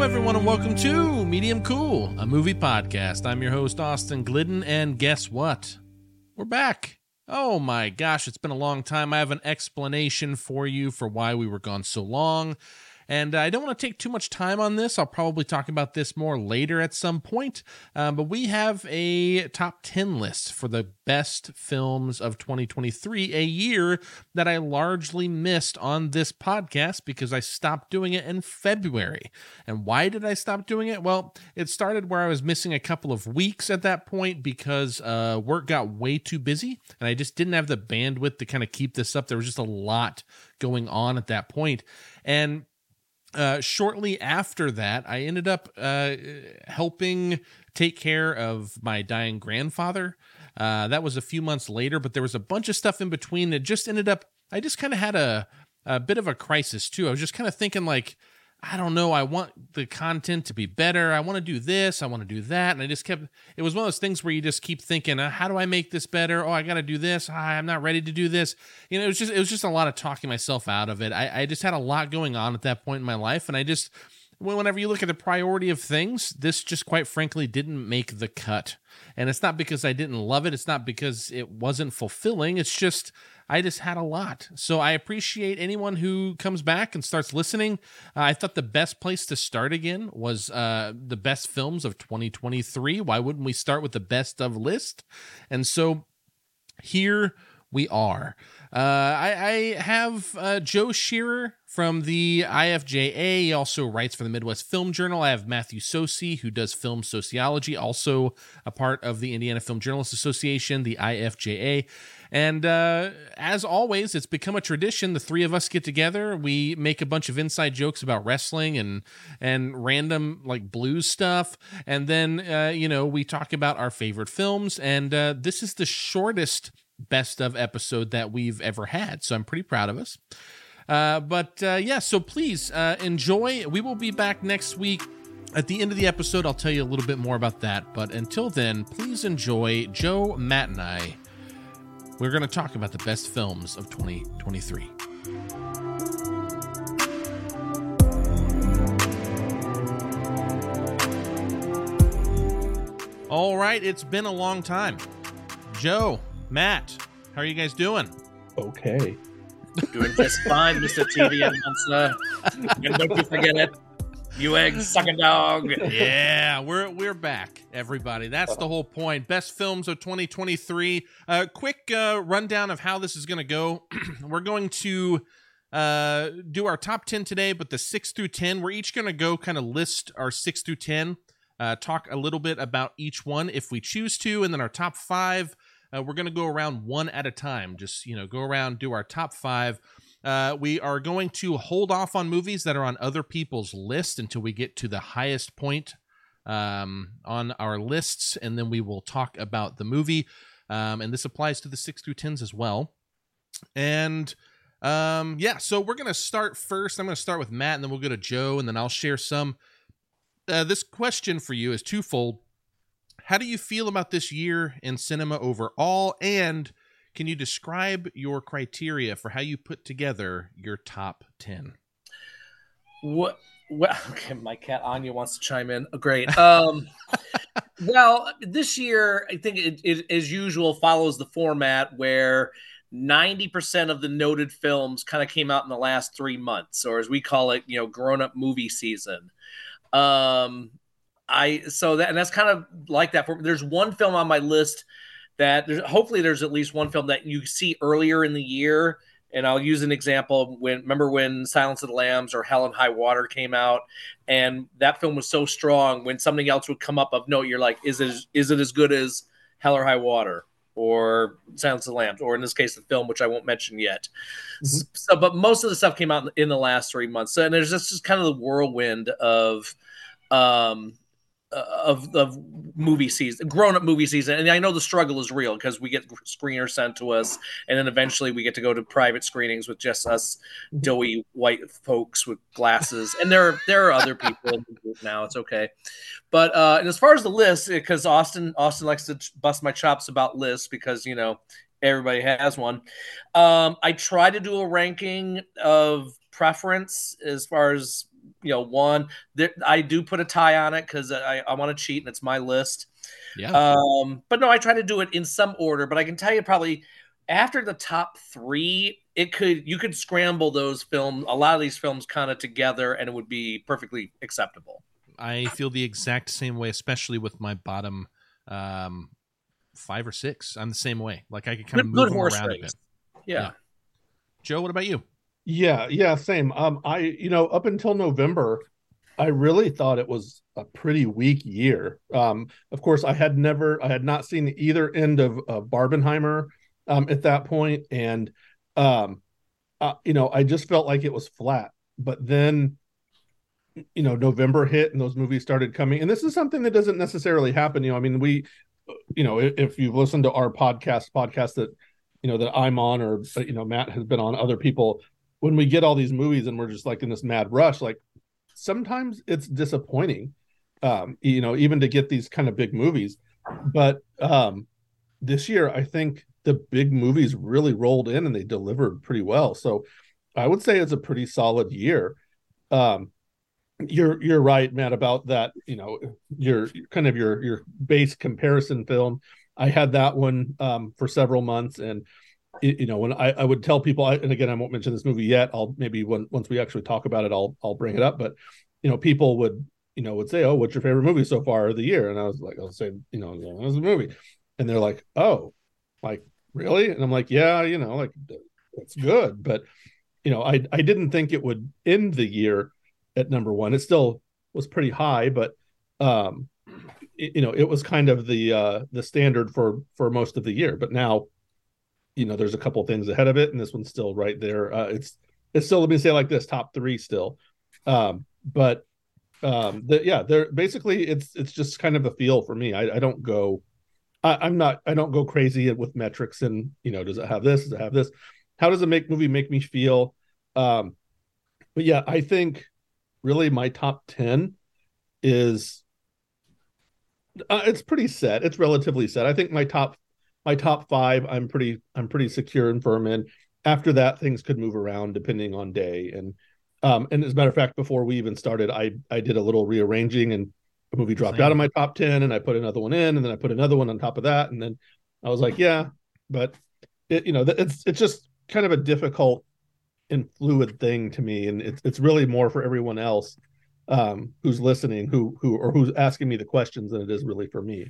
Hello, everyone, and welcome to Medium Cool, a movie podcast. I'm your host, Austin Glidden, and guess what? We're back. Oh my gosh, it's been a long time. I have an explanation for you for why we were gone so long. And I don't want to take too much time on this. I'll probably talk about this more later at some point. Um, but we have a top 10 list for the best films of 2023, a year that I largely missed on this podcast because I stopped doing it in February. And why did I stop doing it? Well, it started where I was missing a couple of weeks at that point because uh, work got way too busy and I just didn't have the bandwidth to kind of keep this up. There was just a lot going on at that point. And uh, shortly after that, I ended up uh, helping take care of my dying grandfather. Uh, that was a few months later, but there was a bunch of stuff in between that just ended up. I just kind of had a a bit of a crisis too. I was just kind of thinking like I don't know. I want the content to be better. I want to do this. I want to do that. And I just kept, it was one of those things where you just keep thinking, uh, how do I make this better? Oh, I got to do this. Ah, I'm not ready to do this. You know, it was just, it was just a lot of talking myself out of it. I, I just had a lot going on at that point in my life. And I just, whenever you look at the priority of things, this just quite frankly didn't make the cut. And it's not because I didn't love it. It's not because it wasn't fulfilling. It's just, I just had a lot. So I appreciate anyone who comes back and starts listening. Uh, I thought the best place to start again was uh, the best films of 2023. Why wouldn't we start with the best of list? And so here we are. Uh, I, I, have uh, Joe Shearer from the IFJA. He also writes for the Midwest Film Journal. I have Matthew Socey, who does film sociology, also a part of the Indiana Film Journalists Association, the IFJA. And uh, as always, it's become a tradition. The three of us get together. We make a bunch of inside jokes about wrestling and and random like blues stuff, and then uh, you know we talk about our favorite films. And uh, this is the shortest best of episode that we've ever had. So I'm pretty proud of us. Uh, but uh, yeah, so please uh, enjoy. We will be back next week. At the end of the episode, I'll tell you a little bit more about that. But until then, please enjoy Joe, Matt, and I. We're going to talk about the best films of 2023. All right, it's been a long time. Joe, Matt, how are you guys doing? Okay. Doing just fine, Mr. TV announcer. And don't you forget it. You egg sucking dog. yeah, we're we're back, everybody. That's the whole point. Best films of 2023. A uh, quick uh, rundown of how this is going to go. we're going to uh, do our top 10 today, but the 6 through 10, we're each going to go kind of list our 6 through 10, uh, talk a little bit about each one if we choose to, and then our top 5 uh, we're going to go around one at a time. Just, you know, go around, do our top five. Uh, we are going to hold off on movies that are on other people's list until we get to the highest point um, on our lists, and then we will talk about the movie. Um, and this applies to the six through tens as well. And um, yeah, so we're gonna start first. I'm gonna start with Matt, and then we'll go to Joe, and then I'll share some. Uh, this question for you is twofold. How do you feel about this year in cinema overall? And can you describe your criteria for how you put together your top 10? What? Well, okay, my cat Anya wants to chime in. Oh, great. Um, well, this year, I think it, it, as usual, follows the format where 90% of the noted films kind of came out in the last three months, or as we call it, you know, grown up movie season. Um, I so that and that's kind of like that. For there's one film on my list that there's hopefully there's at least one film that you see earlier in the year. And I'll use an example when remember when Silence of the Lambs or Hell and High Water came out, and that film was so strong. When something else would come up of note, you're like, is it is it as good as Hell or High Water? or Silence of the Lambs, or in this case, the film, which I won't mention yet. Mm-hmm. So, but most of the stuff came out in the last three months, so, and there's just, just kind of the whirlwind of um, of of movie season, grown up movie season, and I know the struggle is real because we get screeners sent to us, and then eventually we get to go to private screenings with just us doughy white folks with glasses, and there are, there are other people the now. It's okay, but uh, and as far as the list, because Austin Austin likes to bust my chops about lists because you know everybody has one. Um, I try to do a ranking of preference as far as you know one. There, I do put a tie on it because I, I want to cheat and it's my list. Yeah. Um, but no, I try to do it in some order. But I can tell you probably after the top three, it could you could scramble those films, a lot of these films kind of together, and it would be perfectly acceptable. I feel the exact same way, especially with my bottom um, five or six. I'm the same way. Like I could kind Good, of move them horse around race. a bit. Yeah. Yeah. Joe, what about you? Yeah, yeah, same. Um, I you know up until November, I really thought it was a pretty weak year. Um, of course, I had never, I had not seen either end of, of Barbenheimer um, at that point, and um, uh, you know, I just felt like it was flat. But then, you know, November hit and those movies started coming, and this is something that doesn't necessarily happen. You know, I mean, we, you know, if, if you've listened to our podcast, podcast that you know that I'm on, or you know, Matt has been on, other people when we get all these movies and we're just like in this mad rush, like sometimes it's disappointing, um, you know, even to get these kind of big movies. But um, this year, I think the big movies really rolled in and they delivered pretty well. So I would say it's a pretty solid year. Um, you're you're right, Matt, about that. You know, your kind of your your base comparison film. I had that one um, for several months, and you know when I, I would tell people I, and again i won't mention this movie yet. I'll maybe when once we actually talk about it i'll i'll bring it up. But you know people would you know would say oh what's your favorite movie so far of the year? And i was like i'll say you know it was a movie? And they're like oh like really? And i'm like yeah you know like it's good. But you know i i didn't think it would end the year at number one. It still was pretty high but um it, you know it was kind of the uh the standard for for most of the year. But now you know there's a couple things ahead of it and this one's still right there. Uh it's it's still let me say like this top three still. Um but um the, yeah they're basically it's it's just kind of a feel for me. I, I don't go I, i'm not i don't go crazy with metrics and you know does it have this does it have this? How does a make movie make me feel? Um but yeah i think really my top 10 is uh, it's pretty set. It's relatively set. I think my top my top five i'm pretty i'm pretty secure and firm in after that things could move around depending on day. And um and as a matter of fact before we even started i i did a little rearranging and a movie dropped Same. out of my top 10 and i put another one in and then i put another one on top of that. And then i was like yeah but it you know it's it's just kind of a difficult and fluid thing to me. And it's it's really more for everyone else um who's listening who who or who's asking me the questions than it is really for me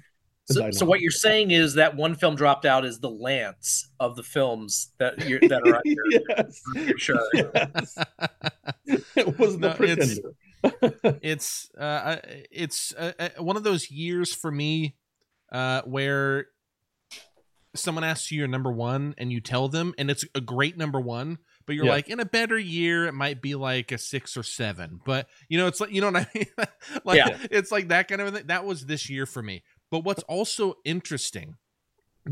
So, so what you're saying is that one film dropped out is the lance of the films that you're that are on your, yes. on your chart. yes. it was not the No, it's- pretender. it's uh it's uh, uh, one of those years for me uh where someone asks you your number one and you tell them and it's a great number one but you're Yeah. like in a better year it might be like a six or seven but you know it's like you know what i mean like Yeah. it's like that kind of thing that was this year for me but what's also interesting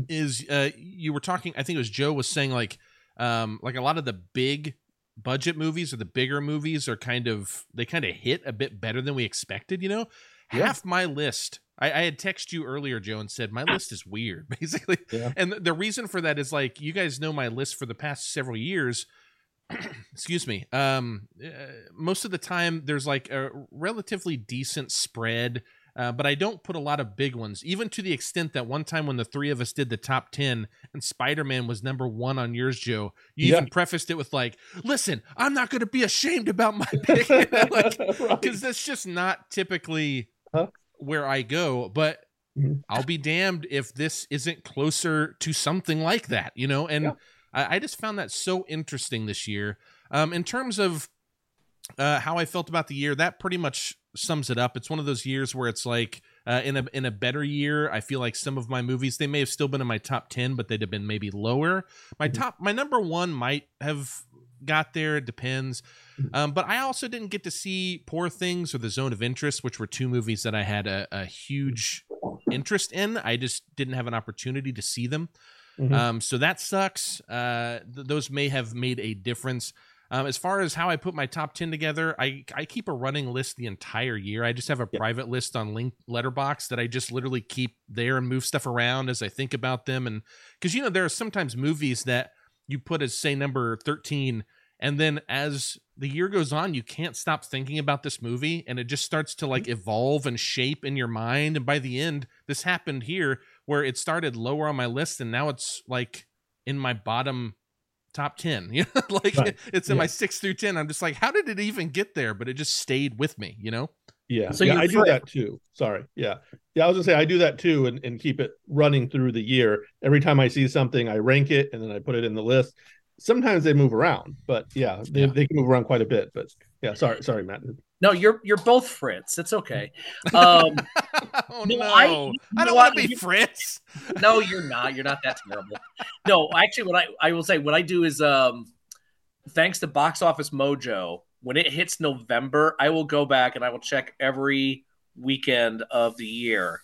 is uh you were talking i think it was joe was saying like um like a lot of the big budget movies or the bigger movies are kind of they kind of hit a bit better than we expected you know? Yeah. half my list I, I had texted you earlier joe and said my list is weird basically. Yeah. and the, the reason for that is like you guys know my list for the past several years. Excuse me. Um uh, most of the time there's like a relatively decent spread uh, but I don't put a lot of big ones, even to the extent that one time when the three of us did the top 10 and Spider Man was number one on yours, Joe, you Yeah. even prefaced it with, like, listen, I'm not going to be ashamed about my pick. like, Right. because that's just not typically Huh? where I go. But Mhm. I'll be damned if this isn't closer to something like that, you know? And Yeah. I, I just found that so interesting this year. Um, in terms of uh, how I felt about the year, that pretty much sums it up. It's one of those years where it's like uh, in a in a better year, I feel like some of my movies they may have still been in my top ten, but they'd have been maybe lower. My Mhm. top, my number one might have got there. It depends. Mhm. Um, but I also didn't get to see Poor Things or The Zone of Interest, which were two movies that I had a, a huge interest in. I just didn't have an opportunity to see them. Mhm. Um, so that sucks. Uh, th- those may have made a difference. Um, as far as how I put my top 10 together, I, I keep a running list the entire year. I just have a Yeah. private list on link Letterboxd that I just literally keep there and move stuff around as I think about them. And because, you know, there are sometimes movies that you put as, say, number 13 and then as the year goes on you can't stop thinking about this movie and it just starts to like evolve and shape in your mind and by the end this happened here where it started lower on my list and now it's like in my bottom top 10 you know like Right. it's in Yeah. my 6 through 10 i'm just like how did it even get there but it just stayed with me you know Yeah, So yeah, I do that too. Sorry. Yeah. Yeah, I was gonna say I do that too and, and keep it running through the year. Every time I see something, I rank it and then I put it in the list. Sometimes they move around, but yeah, they, Yeah. they can move around quite a bit. But yeah, sorry, sorry, Matt. No, you're you're both Fritz. It's okay. Um, oh No, I- i, don't want to be You- fritz no, you're not. You're not that terrible. No, actually, what I I will say, what I do is, um, thanks to Box Office Mojo, when it hits November, I will go back and I will check every weekend of the year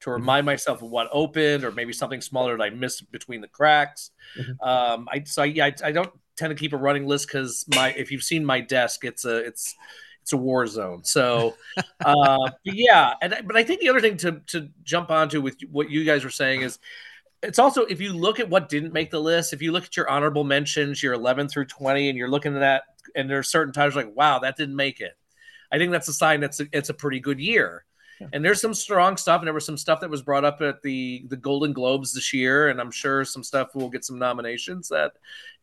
to remind myself of what opened or maybe something smaller that I missed between the cracks. Mhm. Um, I so yeah, I, I don't tend to keep a running list because my if you've seen my desk, it's a it's it's a war zone. So uh, yeah, and but I think the other thing to to jump onto with what you guys were saying is it's also if you look at what didn't make the list, if you look at your honorable mentions, your 11 through 20, and you're looking at that, and there are certain times like, wow, that didn't make it. I think that's a sign that's a, it's a pretty good year. And there's some strong stuff, and there was some stuff that was brought up at the the Golden Globes this year, and I'm sure some stuff will get some nominations that,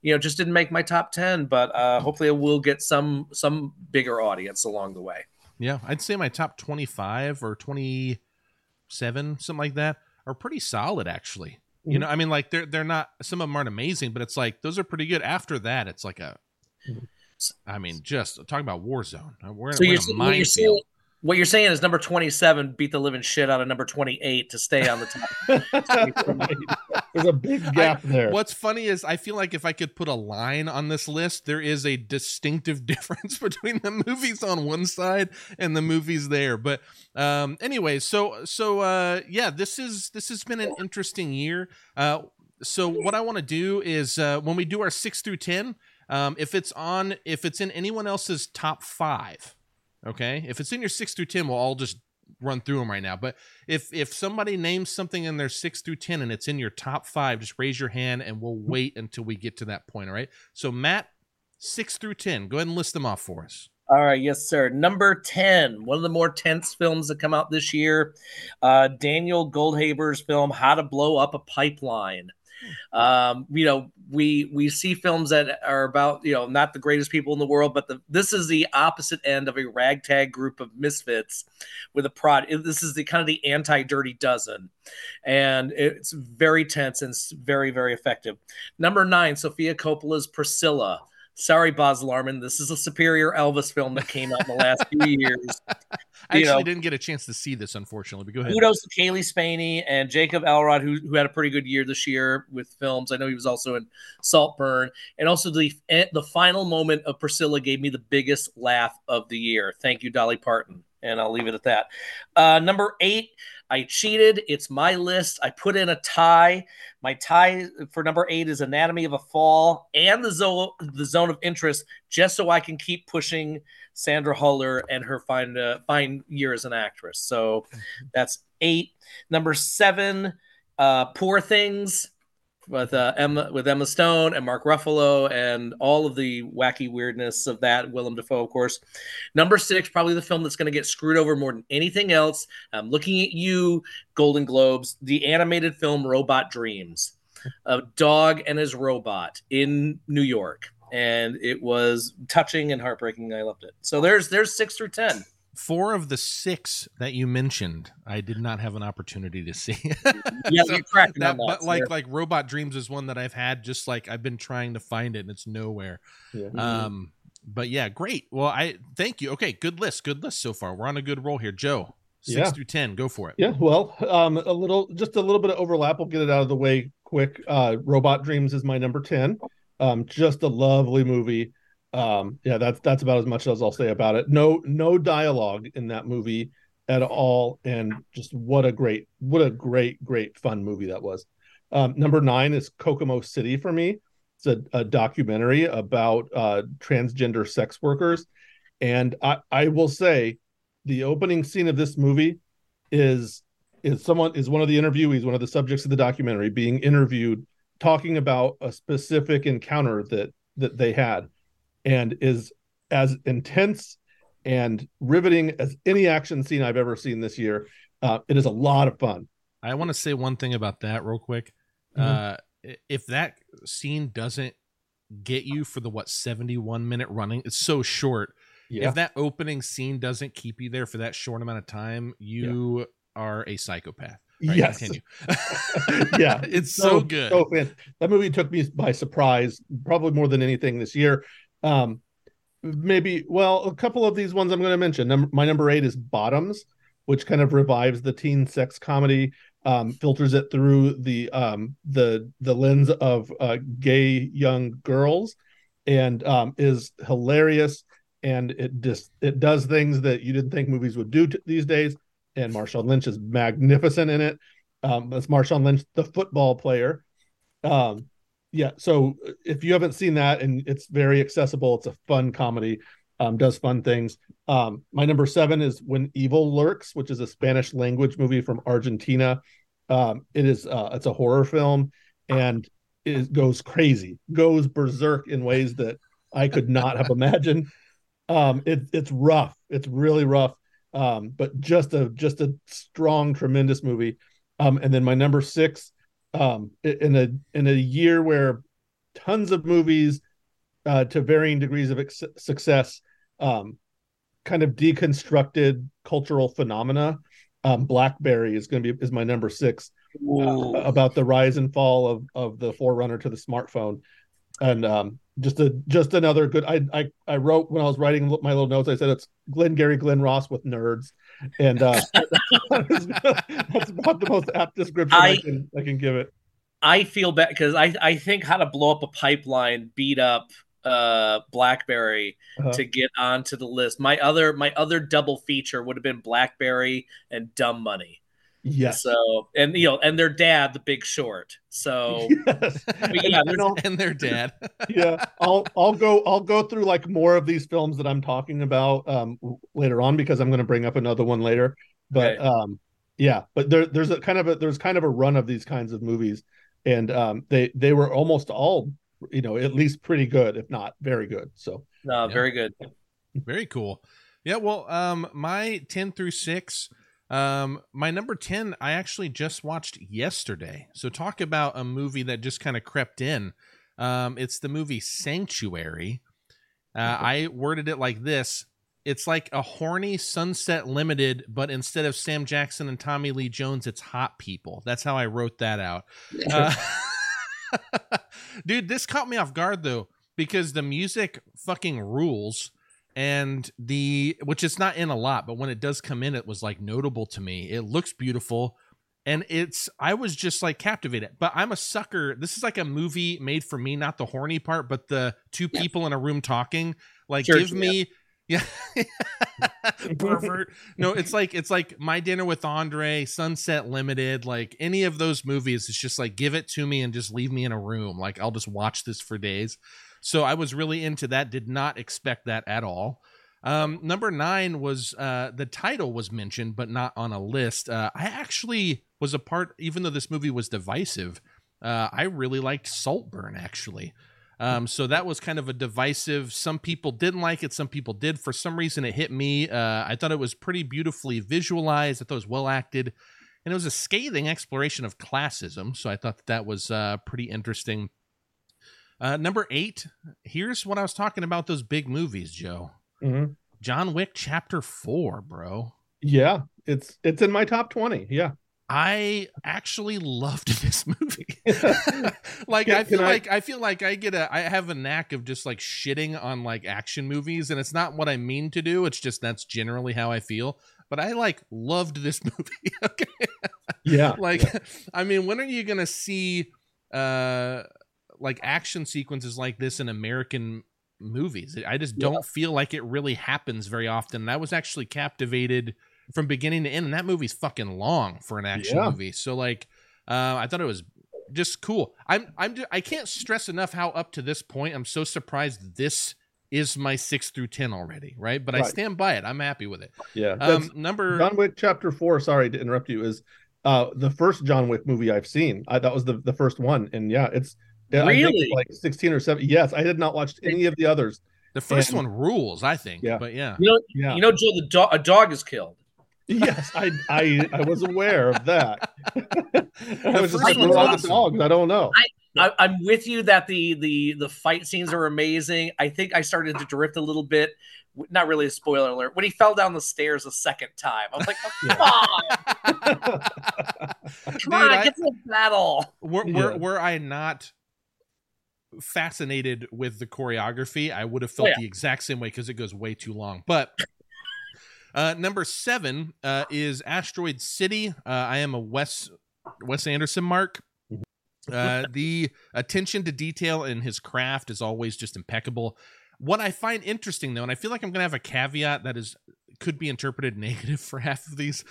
you know, just didn't make my top ten. But uh, hopefully, it will get some some bigger audience along the way. Yeah, I'd say my top 25 or 27, something like that, are pretty solid actually. You Mhm. know, I mean like they're they're not some of them aren't amazing, but it's like those are pretty good. After that, it's like a Mhm. Mean, just talking about Warzone. We're, So we're you're, in a saying- what you're saying, minefield. What you're saying is number 27 beat the living shit out of number 28 to stay on the top. There's a big gap there. What's funny is I feel like if I could put a line on this list, there is a distinctive difference between the movies on one side and the movies there. But um anyway, so so uh yeah, this is this has been an interesting year. Uh so what I want to do is uh when we do our 6 through 10, um if it's on if it's in anyone else's top 5, okay? If it's in your 6 through 10, we'll all just run through them right now. But if if somebody names something in their six through ten and it's in your top five, just raise your hand and we'll wait until we get to that point. All right. So Matt, six through ten, go ahead and list them off for us. All right, yes, sir. Number 10, one of the more tense films that come out this year. Uh, Daniel Goldhaber's film, How to Blow Up a Pipeline. Um, you know, we we see films that are about, you know, not the greatest people in the world, but the, this is the opposite end of a ragtag group of misfits with a prod. This is the kind of the anti-dirty dozen. And it's very tense and very, very effective. Number nine, Sofia Coppola's Priscilla. Sorry, Baz Luhrmann. This is a superior Elvis film that came out in the last few years. I actually know- didn't get a chance to see this, unfortunately. But go ahead. Kudos to Cailee Spaeny and Jacob Elordi, who, who had a pretty good year this year with films. I know he was also in Saltburn, and also the eh, the final moment of Priscilla gave me the biggest laugh of the year. Thank you, Dolly Parton, and I'll leave it at that. Uh, number eight, I cheated. It's my list. I put in a tie. My tie for number eight is Anatomy of a Fall and the zone the zone of interest, just so I can keep pushing Sandra Huller and her fine uh, fine year as an actress. So that's eight. Number seven, uh, Poor Things with uh, Emma with Emma Stone and Mark Ruffalo and all of the wacky weirdness of that. Willem Dafoe, of course. Number six, probably the film that's going to get screwed over more than anything else. I'm looking at you, Golden Globes, the animated film Robot Dreams, a dog and his robot in New York. And it was touching and heartbreaking. I loved it. So there's there's six through ten. Four of the six that you mentioned, I did not have an opportunity to see. Yeah, So you're that, that. but like sir. like Robot Dreams is one that I've had. Just like I've been trying to find it, and it's nowhere. Yeah. Um, but yeah, great. Well, I thank you. Okay, good list. Good list so far. We're on a good roll here, Joe. Six Yeah. through ten, go for it. Yeah, well, um, a little, just a little bit of overlap. We'll get it out of the way quick. Uh, Robot Dreams is my number ten. Um, just a lovely movie. Um, yeah, that's that's about as much as I'll say about it. No, no dialogue in that movie at all, and just what a great, what a great, great fun movie that was. Um, number nine is Kokomo City for me. It's a, a documentary about uh, transgender sex workers, and I, I will say, the opening scene of this movie is is someone is one of the interviewees, one of the subjects of the documentary, being interviewed, talking about a specific encounter that that they had, and is as intense and riveting as any action scene I've ever seen this year. Uh, it is a lot of fun. I want to say one thing about that real quick. Mhm. Uh, if that scene doesn't get you for the what 71 minute running, it's so short. Yeah, If that opening scene doesn't keep you there for that short amount of time, you are a psychopath. Right, yes, yeah, it's so, good. So that movie took me by surprise, probably more than anything this year. Um, maybe, well, a couple of these ones I'm going to mention. Number, my number eight is Bottoms, which kind of revives the teen sex comedy, um, filters it through the um, the the lens of uh, gay young girls, and um, is hilarious. And it just it does things that you didn't think movies would do t- these days. And Marshawn Lynch is magnificent in it. Um, that's Marshawn Lynch, the football player. Um, yeah. So if you haven't seen that, and it's very accessible, it's a fun comedy. Um, does fun things. Um, my number seven is When Evil Lurks, which is a Spanish language movie from Argentina. Um, it is uh, it's a horror film, and it goes crazy, goes berserk in ways that I could not have imagined. Um, it, it's rough. It's really rough. Um, but just a just a strong, tremendous movie. Um, and then my number six, um, in a in a year where tons of movies uh, to varying degrees of ex- success um, kind of deconstructed cultural phenomena. Um, BlackBerry is going to be is my number six uh, about the rise and fall of of the forerunner to the smartphone, and um, just a just another good. I I I wrote when I was writing my little notes. I said it's Glengarry Glen Ross with nerds, and uh, that's about the most apt description I, I- can I can give it. I feel bad because I, I think how to blow up a pipeline beat up uh blackberry Uh-huh. to get onto the list my other my other double feature would have been blackberry and dumb money Yes. so and you know and their dad the big short so yes. but yeah And there's- I'll- and their dad. yeah i'll i'll go i'll go through like more of these films that i'm talking about um later on because i'm going to bring up another one later but Okay. um yeah but there there's a kind of a there's kind of a run of these kinds of movies and um they they were almost all you know at least pretty good if not very good so no Yeah. very good Very cool. Yeah, well, um, my 10 through 6, um, my number 10, I actually just watched yesterday. So talk about a movie that just kind of crept in. Um, it's the movie Sanctuary. Uh, I worded it like this. It's like a horny Sunset Limited, but instead of Sam Jackson and Tommy Lee Jones, it's hot people. That's how I wrote that out. Uh, dude, this caught me off guard though because the music fucking rules and the which it's not in a lot but when it does come in it was like notable to me. It looks beautiful. And it's i was just like captivated. But i'm a sucker this is like a movie made for me not the horny part but the two Yeah. people in a room talking. Like Sure, give yeah. me yeah. Pervert. No it's like it's like my dinner with andre sunset limited like any of those movies it's just like give it to me and just leave me in a room. Like i'll just watch this for days so i was really into that did not expect that at all um number nine was uh the title was mentioned but not on a list uh i actually was a part even though this movie was divisive uh i really liked saltburn actually um, so that was kind of a divisive. Some people didn't like it. Some people did. For some reason, it hit me. Uh, I thought it was pretty beautifully visualized. I thought it was well acted, and it was a scathing exploration of classism. So I thought that, that was uh, pretty interesting. Uh, number eight. Here's what I was talking about. Those big movies, Joe. Mhm. John Wick Chapter Four, bro. yeah it's it's in my top 20 yeah I actually loved this movie. like Can- I feel I- like I feel like I get a I have a knack of just like shitting on like action movies and it's not what I mean to do. It's just that's generally how I feel. But I like loved this movie. okay. yeah Like I mean, when are you going to see uh like action sequences like this in American movies? I just don't feel like it really happens very often. And I was actually captivated from beginning to end and that movie's fucking long for an action Yeah. movie. So like uh I thought it was just cool. I'm I'm ju- I can't stress enough how up to this point I'm so surprised this is my 6 through 10 already, right? But I stand by it. I'm happy with it. yeah Um number John Wick Chapter Four. Sorry to interrupt you. Is uh the first John Wick movie I've seen. I, that was the the first one, and yeah, it's yeah, I think Really? like sixteen or seven. Yes, I had not watched any of the others, The first And- one rules, I think. Yeah. But yeah. You know, Yeah. you know, Joe, the dog, a dog is killed. yes, I I I was aware of that. I was just first like, one's what are the dogs? I don't know. I, I'm with you that the the the fight scenes are amazing. I think I started to drift a little bit. Not really a spoiler alert. When he fell down the stairs a second time, I was like, oh, "Come on, come Dude, on, I- get to the battle." were, Yeah. were, were I not fascinated with the choreography, I would have felt Oh, yeah. the exact same way because it goes way too long. But uh, number seven uh, is Asteroid City. Uh, I am a Wes Wes Anderson mark. Uh, the attention to detail in his craft is always just impeccable. What I find interesting though, and I feel like I'm gonna have a caveat that is could be interpreted negative for half of these,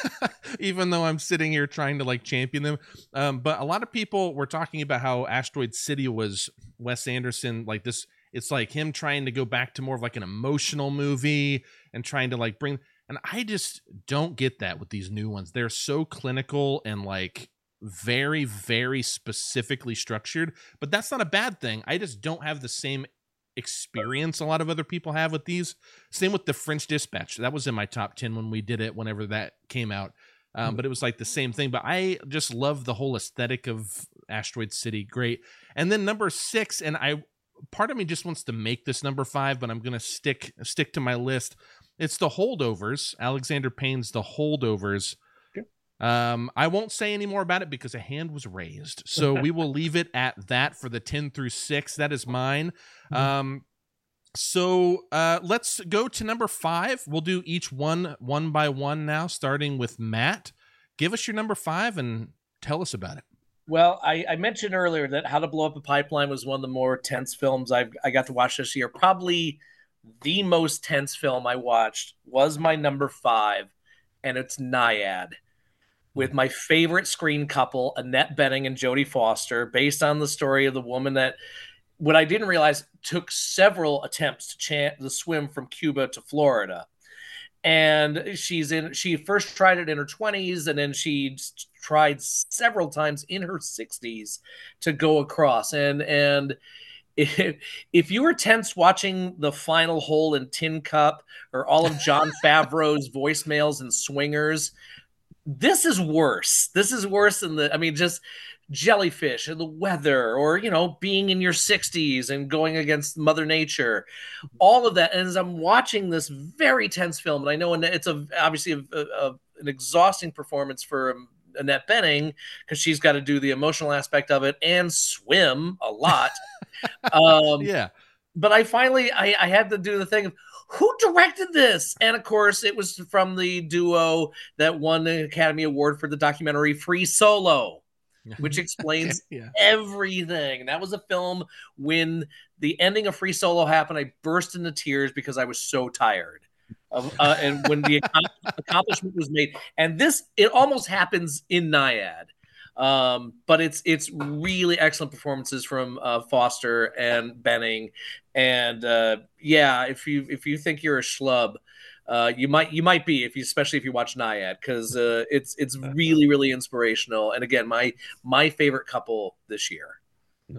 even though I'm sitting here trying to like champion them. Um, but a lot of people were talking about how Asteroid City was Wes Anderson, like this. It's like him trying to go back to more of like an emotional movie and trying to like bring. And I just don't get that with these new ones. They're so clinical and like very, very specifically structured. But that's not a bad thing. I just don't have the same experience a lot of other people have with these. Same with the French Dispatch. That was in my top 10 when we did it, whenever that came out. Um, Mhm. but it was like the same thing. But I just love the whole aesthetic of Asteroid City. Great. And then number six, and I part of me just wants to make this number five, but I'm gonna stick stick to my list. It's the holdovers. Alexander Payne's The Holdovers. Okay. Um, I won't say any more about it because a hand was raised. So we will leave it at that for the 10 through 6. That is mine. Mhm. Um, so uh, let's go to number five. We'll do each one one by one now, starting with Matt. Give us your number five and tell us about it. Well, I, I mentioned earlier that How to Blow Up a Pipeline was one of the more tense films I've I got to watch this year. Probably the most tense film I watched was my number five, and it's Naiad, with my favorite screen couple, Annette Bening and Jodie Foster, based on the story of the woman that what I didn't realize took several attempts to chant the swim from Cuba to Florida. And she's in she first tried it in her 20s and then she tried several times in her 60s to go across. And and if, if you were tense watching the final hole in Tin Cup or all of John Favreau's voicemails and swingers, this is worse. This is worse than the I mean just jellyfish and the weather or you know being in your 60s and going against mother nature all of that and as i'm watching this very tense film and i know it's a obviously a, a- an exhausting performance for um, annette bening because she's got to do the emotional aspect of it and swim a lot um, yeah. but I finally I, I had to do the thing of who directed this, and of course it was from the duo that won the Academy Award for the documentary Free Solo, which explains yeah. everything. That was a film when the ending of Free Solo happened. I burst into tears because I was so tired. Of, uh, and when the accomplishment was made, and this it almost happens in Nyad, um, but it's it's really excellent performances from uh, Foster and Bening, and uh, yeah, if you if you think you're a schlub, uh, you might you might be if you especially if you watch Nyad because uh, it's it's really really inspirational. And again, my my favorite couple this year.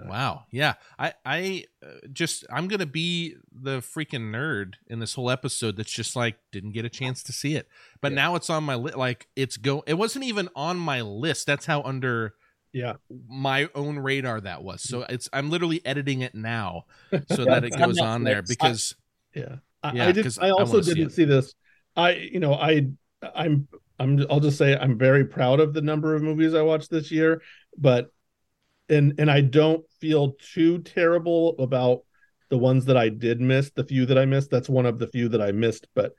Wow. Yeah. I I uh, just I'm going to be the freaking nerd in this whole episode that's just like didn't get a chance to see it. But Yeah. now it's on my list like it's go it wasn't even on my list. That's how under Yeah. my own radar that was. So it's I'm literally editing it now so that it goes on there because Yeah. I, Yeah, I did I I also wanna didn't it. see this. I you know, I I'm I'm I'll just say I'm very proud of the number of movies I watched this year, but and and I don't feel too terrible about the ones that I did miss, the few that I missed. That's one of the few that I missed, but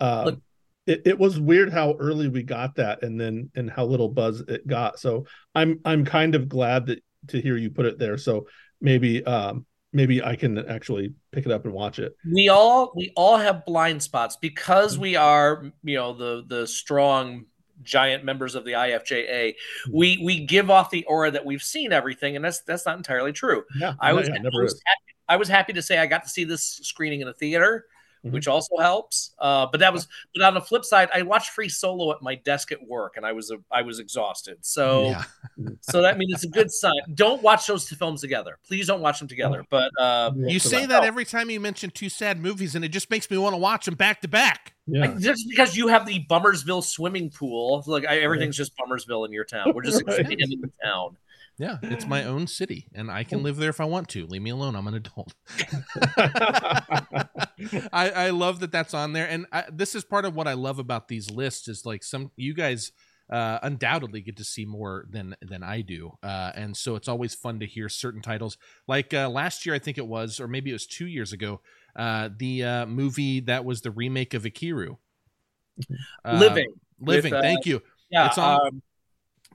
um Look- it, it was weird how early we got that and then and how little buzz it got. So I'm I'm kind of glad that to hear you put it there. So maybe um maybe I can actually pick it up and watch it. we all we all have blind spots because we are you know the the strong giant members of the IFJA hmm. we we give off the aura that we've seen everything and that's that's not entirely true. Yeah, I was, yeah, I was happy, I was happy to say I got to see this screening in a theater Mhm. which also helps. Uh, but that was, but on the flip side, I watched Free Solo at my desk at work, and I was I was exhausted. So yeah. so that means it's a good sign. Don't watch those two films together. Please don't watch them together. But uh, You say that every time you mention two sad movies, and it just makes me want to watch them back to back. Yeah. I- just because you have the Bummersville swimming pool, like I, everything's just Bummersville in your town. We're just Right. expanding the town. Yeah, it's my own city, and I can live there if I want to. Leave me alone. I'm an adult. I, I love that that's on there, and I, this is part of what I love about these lists. Is like some you guys uh, undoubtedly get to see more than than I do, uh, and so it's always fun to hear certain titles. Like uh, last year, I think it was, or maybe it was two years ago, uh, the uh, movie that was the remake of Ikiru. Uh, Living, living. with, uh, thank you. yeah. it's on- um,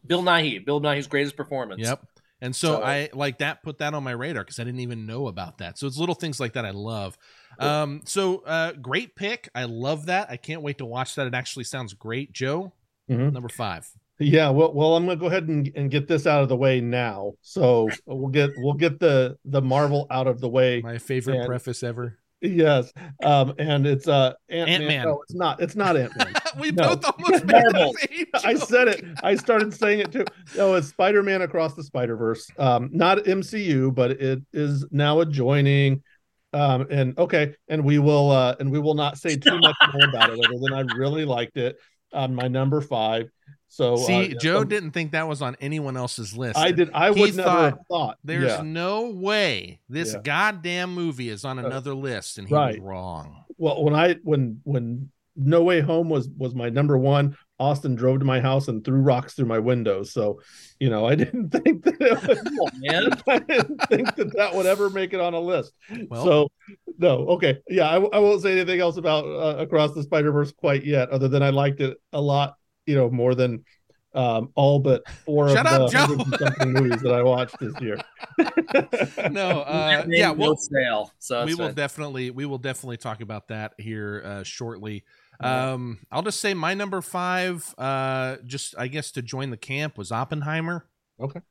Bill Nighy, Bill Nighy's greatest performance. Yep. And so, So- I like that put that on my radar because I didn't even know about that. So it's little things like that I love. Um, so uh, great pick. I love that. I can't wait to watch that. It actually sounds great. Joe, Mhm. number five. Yeah, well, well, I'm gonna go ahead and, and get this out of the way now. So we'll get we'll get the the Marvel out of the way. My favorite And- preface ever. Yes, um, and it's uh Ant Man. No, it's not. It's not Ant Man. we No. both almost made the Marvel. same I said it. I started saying it too. No, it's Spider Man Across the Spider Verse. Um, not MCU, but it is now adjoining. Um, and okay, and we will uh, and we will not say too much more about it, other than I really liked it on my number five. So See, uh, Joe um, didn't think that was on anyone else's list. I did. I He would never thought have thought. There's yeah. no way this Yeah. goddamn movie is on Uh, another list, and he was wrong. Well, when I when when No Way Home was was my number one, Austin drove to my house and threw rocks through my windows. So, you know, I didn't think that it would, Cool, man. I didn't think that that would ever make it on a list. Well- so, no, okay, yeah, I, I won't say anything else about uh, Across the Spider Verse quite yet, other than I liked it a lot. You know, more than um, all but four Shut of up, the Joe. hundred and something movies that I watched this year. No, uh, yeah, no well, sale. So we will fine. definitely we will definitely talk about that here uh, shortly. Um, I'll just say my number five, uh, just I guess to join the camp was Oppenheimer. Okay.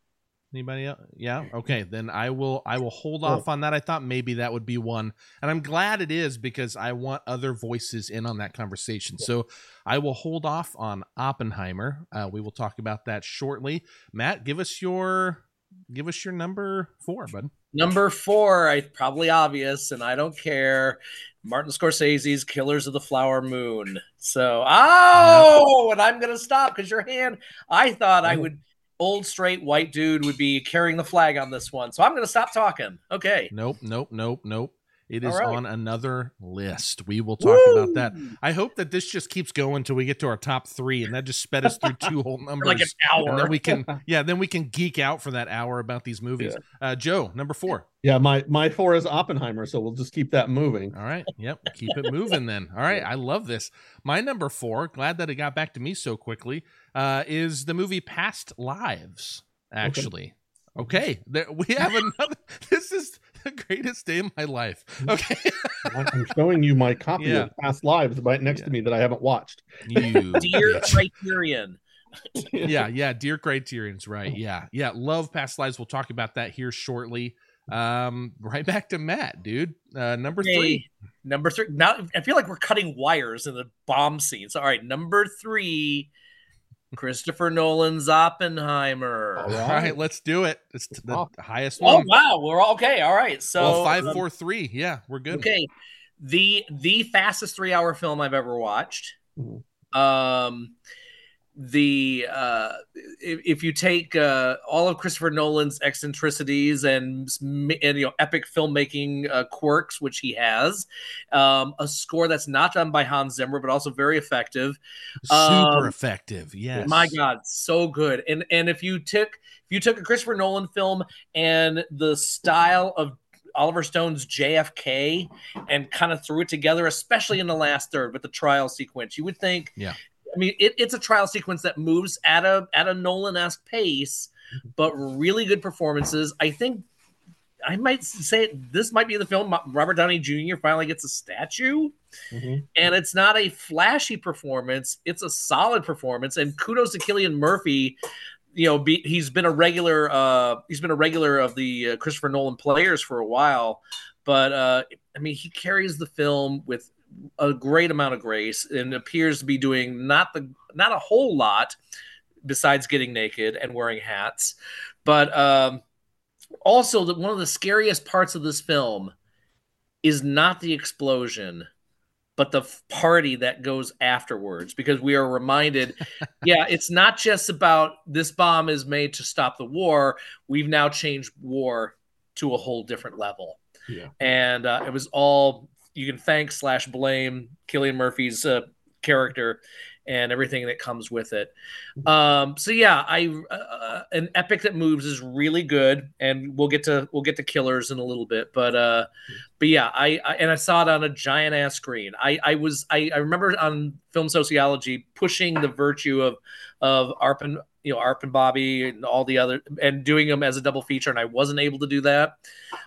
Anybody else? Yeah. Okay. Then I will I will hold off on that. I thought maybe that would be one, and I'm glad it is because I want other voices in on that conversation. So I will hold off on Oppenheimer. Uh, we will talk about that shortly. Matt, give us your give us your number four, bud. Number four, I probably obvious, and I don't care. Martin Scorsese's Killers of the Flower Moon. So, oh, and I'm gonna stop because your hand. I thought I Oh. would, old straight white dude would be carrying the flag on this one. So I'm gonna stop talking. Okay. Nope, nope, nope, nope. It is All right. on another list. We will talk about that. I hope that this just keeps going until we get to our top three, and that just sped us through two whole numbers. like an and hour. then we can, yeah, then we can geek out for that hour about these movies. Uh, Joe, number four. Yeah, my my four is Oppenheimer, so we'll just keep that moving. All right, yep, keep it moving then. All right, I love this. My number four, glad that it got back to me so quickly, uh, is the movie Past Lives. Actually, okay, there, we have another. This is the greatest day of my life. Okay, I'm showing you my copy Yeah. of Past Lives right next to me that I haven't watched. you Dear. Criterion. yeah, yeah. Dear Criterion's right. Yeah, yeah. Love past lives. We'll talk about that here shortly. Um, right back to Matt, dude. Uh, number Okay, three. Number three. Now I feel like we're cutting wires in the bomb scenes. All right, number three, Christopher Nolan's Oppenheimer. All All right. right, let's do it. It's the Oh. highest Oh one. wow, we're all okay. All right, so well, five, um, four, three. Yeah, we're good. Okay, the the fastest three hour film I've ever watched. Mhm. Um, the uh, if, if you take uh, all of Christopher Nolan's eccentricities and, and you know epic filmmaking uh, quirks, which he has, um, a score that's not done by Hans Zimmer but also very effective. Super Um, effective. Yes. My God, so good. And and if you took if you took a Christopher Nolan film and the style of Oliver Stone's JFK and kind of threw it together, especially in the last third with the trial sequence, you would think, Yeah. I mean, it, it's a trial sequence that moves at a at a Nolan esque pace, but really good performances. I think I might say this might be the film Robert Downey Jr. finally gets a statue Mhm. and it's not a flashy performance it's a solid performance and kudos to Cillian Murphy you know be, he's been a regular uh he's been a regular of the uh, Christopher Nolan players for a while but uh I mean he carries the film with a great amount of grace and appears to be doing not the not a whole lot besides getting naked and wearing hats, but um, also the, one of the scariest parts of this film is not the explosion but the party that goes afterwards because we are reminded yeah it's not just about this bomb is made to stop the war. We've now changed war to a whole different level. Yeah. and uh, it was all you can thank slash blame cillian murphy's uh, character and everything that comes with it. Um so yeah i uh, an epic that moves is really good and we'll get to we'll get to killers in a little bit but uh but yeah I, I and i saw it on a giant ass screen. I i was i i remember on film sociology pushing the virtue of of arp and you know arp and bobby and all the other and doing them as a double feature and i wasn't able to do that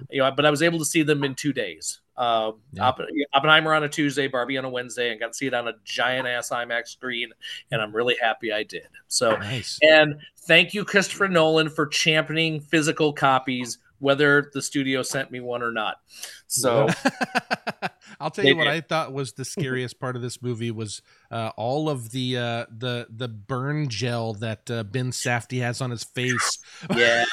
you know but i was able to see them in two days um, Yeah. Oppen- Oppenheimer on a Tuesday, Barbie on a Wednesday, and got to see it on a giant ass IMAX screen, and I'm really happy I did. So, Nice. and thank you, Christopher Nolan, for championing physical copies, whether the studio sent me one or not. So, I'll tell They you what did. I thought was the scariest part of this movie was uh, all of the uh, the the burn gel that uh, Ben Safdie has on his face. yeah,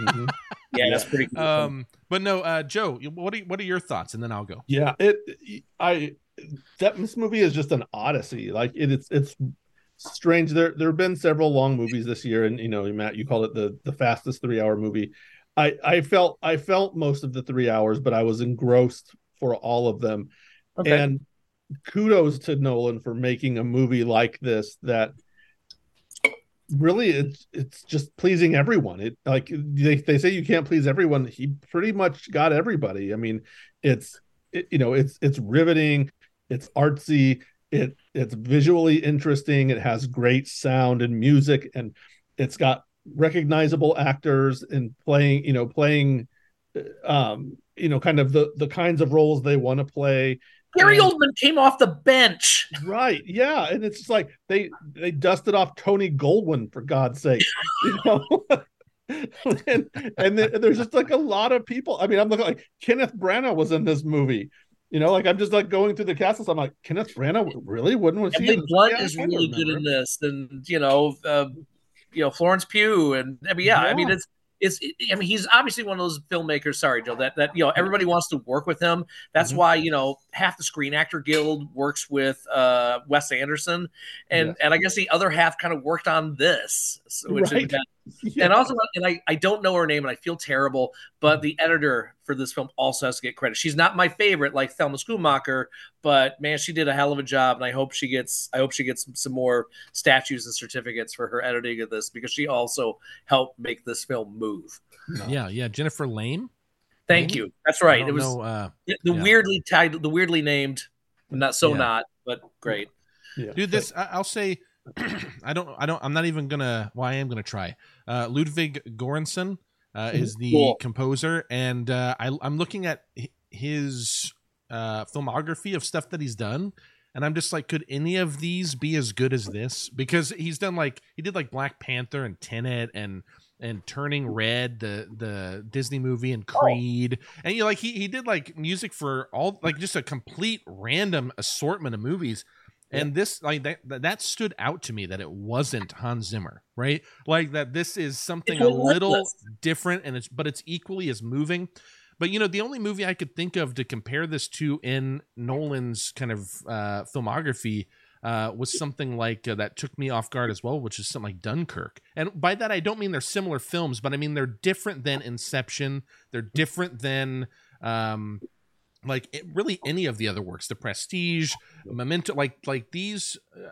Mhm. yeah, that's pretty cool. Um, but no, uh, Joe, what are what are your thoughts? And then I'll go. Yeah, it I that this movie is just an odyssey. Like it, it's it's strange. There there have been several long movies this year, and you know, Matt, you called it the the fastest three hour movie. I I felt I felt most of the three hours, but I was engrossed for all of them. okay. And kudos to Nolan for making a movie like this that really it's it's just pleasing everyone. It like they, they say you can't please everyone. He pretty much got everybody. I mean, it's it, you know, it's it's riveting, it's artsy, it it's visually interesting, it has great sound and music and it's got recognizable actors and playing, you know, playing um you know kind of the the kinds of roles they want to play. Gary and- Oldman came off the bench. right yeah and it's just like they they dusted off tony goldwyn for god's sake you know? And and then there's just like a lot of people i mean i'm looking like kenneth branagh was in this movie you know? Like i'm just like going through the cast i'm like kenneth branagh really? Wouldn't he Emily in- Blunt Yeah, is really good in this, and you know, uh, you know Florence Pugh, and I mean, yeah, I mean, it's it's. I mean, he's obviously one of those filmmakers. Sorry, Joe. That that you know everybody wants to work with him. That's Mhm. why you know half the Screen Actor Guild works with uh, Wes Anderson, and Yeah. and I guess the other half kind of worked on this, which Right. Yeah. and also and I, I don't know her name and i feel terrible but the editor for this film also has to get credit she's not my favorite like thelma Schoonmaker, but man she did a hell of a job and i hope she gets i hope she gets some more statues and certificates for her editing of this because she also helped make this film move Yeah, yeah. Jennifer Lame. thank Lame? you that's right it was know, uh, the, the yeah. weirdly titled the weirdly named not so Yeah. not but great yeah. dude this I, i'll say i don't i don't i'm not even gonna well i am gonna try. Uh ludwig göransson uh is the Cool. composer and uh I, i'm looking at his uh filmography of stuff that he's done and i'm just like could any of these be as good as this? Because he's done like he did like black panther and tenet and and turning red the the disney movie and creed and you know, like he, he did like music for all like just a complete random assortment of movies and this like that that- stood out to me that it wasn't Hans Zimmer, right? Like that this is something a little different and it's but it's equally as moving. But you know, the only movie I could think of to compare this to in Nolan's kind of uh filmography uh, was something like uh, that took me off guard as well, which is something like Dunkirk. And by that, I don't mean they're similar films, but I mean they're different than Inception. They're different than um, like it, really any of the other works, The Prestige, Memento. Like like these, uh,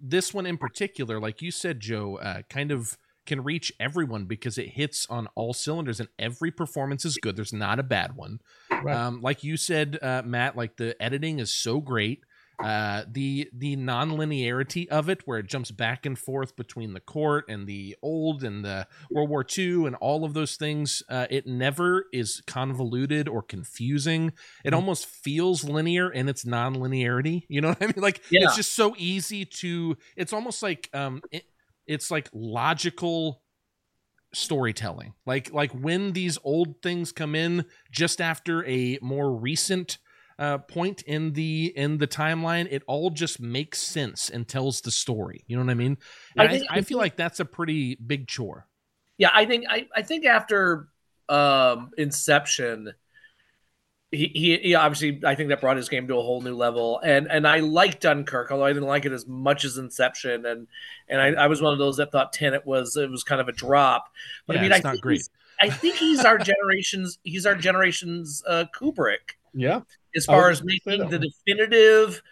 this one in particular, like you said, Joe, uh, kind of can reach everyone because it hits on all cylinders and every performance is good. There's not a bad one. Right. Um, like you said, uh, Matt, like the editing is so great. Uh, the the non-linearity of it, where it jumps back and forth between the court and the old and the World War II and all of those things, uh, it never is convoluted or confusing. It Mhm. almost feels linear in its non-linearity. You know what I mean? Like Yeah. it's just so easy to. It's almost like um, it, it's like logical storytelling like like when these old things come in just after a more recent uh, point in the in the timeline, it all just makes sense and tells the story. You know what I mean? I, think, I, I, feel like that's a pretty big chore. Yeah, I think I, I think after um, Inception, he, he, he obviously I think that brought his game to a whole new level. And and I like Dunkirk, although I didn't like it as much as Inception. And and I, I was one of those that thought Tenet was it was kind of a drop. But yeah, I mean, it's I not great. I think he's our generation's he's our generation's uh, Kubrick. Yeah. As far as making the definitive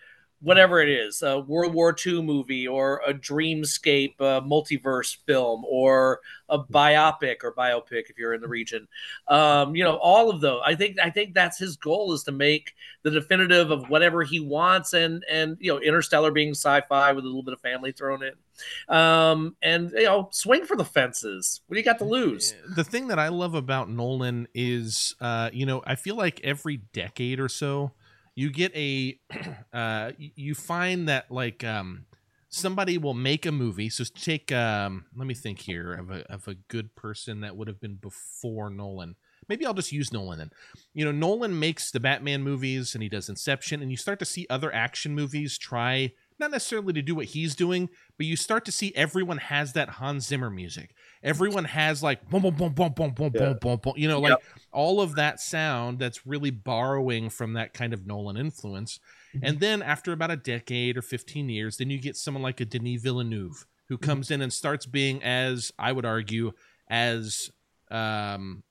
whatever it is, a World War II movie or a dreamscape uh, multiverse film or a biopic or biopic if you're in the region. Um, you know, all of those. I think I think that's his goal is to make the definitive of whatever he wants and and you know, Interstellar being sci-fi with a little bit of family thrown in. Um, and you know, swing for the fences. What do you got to lose? The thing that I love about Nolan is uh, you know, I feel like every decade or so you get a uh you find that like um somebody will make a movie so take um let me think here of a of a good person that would have been before Nolan maybe I'll just use Nolan then. You know, Nolan makes the Batman movies and he does Inception, and you start to see other action movies try not necessarily to do what he's doing, but you start to see everyone has that Hans Zimmer music. Everyone has like boom, boom, boom, boom, boom, boom, yeah. boom, boom, boom. You know, like yep. all of that sound that's really borrowing from that kind of Nolan influence. Mm-hmm. And then after about a decade or 15 years, then you get someone like a Denis Villeneuve who mm-hmm. comes in and starts being as I would argue as um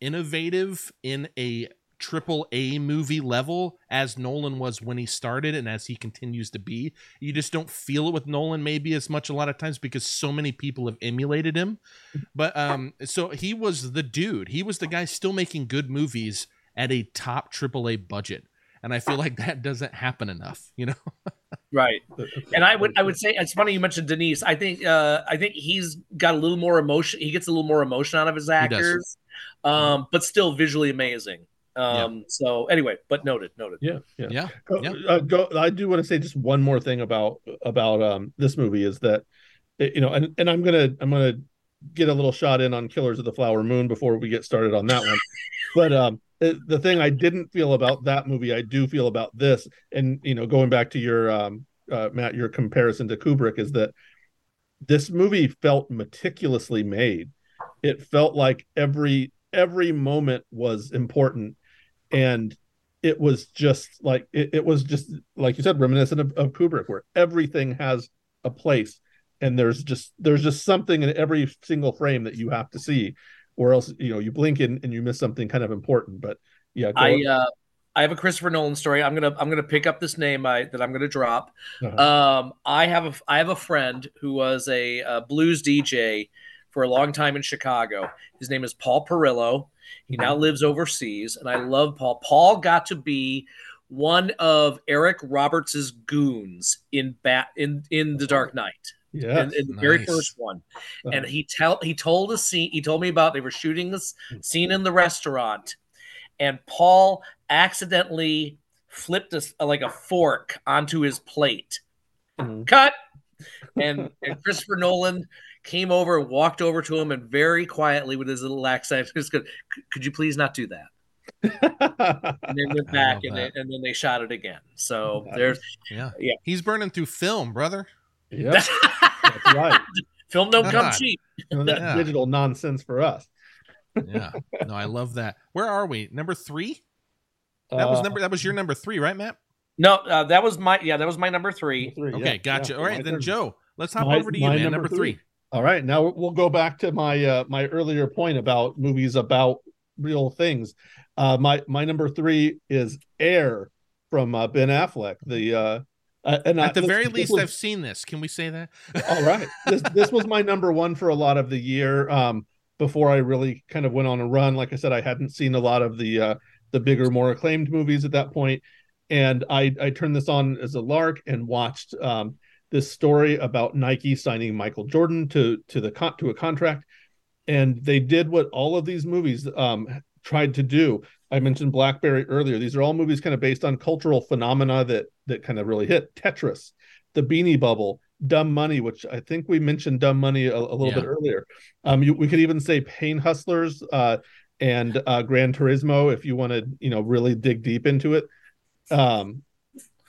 innovative in a triple A movie level as Nolan was when he started and as he continues to be. You just don't feel it with Nolan maybe as much a lot of times because so many people have emulated him. But um so he was the dude. He was the guy still making good movies at a top triple A budget. And I feel like that doesn't happen enough, you know. right. And I would I would say it's funny you mentioned Denis. I think uh I think he's got a little more emotion. He gets a little more emotion out of his actors. Um, but still visually amazing. Um, yeah. so anyway, but noted, noted. Yeah, yeah, yeah. Go, yeah. Uh, go, I do want to say just one more thing about about um this movie is that you know, and and I'm gonna I'm gonna get a little shot in on Killers of the Flower Moon before we get started on that one. but um, the thing I didn't feel about that movie, I do feel about this, and you know, going back to your um, uh, Matt, your comparison to Kubrick is that this movie felt meticulously made. It felt like every every moment was important and it was just like it, it was just like you said reminiscent of, of kubrick where everything has a place and there's just there's just something in every single frame that you have to see or else you know you blink and, and you miss something kind of important but yeah i uh I have a Christopher Nolan story. I'm gonna I'm gonna pick up this name I, that I'm gonna drop. Uh-huh. Um, I have a I have a friend who was a, a blues DJ for a long time in Chicago. His name is Paul Perillo. He now lives overseas, and I love Paul. Paul got to be one of Eric Roberts's goons in Bat in in The Dark Knight. Yeah, in, in the nice. very first one, uh-huh. and he tell he told a scene. He told me about they were shooting this scene in the restaurant, and Paul accidentally flipped a, like a fork onto his plate. Mm-hmm. Cut. And, and Christopher Nolan came over and walked over to him and very quietly with his little accent just go, could you please not do that? And then went back and, they, and then they shot it again. So nice. there's yeah. Yeah. He's burning through film brother. Yeah that's right. Film don't God. come cheap. You that yeah. digital nonsense for us. Yeah. No i love that. Where are we? Number three? That uh, was number that was your number three right matt? No uh, that was my yeah that was my number three, three okay yeah, gotcha. yeah, all right then turn. joe let's hop my, over to you man. number, number three. three. All right, now we'll go back to my uh, my earlier point about movies about real things. Uh, my my number three is Air from uh, Ben Affleck. The uh, uh and at I, the this, very least, was, I've seen this. Can we say that? all right, this this was my number one for a lot of the year. Um, before I really kind of went on a run, like I said, I hadn't seen a lot of the uh, the bigger, more acclaimed movies at that point, and I I turned this on as a lark and watched. Um, this story about Nike signing Michael Jordan to to the con- to a contract, and they did what all of these movies um, tried to do. I mentioned Blackberry earlier. These are all movies kind of based on cultural phenomena that that kind of really hit. Tetris, The Beanie Bubble, Dumb Money, which I think we mentioned Dumb Money a, a little yeah. bit earlier. Um, you, we could even say Pain Hustlers uh, and uh, Gran Turismo if you want to, you know, really dig deep into it. um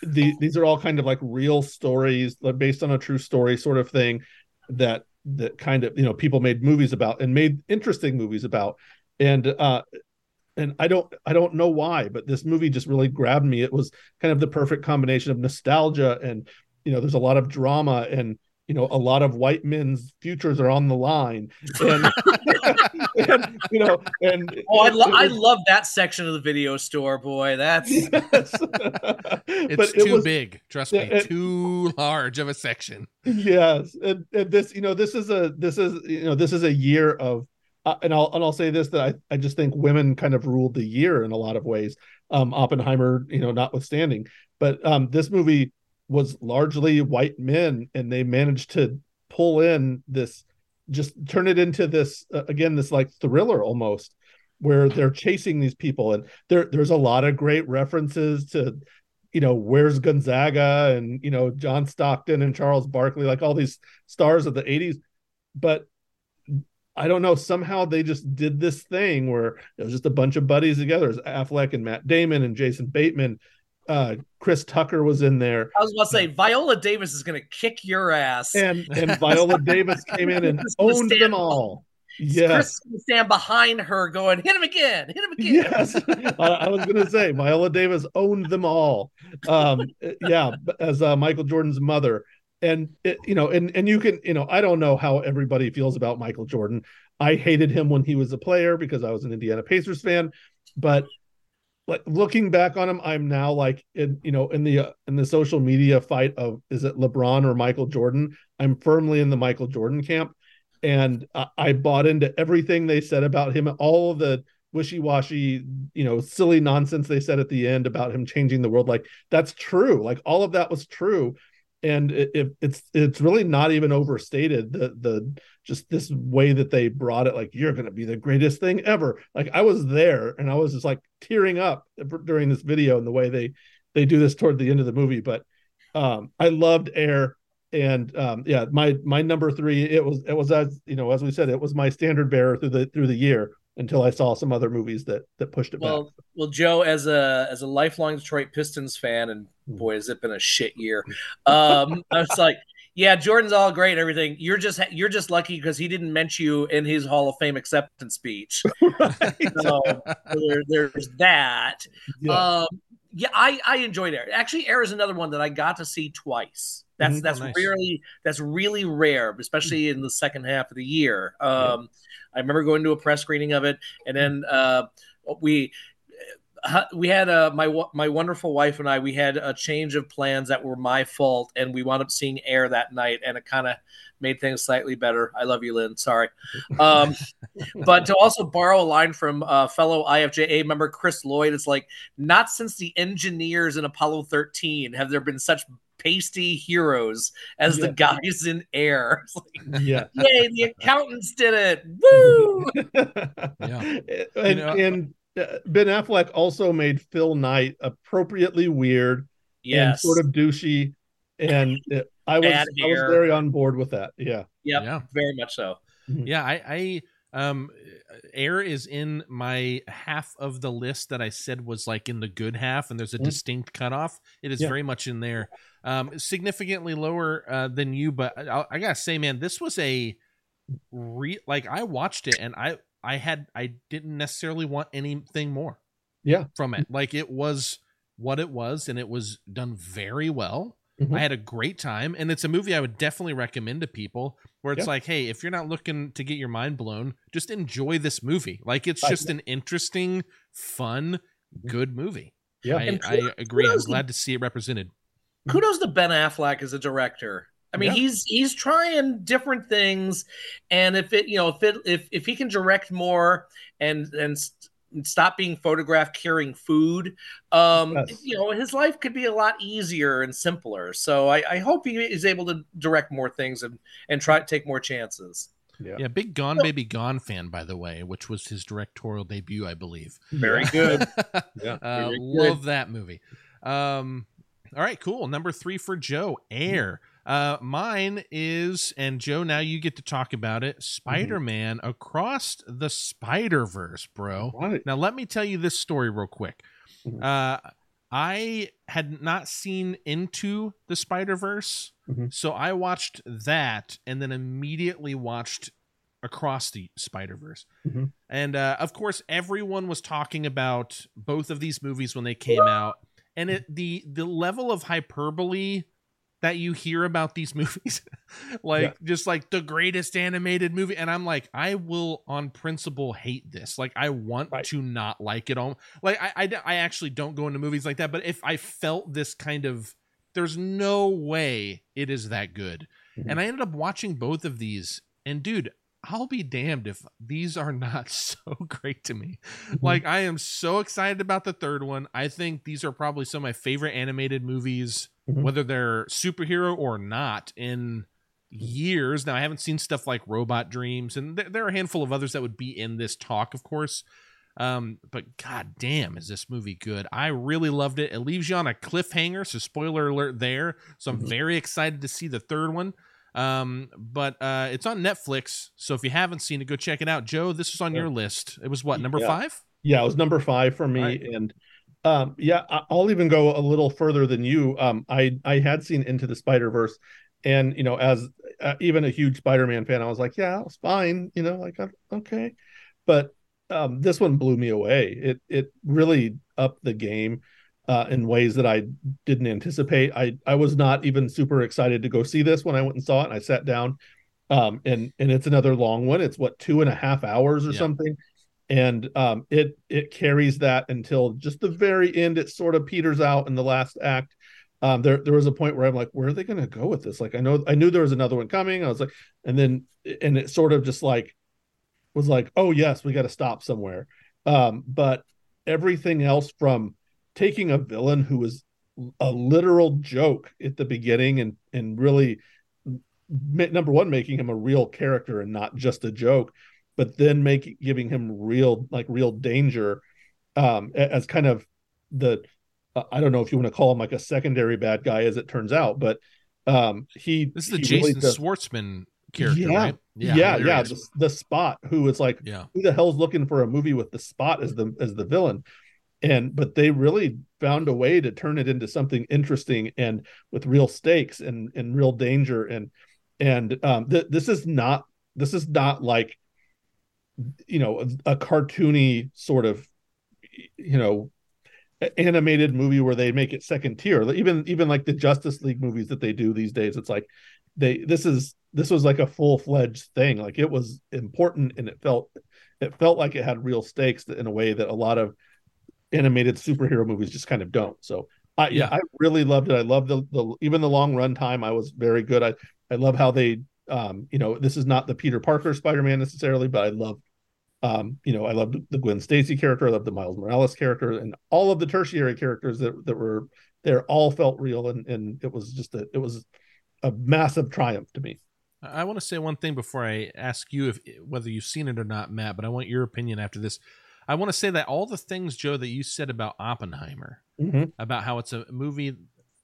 the, these are all kind of like real stories like based on a true story sort of thing that that kind of you know people made movies about and made interesting movies about and uh and I don't I don't know why, but this movie just really grabbed me. It was kind of the perfect combination of nostalgia and you know, there's a lot of drama and you know, a lot of white men's futures are on the line, and, and you know, and oh, I, lo- I love that section of the video store, boy. That's yes. it's too was, big. Trust me, and, too large of a section. Yes, and, and this, you know, this is a this is you know this is a year of uh, and I'll and I'll say this that I, I just think women kind of ruled the year in a lot of ways. Um, Oppenheimer, you know, notwithstanding, but um, this movie was largely white men, and they managed to pull in this, just turn it into this uh, again, this like thriller almost, where they're chasing these people, and there there's a lot of great references to, you know, where's Gonzaga and you know John Stockton and Charles Barkley, like all these stars of the '80s, but I don't know. Somehow they just did this thing where it was just a bunch of buddies together. It Affleck and Matt Damon and Jason Bateman. Uh, Chris Tucker was in there. I was about to say Viola Davis is going to kick your ass, and and Viola Davis came in and owned them all. Yes, Chris stand behind her, going, "Hit him again, hit him again." Yes, I, I, was going to say Viola Davis owned them all. Um, yeah, as uh, Michael Jordan's mother, and it, you know and and you can you know i don't know how everybody feels about michael jordan i hated him when he was a player because i was an indiana pacers fan but like looking back on him i'm now like in you know in the uh, in the social media fight of is it lebron or michael jordan? I'm firmly in the michael jordan camp. And I, I bought into everything they said about him all of the wishy-washy you know silly nonsense they said at the end about him changing the world. Like that's true. Like all of that was true. And it, it, it's it's really not even overstated the the just this way that they brought it like you're going to be the greatest thing ever like i was there and i was just like tearing up during this video and the way they they do this toward the end of the movie but um i loved air and um yeah my my number three it was it was as you know as we said it was my standard bearer through the through the year until I saw some other movies that that pushed it well, back. Well, Joe, as a as a lifelong Detroit Pistons fan, and hmm. boy, has it been a shit year. Um, I was like, yeah, Jordan's all great and everything. You're just you're just lucky because he didn't mention you in his Hall of Fame acceptance speech. so there, there's that. Yeah. Um, yeah, I I enjoyed Air. Actually, Air is another one that I got to see twice. That's mm-hmm. that's oh, nice. really that's really rare, especially in the second half of the year. Um, yeah. I remember going to a press screening of it, and then uh, we we had a uh, my my wonderful wife and I we had a change of plans that were my fault, and we wound up seeing Air that night, and it kind of made things slightly better. I love you, Lynn. Sorry, um, but to also borrow a line from uh, fellow IFJA member Chris Lloyd, it's like not since the engineers in Apollo 13 have there been such pasty heroes as yeah. the guys in air. Like, yeah. Yay, the accountants did it. Woo! yeah. And, you know, and Ben Affleck also made Phil Knight appropriately weird yes. and sort of douchey. And I was I was very on board with that. Yeah. Yep, yeah. Very much so. Mm-hmm. Yeah, I, I um air is in my half of the list that i said was like in the good half and there's a mm-hmm. distinct cutoff it is yeah. very much in there um, significantly lower uh, than you, but I, I, gotta say, man, this was a re like I watched it and I I had I didn't necessarily want anything more. Yeah, from it, like it was what it was, and it was done very well. Mm-hmm. I had a great time, and it's a movie I would definitely recommend to people. Where it's yeah. like, hey, if you're not looking to get your mind blown, just enjoy this movie. Like it's just an interesting, fun, mm-hmm. good movie. Yeah, I, I agree. I'm glad to see it represented kudos to Ben Affleck as a director. I mean, yeah. he's he's trying different things, and if it you know if it if if he can direct more and and stop being photographed carrying food, um, yes. you know, his life could be a lot easier and simpler. So I, I hope he is able to direct more things and and try to take more chances. Yeah. yeah, big Gone Baby Gone fan, by the way, which was his directorial debut, I believe. Very good. yeah, uh, very love that movie. Um, all right, cool. Number three for Joe, Air. Uh, mine is, and Joe, now you get to talk about it. Spider Man mm-hmm. across the Spider Verse, bro. Right. Now let me tell you this story real quick. Mm-hmm. Uh, I had not seen into the Spider Verse, Mhm. so I watched that and then immediately watched Across the Spider Verse. Mhm. And uh, of course, everyone was talking about both of these movies when they came out, and it the the level of hyperbole that you hear about these movies like Yeah. just like the greatest animated movie and i'm like i will on principle hate this like i want Right. to not like it all like I, I I actually don't go into movies like that but if i felt this kind of there's no way it is that good Mhm. and i ended up watching both of these and dude i'll be damned if these are not so great to me Mm-hmm. like i am so excited about the third one i think these are probably some of my favorite animated movies Mhm. whether they're superhero or not in years now i haven't seen stuff like robot dreams and there, there are a handful of others that would be in this talk of course um but god damn is this movie good i really loved it it leaves you on a cliffhanger so spoiler alert there so i'm Mhm. very excited to see the third one um but uh it's on netflix so if you haven't seen it go check it out joe this is on Yeah. your list it was what number Yeah. five Yeah, it was number five for me, Right. and um, yeah, I'll even go a little further than you. Um, I I had seen Into the Spider Verse, and you know, as uh, even a huge Spider Man fan, I was like, yeah, it's fine, you know, like I'm- okay, but um, this one blew me away. It it really upped the game uh, in ways that I didn't anticipate. I I was not even super excited to go see this when I went and saw it. And I sat down, um, and and it's another long one. It's what two and a half hours or Yeah. something and um, it it carries that until just the very end. It sort of peters out in the last act. Um, there there was a point where I'm like, where are they going to go with this? Like, I know I knew there was another one coming. I was like, and then and it sort of just like was like, oh yes, we got to stop somewhere. Um, but everything else from taking a villain who was a literal joke at the beginning and and really number one making him a real character and not just a joke but then making giving him real like real danger um as kind of the uh, i don't know if you want to call him like a secondary bad guy as it turns out but um he this is the he really jason does- Schwartzman character Yeah. right? Yeah yeah, he the, the spot who is like yeah. who the hell's looking for a movie with the spot as the as the villain? And but they really found a way to turn it into something interesting and with real stakes and and real danger and and um th- this is not this is not like you know a, a cartoony sort of you know animated movie where they make it second tier even even like the justice league movies that they do these days it's like they this is this was like a full-fledged thing like it was important and it felt it felt like it had real stakes in a way that a lot of animated superhero movies just kind of don't so I, yeah, Yeah. I really loved it. I loved the, the even the long run time. I was very good. I I love how they um you know this is not the Peter Parker Spider Man necessarily, but I love um you know I loved the Gwen Stacy character. I loved the Miles Morales character, and all of the tertiary characters that that were there all felt real, and and it was just a it was a massive triumph to me. I want to say one thing before I ask you if whether you've seen it or not, Matt. But I want your opinion after this. I want to say that all the things, Joe, that you said about Oppenheimer, Mhm. about how it's a movie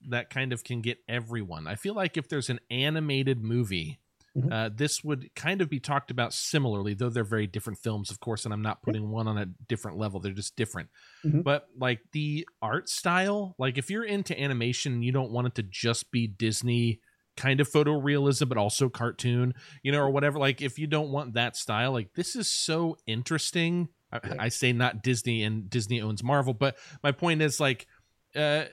that kind of can get everyone. I feel like if there's an animated movie, Mhm. uh, this would kind of be talked about similarly, though they're very different films, of course. And I'm not putting one on a different level; they're just different. Mhm. But like the art style, like if you're into animation, you don't want it to just be Disney kind of photorealism, but also cartoon, you know, or whatever. Like if you don't want that style, like this is so interesting. I, Yeah. I say not Disney and Disney owns Marvel, but my point is like uh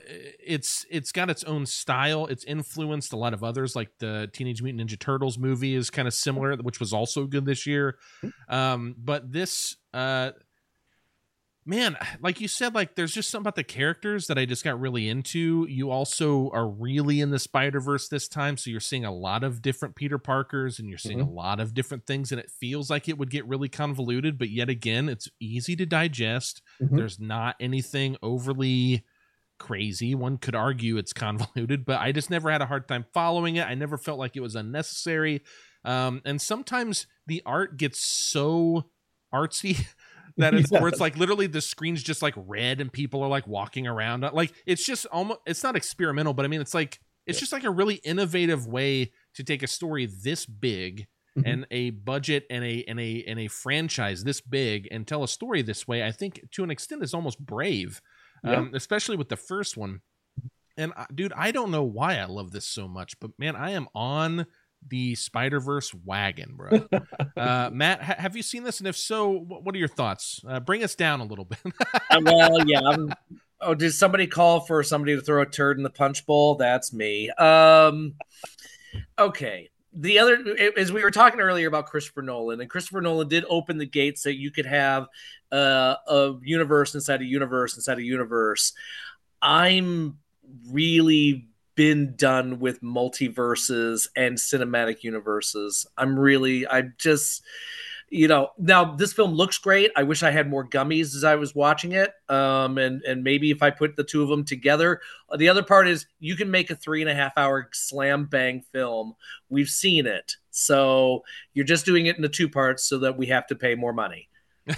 it's it's got its own style. It's influenced a lot of others like the teenage mutant ninja turtles movie is kind of similar which was also good this year. Um but this uh man like you said like there's just something about the characters that i just got really into. You also are really in the spider verse this time so you're seeing a lot of different peter parkers and you're seeing a lot of different things and it feels like it would get really convoluted but yet again it's easy to digest. Mhm. there's not anything overly crazy. One could argue it's convoluted but i just never had a hard time following it. I never felt like it was unnecessary. Um, and sometimes the art gets so artsy that it's where it's like literally the screen's just like red and people are like walking around. Like it's just almost it's not experimental but i mean it's like it's Yeah. just like a really innovative way to take a story this big Mhm. and a budget and a and a and a franchise this big and tell a story this way i think to an extent is almost brave um, especially with the first one. And uh, dude, I don't know why I love this so much, but man, I am on the Spider Verse wagon, bro. uh, Matt, ha- have you seen this? And if so, what, what are your thoughts? Uh, bring us down a little bit. Uh, well, yeah. I'm, oh, did somebody call for somebody to throw a turd in the punch bowl? That's me. Um, okay. The other, as we were talking earlier about Christopher Nolan, and Christopher Nolan did open the gates that you could have uh, a universe inside a universe inside a universe. I'm really been done with multiverses and cinematic universes. I'm really, I just, you know, now this film looks great. I wish I had more gummies as I was watching it. Um, and and maybe if I put the two of them together. The other part is you can make a three and a half hour slam bang film. We've seen it, so you're just doing it in the two parts so that we have to pay more money.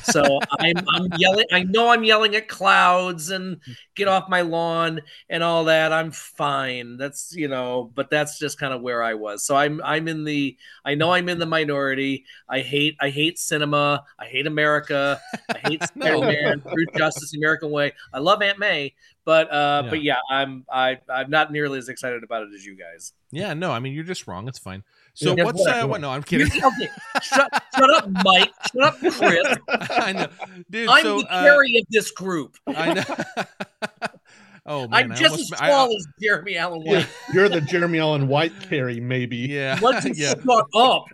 So I'm, I'm yelling. I know I'm yelling at clouds and get off my lawn and all that. I'm fine. That's you know, but that's just kind of where I was. So I'm I'm in the. I know I'm in the minority. I hate I hate cinema. I hate America. I hate Spider-Man, Truth, Justice, American Way. I love Aunt May, but uh, yeah. but yeah, I'm I I'm not nearly as excited about it as you guys. Yeah, no, I mean you're just wrong. It's fine. So yeah, what's uh, what? No, I'm kidding. okay, shut, shut up, Mike. Shut up, Chris. I know, dude. I'm so, the carry uh, of this group. I know. oh man, I'm just almost, as tall I, as Jeremy Allen White. You're the Jeremy Allen White carry, maybe. Yeah. Let's yeah. shut up.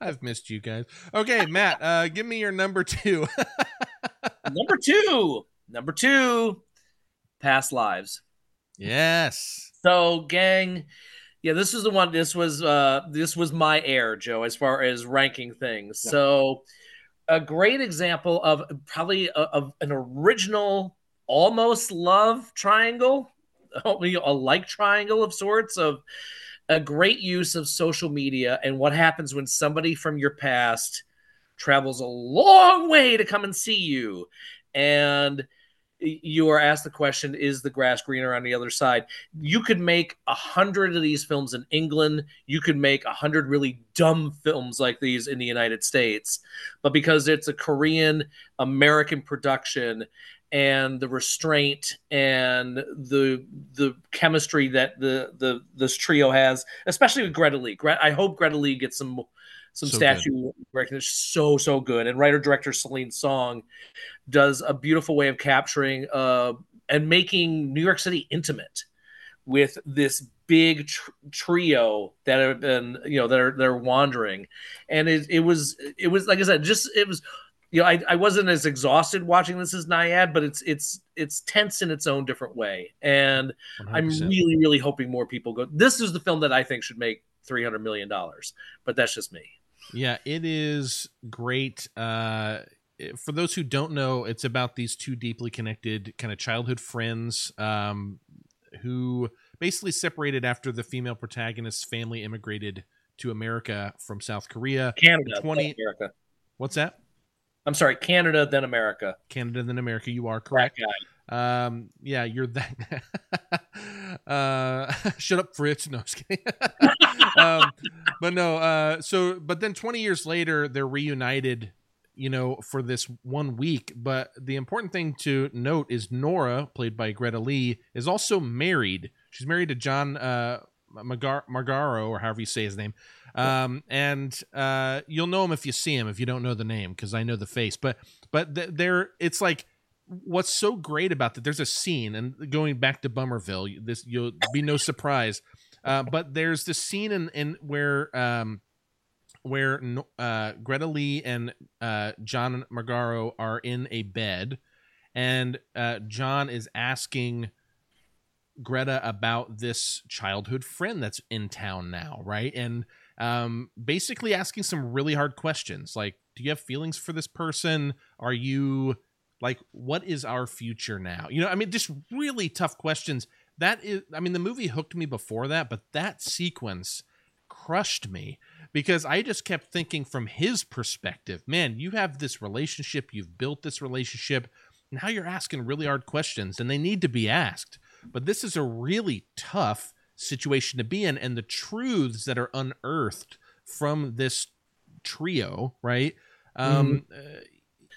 I've missed you guys. Okay, Matt, uh, give me your number two. number two. Number two. Past lives. Yes. So, gang, yeah, this is the one. This was uh, this was my air, Joe, as far as ranking things. Yeah. So, a great example of probably a, of an original, almost love triangle, a like triangle of sorts of a great use of social media and what happens when somebody from your past travels a long way to come and see you and you are asked the question is the grass greener on the other side? You could make a hundred of these films in england. You could make a hundred really dumb films like these in the united states. But because it's a korean american production and the restraint and the the chemistry that the the this trio has especially with greta lee. I hope greta lee gets some some so statue recognition. So so good. And writer director Celine Song does a beautiful way of capturing uh, and making New York City intimate with this big tr- trio that have been you know that are they're wandering, and it, it was it was like I said, just it was. You know, I, I wasn't as exhausted watching this as Nyad, but it's it's it's tense in its own different way, and i am really really hoping more people go. This is the film that I think should make three hundred million dollars, but that's just me. Yeah, it is great. Uh, for those who don't know, it's about these two deeply connected kind of childhood friends um, who basically separated after the female protagonist's family immigrated to America from South Korea. Canada, 20... America. What's that? I'm sorry, Canada, then America. Canada, then America. You are correct. Um, yeah, you're that. uh, shut up, Fritz. No, just kidding. um, but no, uh, so but then 20 years later, they're reunited. You know, for this one week. But the important thing to note is Nora, played by Greta Lee, is also married. She's married to John uh, Magaro, or however you say his name. Um, and uh, you'll know him if you see him. If you don't know the name, because I know the face. But but th- there, it's like what's so great about that there's a scene and going back to bummerville this you'll be no surprise uh, but there's this scene in, in where um, where uh, greta lee and uh, john magaro are in a bed and uh, john is asking greta about this childhood friend that's in town now right? And um, basically asking some really hard questions like do you have feelings for this person? Are you like what is our future now? You know i mean just really tough questions that is i mean the movie hooked me before that but that sequence crushed me because i just kept thinking from his perspective man you have this relationship you've built this relationship now you're asking really hard questions and they need to be asked but this is a really tough situation to be in and the truths that are unearthed from this trio right um, mm-hmm. uh,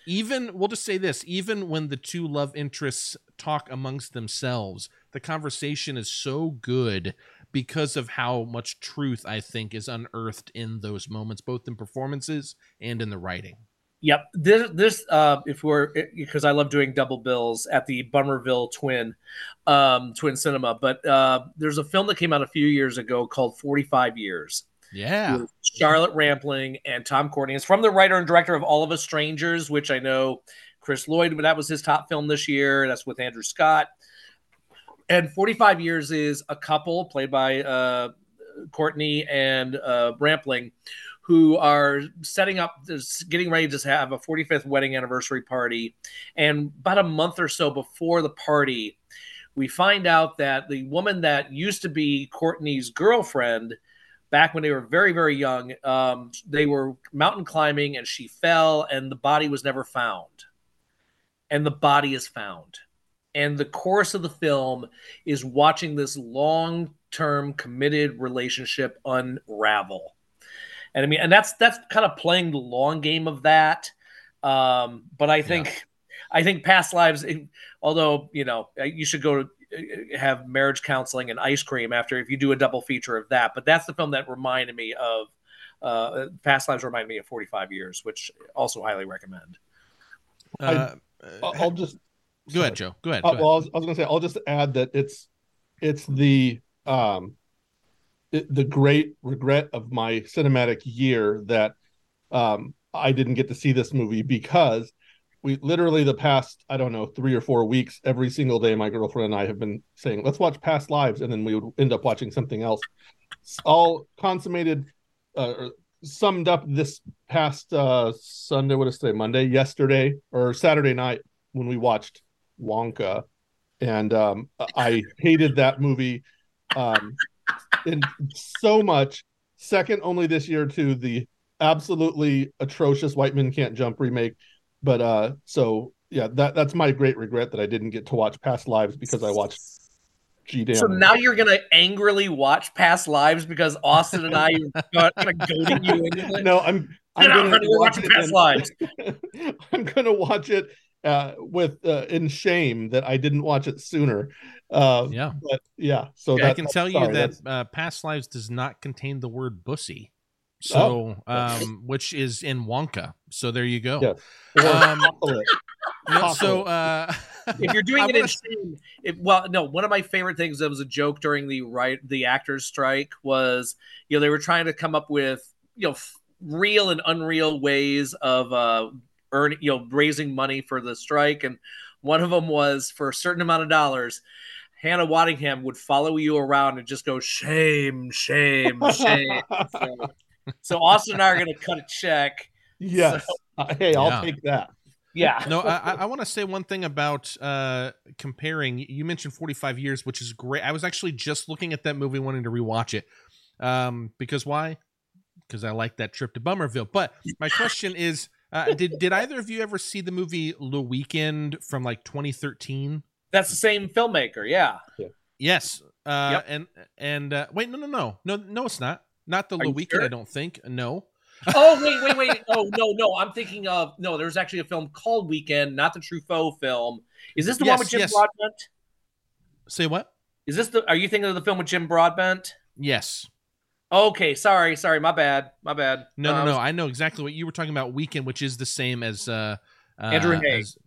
even we'll just say this even when the two love interests talk amongst themselves the conversation is so good because of how much truth i think is unearthed in those moments both in performances and in the writing Yep. This this uh if we're because I love doing double bills at the Bummerville Twin um Twin Cinema, but uh there's a film that came out a few years ago called 45 Years. Yeah Charlotte Rampling and Tom Courtenay. It's from the writer and director of All of Us Strangers, which I know Chris Lloyd, but that was his top film this year. That's with Andrew Scott. And 45 Years is a couple played by uh, Courtenay and uh, Rampling who are setting up, getting ready to have a 45th wedding anniversary party. And about a month or so before the party, we find out that the woman that used to be Courtenay's girlfriend – back when they were very very young um, they were mountain climbing and she fell and the body was never found. And the body is found. And the course of the film is watching this long term committed relationship unravel. And i mean and that's that's kind of playing the long game of that. Um, but i think yeah. i think past lives although you know you should go to have marriage counseling and ice cream after if you do a double feature of that. But that's the film that reminded me of uh, Past Lives reminded me of 45 Years, which also highly recommend. Uh, I, will just go sorry. ahead, Joe. Go ahead. Go uh, well, I was, I was going to say I'll just add that it's it's the um it, the great regret of my cinematic year that um I didn't get to see this movie because we literally the past i don't know three or four weeks every single day my girlfriend and i have been saying let's watch past lives and then we would end up watching something else. All consummated uh, summed up this past uh sunday what is today monday yesterday or saturday night when we watched wonka. And um i hated that movie um in so much. Second only this year to the absolutely atrocious white men can't jump remake but uh so yeah that that's my great regret that i didn't get to watch past lives because i watched G damn. So now you're gonna angrily watch past lives because Austin and I are gonna goading you into it. No, I'm. I'm gonna, gonna watch it past and, lives. I'm gonna watch it uh, with uh, in shame that I didn't watch it sooner. Uh, yeah, but yeah. So yeah, I can tell sorry, you that uh, past lives does not contain the word bussy. So, oh. um, which is in Wonka. So there you go. Um, so uh, if you're doing it in shame, if, well, no. One of my favorite things that was a joke during the right the actors strike was you know they were trying to come up with you know real and unreal ways of uh earning you know raising money for the strike, and one of them was for a certain amount of dollars. Hannah Waddingham would follow you around and just go shame, shame, shame. so, so Austin and I are going to cut a check. Yes. So, uh, hey, I'll yeah. take that. Yeah. no, I, I want to say one thing about uh, comparing. You mentioned 45 years, which is great. I was actually just looking at that movie, wanting to rewatch it. Um, because why? Because I like that trip to Bummerville. But my question is, uh, did did either of you ever see the movie Le Weekend from like 2013? That's the same filmmaker. Yeah. yeah. Yes. Uh, yep. And and uh, wait, no, no, no, no, no, it's not. Not the Weekend, sure? I don't think. No. Oh wait, wait, wait! Oh no, no! I'm thinking of no. There's actually a film called Weekend, not the Truffaut film. Is this the yes, one with Jim yes. Broadbent? Say what? Is this the? Are you thinking of the film with Jim Broadbent? Yes. Okay, sorry, sorry, my bad, my bad. No, no, no. Was... I know exactly what you were talking about. Weekend, which is the same as uh, uh Andrew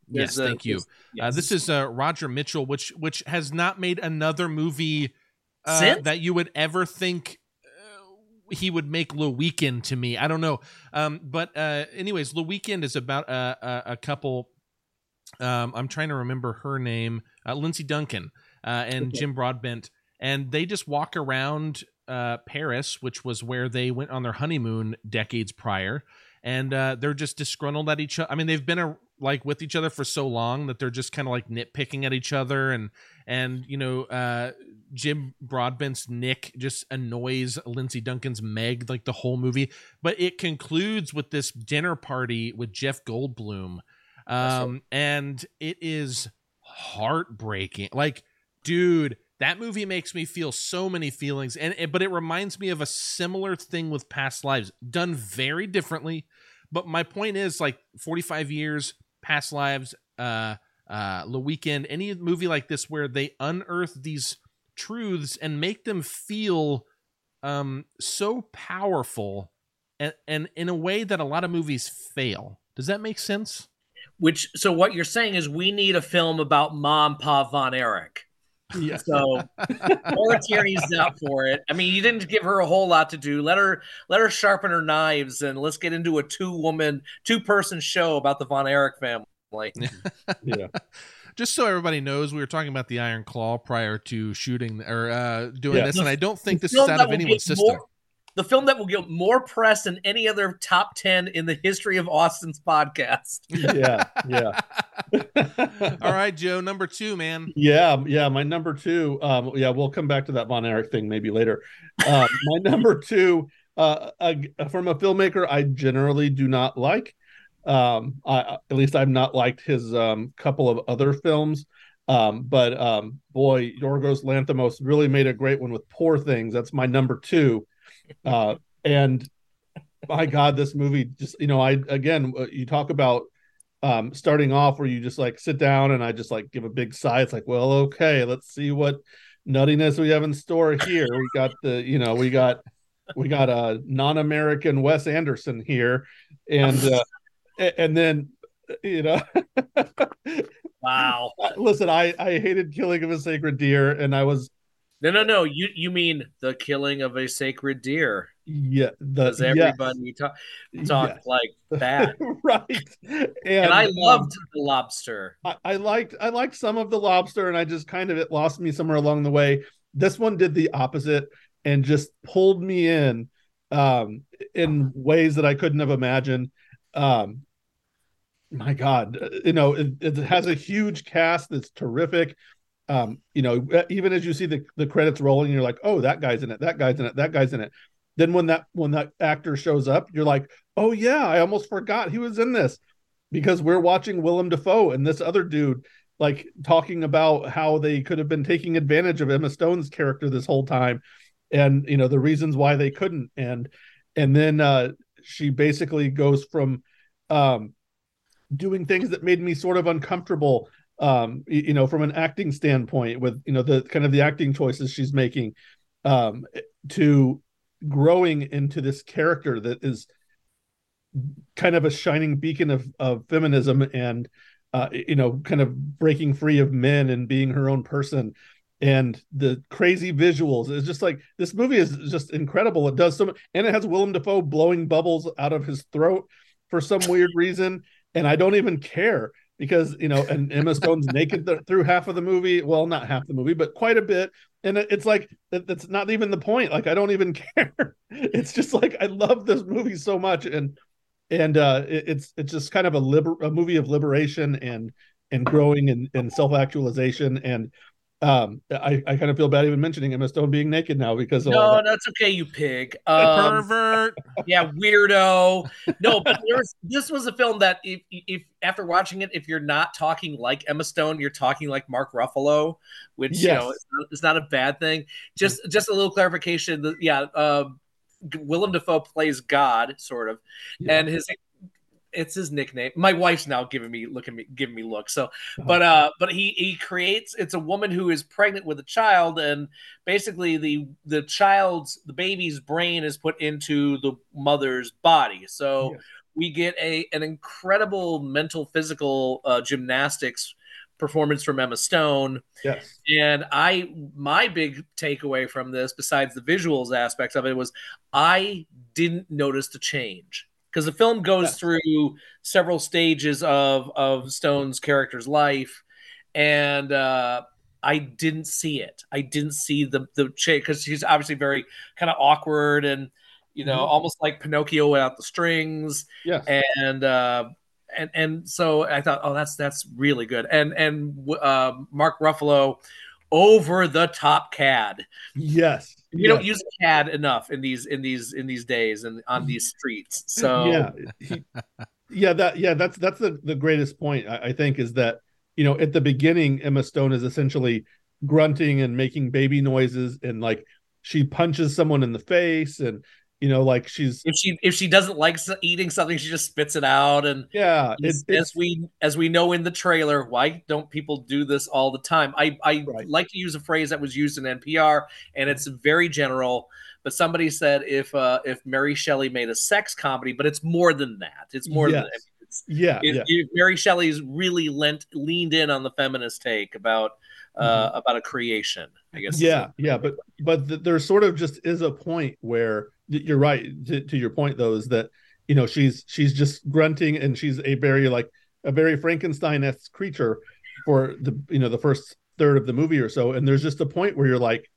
yes, thank you. Yes. Uh, this is uh, Roger Michell, which which has not made another movie uh, that you would ever think he would make Le Weekend to me. I don't know. Um, but uh, anyways, Le Weekend is about a, a, a couple. Um, I'm trying to remember her name, uh, Lindsay Duncan uh, and okay. Jim Broadbent, and they just walk around uh, Paris, which was where they went on their honeymoon decades prior, and uh, they're just disgruntled at each other. I mean, they've been a, like with each other for so long that they're just kind of like nitpicking at each other and and you know uh Jim Broadbent's Nick just annoys Lindsay Duncan's Meg like the whole movie. But it concludes with this dinner party with Jeff Goldblum. Um and it is heartbreaking. Like dude that movie makes me feel so many feelings. And but it reminds me of a similar thing with past lives done very differently. But my point is like 45 years Past Lives, uh, uh, The Weekend, any movie like this where they unearth these truths and make them feel um, so powerful and, and in a way that a lot of movies fail. Does that make sense? Which so what you're saying is we need a film about Mom Pa Von Erich. Yeah. So Maura Tierney's up for it. I mean, you didn't give her a whole lot to do. Let her let her sharpen her knives and let's get into a two woman, two person show about the Von Erich family. yeah. Just so everybody knows, we were talking about the Iron Claw prior to shooting or uh, doing Yeah. this, and I don't think The this is out of anyone's system. more- the film that will get more press than any other top 10 in the history of Austin's podcast. Yeah. Yeah. All right, Joe, number two, man. Yeah, yeah. My number two. Um, yeah, we'll come back to that Von Erich thing maybe later. Um, my number two, uh, uh, from a filmmaker I generally do not like. Um, I at least I've not liked his um couple of other films. Um, but um, boy, Yorgos Lanthimos really made a great one with Poor Things. That's my number two. Uh, and my God, this movie just you know I again uh, you talk about um starting off where you just like sit down and I just like give a big sigh. It's like, well, okay, let's see what nuttiness we have in store here. We got the, you know, we got we got a non-American Wes Anderson here, and uh, and then you know, Wow. listen, I I hated Killing of a Sacred Deer, and I was No, no, no. You you mean the killing of a sacred deer? yeah the Does yes, everybody talk talk yes. like that? right, and, And I um, loved the lobster. I, I liked I liked some of the lobster, and I just kind of it lost me somewhere along the way. This one did the opposite and just pulled me in um, in ways that I couldn't have imagined. Um, my God, uh, you know, it, it has a huge cast that's terrific. Um, you know, even as you see the, the credits rolling, you're like, oh, that guy's in it, that guy's in it, that guy's in it. Then when that when that actor shows up, you're like, oh yeah, I almost forgot he was in this because we're watching Willem Dafoe and this other dude like talking about how they could have been taking advantage of Emma Stone's character this whole time and you know the reasons why they couldn't and and then uh she basically goes from um doing things that made me sort of uncomfortable um you know from an acting standpoint with you know the kind of the acting choices she's making um to growing into this character that is kind of a shining beacon of of feminism and uh you know kind of breaking free of men and being her own person. And the crazy visuals is just like this movie is just incredible. It does so much and it has Willem Dafoe blowing bubbles out of his throat for some weird reason and I don't even care because you know and Emma Stone's naked th- through half of the movie. Well not half the movie but quite a bit. And it, it's like that, that's not even the point. Like I don't even care. It's just like I love this movie so much. And and uh it, it's it's just kind of a liber- a movie of liberation and and growing and, and self-actualization. And um I, I kind of feel bad even mentioning Emma Stone being naked now because of No, that. that's okay, you pig. Um, Pervert. yeah, weirdo. No, but there was, this was a film that if, if after watching it, if you're not talking like Emma Stone, you're talking like Mark Ruffalo, which you know Yes. is not, is not a bad thing. Just just a little clarification. Yeah, uh, Willem Dafoe plays God, sort of, Yeah. and his it's his nickname. My wife's now giving me look at me giving me look. So, but uh, but he he creates. It's a woman who is pregnant with a child, and basically the the child's the baby's brain is put into the mother's body. So we get a an incredible mental physical uh, gymnastics performance from Emma Stone. yes And I, my big takeaway from this, besides the visuals aspects of it, was I didn't notice the change because the film goes Yes. through several stages of of Stone's character's life, and uh, I didn't see it. I didn't see the the change because she's obviously very kind of awkward and you know Mhm. almost like Pinocchio without the strings yes and uh, and and so I thought, oh, that's that's really good. And and uh, Mark Ruffalo, over the top cad. yes You don't use cad enough in these in these in these days and on these streets. So yeah he- yeah that yeah that's that's the the greatest point I, I think is that you know at the beginning Emma Stone is essentially grunting and making baby noises and like she punches someone in the face and you know like she's if she if she doesn't like eating something she just spits it out and yeah as, as we as we know in the trailer why don't people do this all the time i i right. like to use a phrase that was used in npr and it's very general but somebody said if uh if mary shelley made a sex comedy but it's more than that it's more yes. than it's, yeah, if, yeah. if mary shelley's really lent leaned in on the feminist take about uh, mm-hmm. about a creation. I guess. Yeah, yeah, but but th- there sort of just is a point where you're right. To, to your point though, is that you know she's she's just grunting and she's a very like a very Frankenstein-esque creature for the you know the first third of the movie or so, and there's just a point where you're like,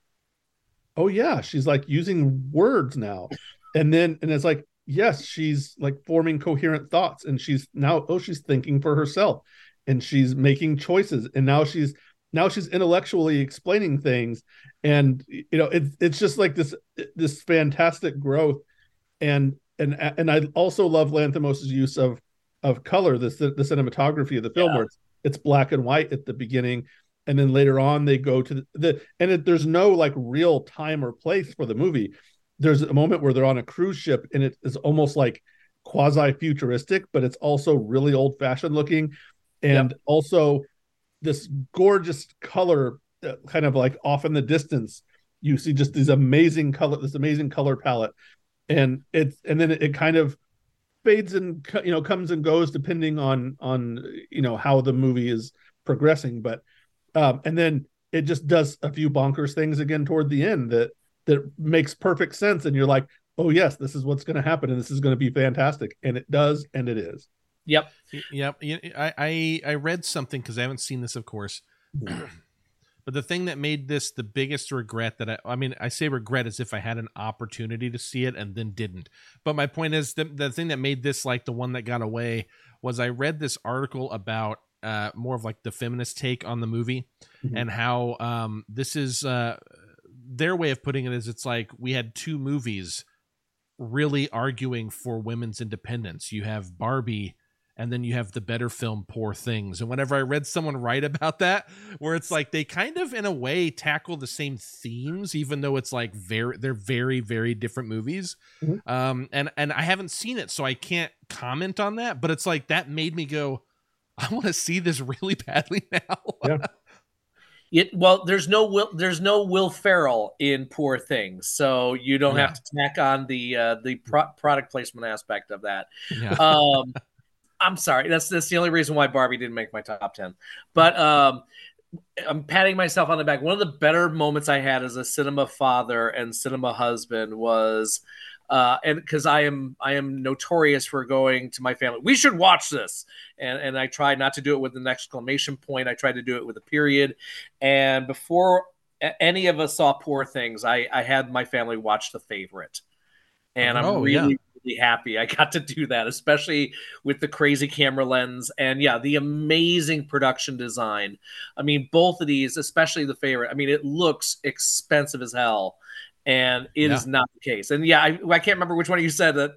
oh yeah, she's like using words now, and then and it's like yes, she's like forming coherent thoughts, and she's now oh she's thinking for herself, and she's making choices, and now she's now she's intellectually explaining things and you know it's it's just like this this fantastic growth and and and i also love lanthimos's use of of color this the, the cinematography of the film yeah. where it's, it's black and white at the beginning and then later on they go to the, the and it, there's no like real time or place for the movie there's a moment where they're on a cruise ship and it is almost like quasi futuristic but it's also really old fashioned looking and yep. also this gorgeous color kind of like off in the distance you see just these amazing color this amazing color palette. And it's and then it, it kind of fades and you know comes and goes depending on on you know how the movie is progressing. But um and then it just does a few bonkers things again toward the end that that makes perfect sense. And you're like oh yes this is what's going to happen and this is going to be fantastic. And it does and it is Yep. Yep. I I, I read something because I haven't seen this, of course. but the thing that made this the biggest regret that I I mean I say regret as if I had an opportunity to see it and then didn't. But my point is the the thing that made this like the one that got away was I read this article about uh more of like the feminist take on the movie mm-hmm. and how um this is uh their way of putting it is it's like we had two movies really arguing for women's independence. You have Barbie and then you have the better film poor things and whenever i read someone write about that where it's like they kind of in a way tackle the same themes even though it's like very they're very very different movies mm-hmm. um and and i haven't seen it so i can't comment on that but it's like that made me go i want to see this really badly now yeah. It, well, there's no will. There's no Will Ferrell in Poor Things, so you don't yeah. have to tack on the uh, the pro- product placement aspect of that. Yeah. Um, I'm sorry. That's that's the only reason why Barbie didn't make my top ten. But um, I'm patting myself on the back. One of the better moments I had as a cinema father and cinema husband was, uh, and because I am I am notorious for going to my family. We should watch this, and and I try not to do it with an exclamation point. I try to do it with a period. And before any of us saw Poor Things, I I had my family watch The Favorite, and I'm oh, really. Yeah really happy I got to do that, especially with the crazy camera lens and yeah, the amazing production design. I mean, both of these, especially the favorite. I mean, it looks expensive as hell, and it yeah. is not the case. And yeah, I, I can't remember which one you said that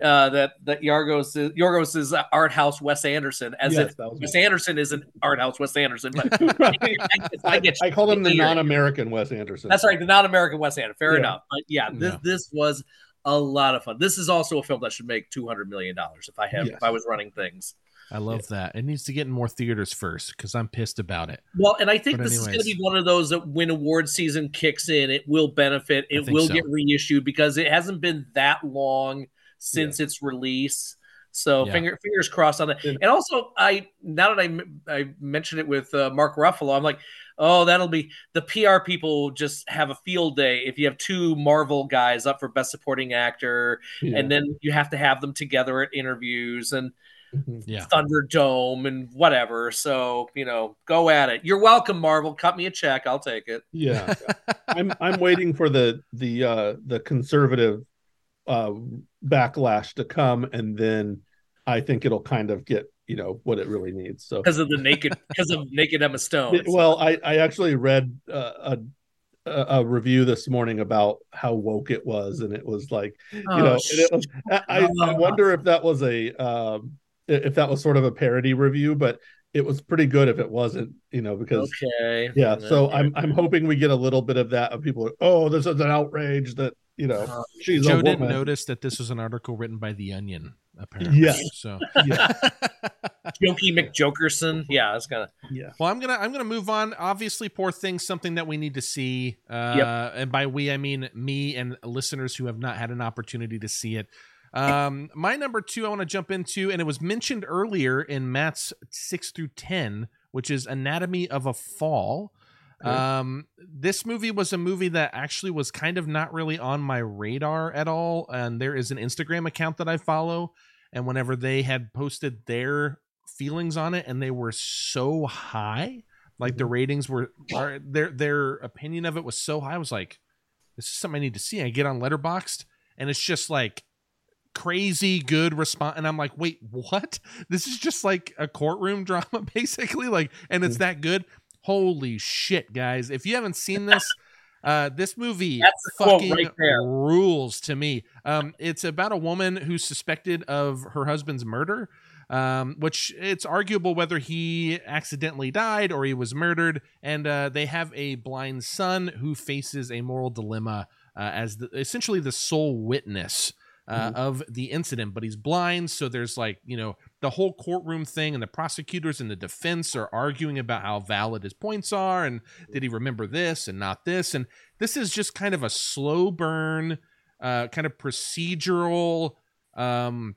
uh, that that Yargos is, Yorgos is art house Wes Anderson, as yes, if Wes Anderson is an art house Wes Anderson. But I, I, I, I call him the non-American Wes Anderson. That's right, the non-American Wes Anderson. Fair yeah. enough. But yeah, this yeah. this was a lot of fun. This is also a film that should make two hundred million dollars if I have yes. if I was running things. I love yeah. that. It needs to get in more theaters first because I'm pissed about it. Well, and I think but this anyways. is going to be one of those that when award season kicks in, it will benefit. It will so. get reissued because it hasn't been that long since yeah. its release. So yeah. finger, fingers crossed on that. And also, I now that I I mentioned it with uh, Mark Ruffalo, I'm like, oh, that'll be the PR people just have a field day if you have two Marvel guys up for Best Supporting Actor, yeah. and then you have to have them together at interviews and mm-hmm. yeah. Thunderdome and whatever. So you know, go at it. You're welcome, Marvel. Cut me a check. I'll take it. Yeah, I'm I'm waiting for the the uh the conservative uh, backlash to come, and then I think it'll kind of get you know what it really needs. So because of the naked, because of naked Emma Stone. Well, I I actually read uh, a a review this morning about how woke it was, and it was like you oh, know, was, I, I oh. wonder if that was a um, if that was sort of a parody review, but it was pretty good if it wasn't, you know, because okay, yeah. So I'm I'm hoping we get a little bit of that of people. Oh, this is an outrage that you know, Uh, she's Joe a didn't notice that this was an article written by The Onion, apparently. Yes. So Yeah. Jokey McJokerson. Yeah, it's kind of Yeah. Well, I'm gonna I'm gonna move on. Obviously, poor thing. something that we need to see. Uh, Yep. And by we, I mean me and listeners who have not had an opportunity to see it. Um, my number two, I want to jump into, and it was mentioned earlier in Matt's six through ten, which is Anatomy of a Fall. Um, this movie was a movie that actually was kind of not really on my radar at all. And there is an Instagram account that I follow, and whenever they had posted their feelings on it, and they were so high, like the ratings were, are, their their opinion of it was so high. I was like, this is something I need to see. I get on Letterboxd, and it's just like crazy good response and i'm like wait what this is just like a courtroom drama basically like and it's that good holy shit guys if you haven't seen this uh this movie That's fucking right rules to me um it's about a woman who's suspected of her husband's murder um which it's arguable whether he accidentally died or he was murdered and uh they have a blind son who faces a moral dilemma uh, as the, essentially the sole witness uh, Mhm. of the incident, but he's blind. So there's like, you know, the whole courtroom thing, and the prosecutors and the defense are arguing about how valid his points are. And did he remember this and not this? And this is just kind of a slow burn, uh, kind of procedural um,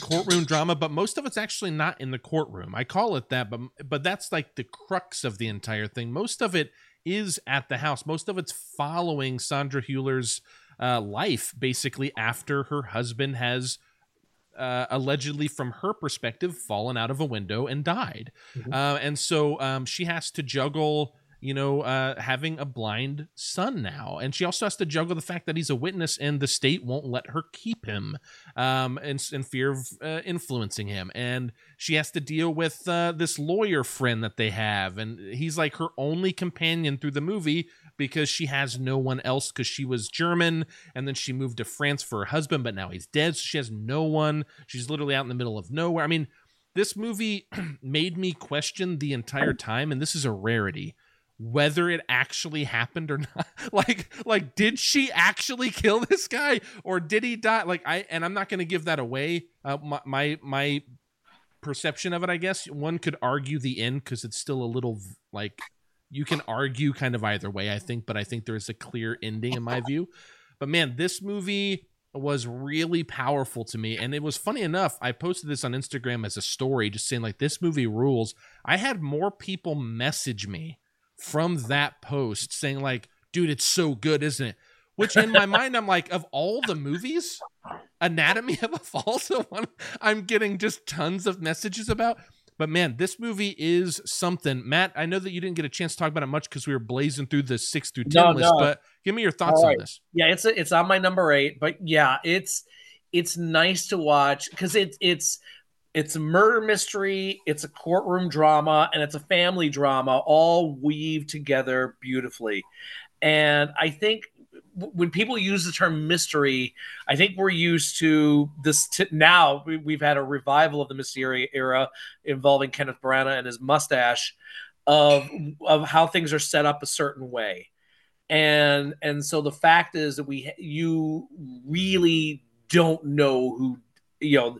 courtroom drama, but most of it's actually not in the courtroom. I call it that, but but that's like the crux of the entire thing. Most of it is at the house. Most of it's following Sandra Hüller's uh, life, basically after her husband has uh, allegedly, from her perspective, fallen out of a window and died. Mhm. Uh, and so um, she has to juggle, you know, uh, having a blind son now. And she also has to juggle the fact that he's a witness and the state won't let her keep him um, in, in fear of uh, influencing him. And she has to deal with uh, this lawyer friend that they have. And he's like her only companion through the movie because she has no one else because she was German and then she moved to France for her husband, but now he's dead. So she has no one. She's literally out in the middle of nowhere. I mean, this movie made me question the entire time, and this is a rarity whether it actually happened or not like like did she actually kill this guy or did he die like i and i'm not going to give that away uh, my, my my perception of it i guess one could argue the end because it's still a little like you can argue kind of either way i think but i think there's a clear ending in my view. But man this movie was really powerful to me and it was funny enough i posted this on instagram as a story just saying like this movie rules. I had more people message me from that post saying like dude it's so good isn't it? Which in my mind i'm like of all the movies anatomy of a fall is the one i'm getting just tons of messages about but man this movie is something matt i know that you didn't get a chance to talk about it much because we were blazing through the 6 through 10 No, list no. but give me your thoughts All on this yeah, it's a, it's on my number eight. But yeah, it's it's nice to watch because it's it's it's a murder mystery, it's a courtroom drama, and it's a family drama, all weaved together beautifully. And I think when people use the term mystery, I think we're used to this. T- now we, we've had a revival of the mystery era involving Kenneth Branagh and his mustache of of how things are set up a certain way and and so the fact is that we you really don't know who you know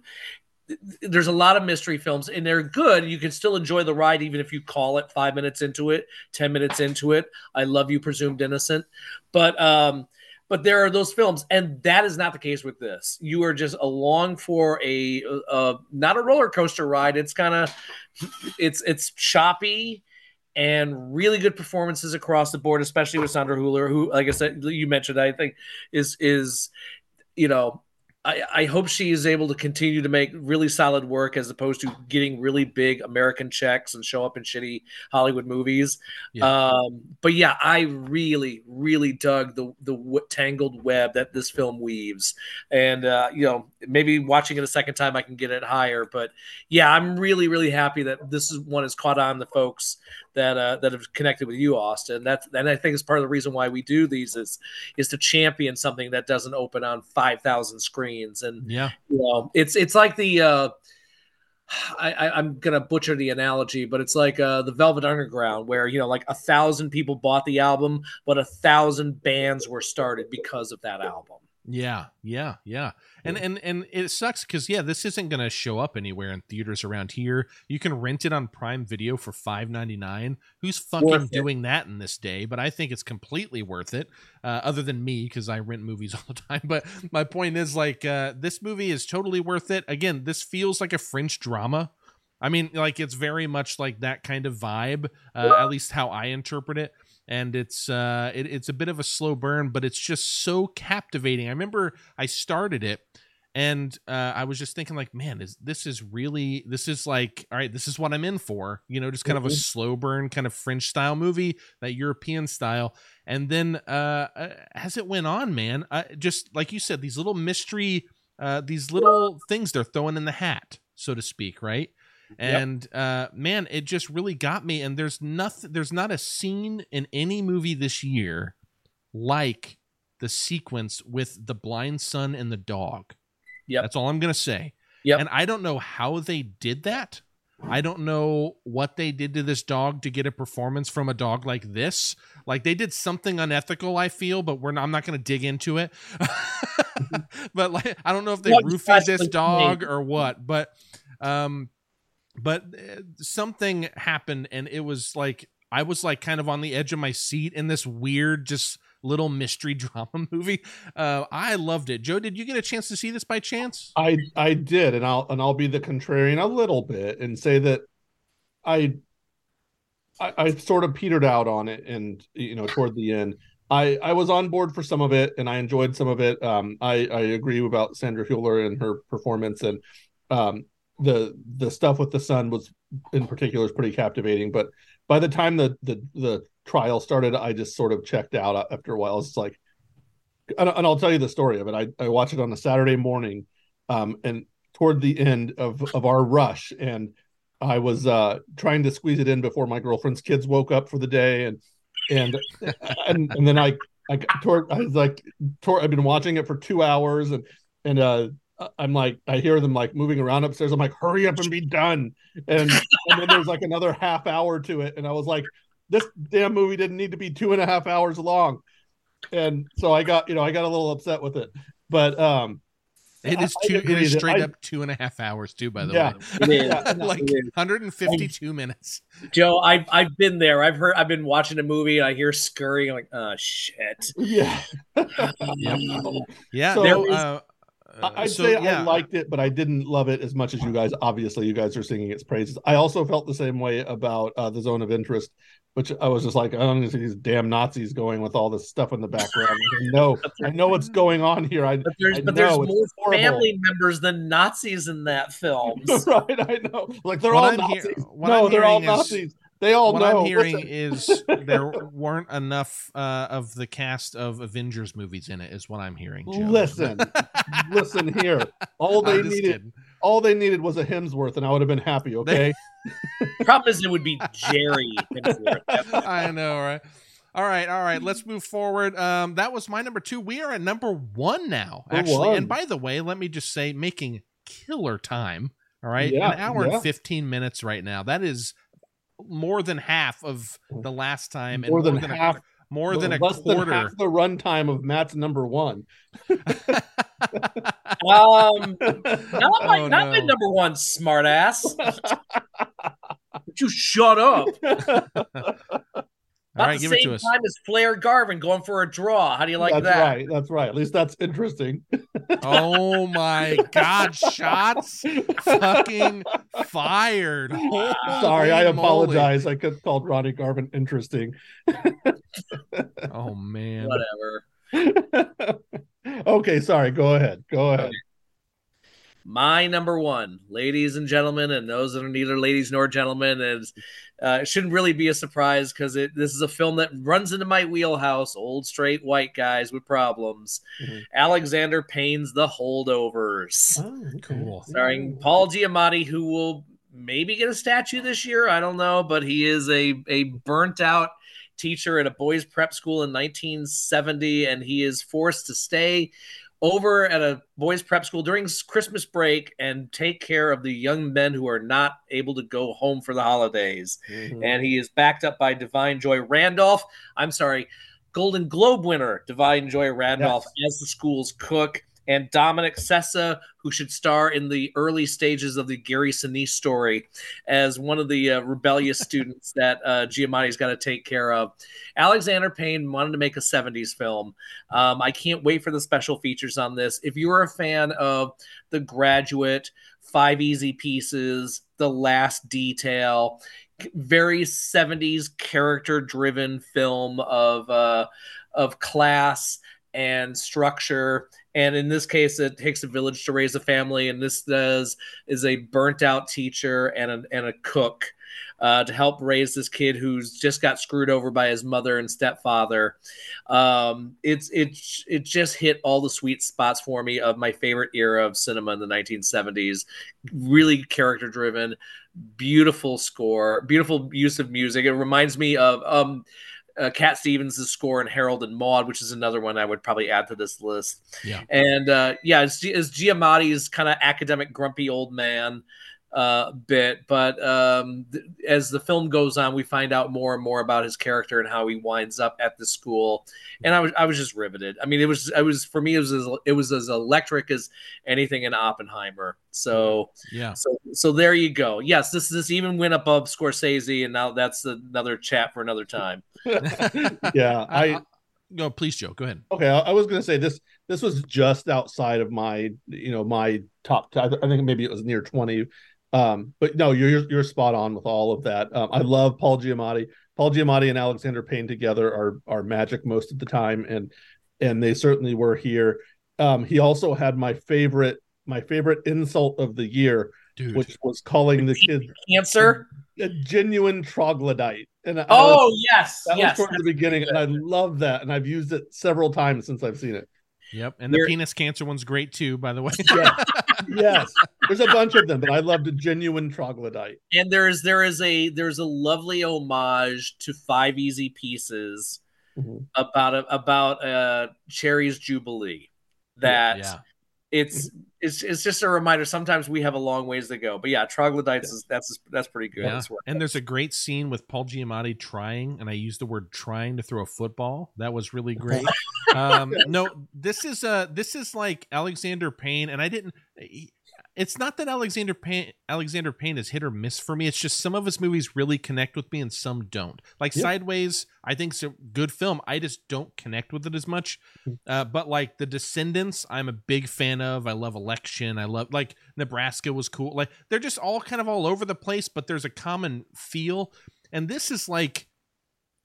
there's a lot of mystery films and they're good. You can still enjoy the ride even if you call it five minutes into it ten minutes into it. I love you presumed innocent. But um but there are those films and that is not the case with this. You are just along for a uh not a roller coaster ride. It's kind of it's it's choppy and really good performances across the board, especially with Sandra Hüller, who, like I said, you mentioned, I think is is you know, I, I hope she is able to continue to make really solid work as opposed to getting really big American checks and show up in shitty Hollywood movies. Um, but yeah, I really, really dug the the w- tangled web that this film weaves, and uh, you know, maybe watching it a second time, I can get it higher. But yeah, I'm really, really happy that this is one has caught on the folks that uh, that have connected with you, Austin. That's and I think it's part of the reason why we do these is is to champion something that doesn't open on five thousand screens. And yeah you know, it's it's like the uh, I, am gonna butcher the analogy, but it's like uh, the Velvet Underground, where you know, like a thousand people bought the album, but a thousand bands were started because of that album. Yeah, yeah, yeah. And and and it sucks cuz yeah, this isn't going to show up anywhere in theaters around here. You can rent it on Prime Video for 5.99. Who's fucking doing that in this day? But I think it's completely worth it. Uh, other than me cuz I rent movies all the time, but my point is like uh, this movie is totally worth it. Again, this feels like a French drama. I mean, like it's very much like that kind of vibe, uh, at least how I interpret it and it's uh, it, it's a bit of a slow burn, but it's just so captivating. I remember I started it, and uh, I was just thinking, like, man, is this is really this is like, all right, this is what I'm in for, you know, just kind mm-hmm. of a mm-hmm. slow burn, kind of French style movie, that European style, and then uh, uh as it went on, man, I, just like you said, these little mystery, uh, these little things they're throwing in the hat, so to speak, right? And yep. uh man it just really got me and there's nothing there's not a scene in any movie this year like the sequence with the blind son and the dog. Yeah that's all i'm gonna say. Yeah and i don't know how they did that. I don't know what they did to this dog to get a performance from a dog like this. Like they did something unethical i feel but we're not, i'm not gonna dig into it. But like i don't know if they what roofied this dog or what but um but uh, something happened and it was like i was like kind of on the edge of my seat in this weird just little mystery drama movie. Uh i loved it. Joe did you get a chance to see this by chance? I i did and i'll and i'll be the contrarian a little bit and say that i I, I sort of petered out on it and you know toward the end. I, I was on board for some of it and I enjoyed some of it. Um, I, I agree about Sandra Hüller and her performance and um, the the stuff with the son was in particular is pretty captivating. But by the time the the the trial started, I just sort of checked out after a while. It's like, and, and I'll tell you the story of it. I I watched it on a Saturday morning, um, and toward the end of of our rush, and I was uh trying to squeeze it in before my girlfriend's kids woke up for the day, and and and, and then I I toward I was like toward, I've been watching it for two hours and and uh I'm like, I hear them like moving around upstairs. I'm like, hurry up and be done. And, and then there's like another half hour to it. And I was like, this damn movie didn't need to be two and a half hours long. And so I got, you know, I got a little upset with it. But um it is two. It is straight I, up two and a half hours too. By the yeah, way, yeah, like 152 minutes. Joe, I've I've been there. I've heard. I've been watching a movie and I hear scurrying. I'm like, oh shit. Yeah. yep. Yeah. So, there, uh, uh, I'd so, say yeah. I liked it, but I didn't love it as much as you guys. Obviously, you guys are singing its praises. I also felt the same way about uh, the Zone of Interest, which I was just like, I don't see these damn Nazis going with all this stuff in the background. I know, I know what's going on here. I, but there's, I but there's more horrible. family members than Nazis in that film. right? I know. Like they're what all I'm Nazis. Hear, no, I'm they're all Nazis. They all what know. I'm hearing is there weren't enough uh, of the cast of Avengers movies in it. Is what I'm hearing. Joe. Listen, listen here. All they needed, kidding. all they needed was a Hemsworth, and I would have been happy. Okay. Problem is, it would be Jerry. Hemsworth. I know, right? All right, all right. Let's move forward. Um, that was my number two. We are at number one now, actually. One. And by the way, let me just say, making killer time. All right, yeah, an hour yeah. and fifteen minutes right now. That is more than half of the last time, more, than, than, half. A, more than a less quarter. Than half the runtime of Matt's number one. um, not my, oh, not no. my number one, smartass. you shut up. All right, the give same it to us. time as Flair Garvin going for a draw. How do you like that's that? That's right. That's right. At least that's interesting. oh my God! Shots fucking fired. Holy Sorry, I apologize. I could called Ronnie Garvin interesting. oh man. Whatever. okay, sorry. Go ahead. Go ahead. Okay my number one, ladies and gentlemen, and those that are neither ladies nor gentlemen, is uh, it shouldn't really be a surprise because this is a film that runs into my wheelhouse. Old straight white guys with problems. Mm-hmm. Alexander Payne's The Holdovers. Oh, cool. Starring Paul Giamatti, who will maybe get a statue this year. I don't know, but he is a a burnt out teacher at a boys prep school in 1970, and he is forced to stay over at a boys prep school during Christmas break and take care of the young men who are not able to go home for the holidays. Mm-hmm. And he is backed up by Da'Vine Joy Randolph. I'm sorry, Golden Globe winner Da'Vine Joy Randolph yes. as the school's cook and Dominic Sessa, who should star in the early stages of the Gary Sinise story as one of the uh, rebellious students that uh, Giamatti's got to take care of. Alexander Payne wanted to make a 70s film. Um, I can't wait for the special features on this. If you're a fan of The Graduate, Five Easy Pieces, The Last Detail, very 70s character driven film of uh, of class and structure and in this case it takes a village to raise a family and this does is a burnt out teacher and a, and a cook uh, to help raise this kid who's just got screwed over by his mother and stepfather. Um, it's it it just hit all the sweet spots for me of my favorite era of cinema in the 1970s. Really character driven, beautiful score, beautiful use of music. It reminds me of um, uh, Cat Stevens' score in Harold and Maude, which is another one I would probably add to this list. Yeah. And uh, yeah, it's, it's Giamatti's kind of academic, grumpy old man uh, bit. But um, th- as the film goes on, we find out more and more about his character and how he winds up at the school. And I was I was just riveted. I mean, it was it was for me it was as, it was as electric as anything in Oppenheimer. So yeah. So so there you go. Yes, this this even went above Scorsese, and now that's another chat for another time. yeah, I. No, please, Joe. Go ahead. Okay, I, I was going to say this. This was just outside of my, you know, my top. I think maybe it was near twenty um, but no, you're you're spot on with all of that. Um, I love Paul Giamatti. Paul Giamatti and Alexander Payne together are are magic most of the time, and and they certainly were here. Um, he also had my favorite my favorite insult of the year, Dude. which was calling the kid cancer a, a genuine troglodyte. And oh was, yes, that yes, was towards the beginning, and I love that, and I've used it several times since I've seen it. Yep, and the You're, penis cancer one's great too, by the way. yes, yes. There's a bunch of them, but I loved a genuine troglodyte. And there's there is a there's a lovely homage to Five Easy Pieces mm-hmm. about a, about uh Cherry's Jubilee. That yeah it's it's it's just a reminder. Sometimes we have a long ways to go, but yeah, troglodytes is that's that's pretty good. Yeah. And there's a great scene with Paul Giamatti trying, and I use the word trying to throw a football. That was really great. um, no, this is uh this is like Alexander Payne, and I didn't. He, it's not that Alexander Payne Alexander Payne is hit or miss for me. It's just some of his movies really connect with me and some don't. Like yep. Sideways, I think it's a good film. I just don't connect with it as much. Hmm. Uh, but like The Descendants, I'm a big fan of. I love Election. I love like Nebraska was cool. Like they're just all kind of all over the place, but there's a common feel. And this is like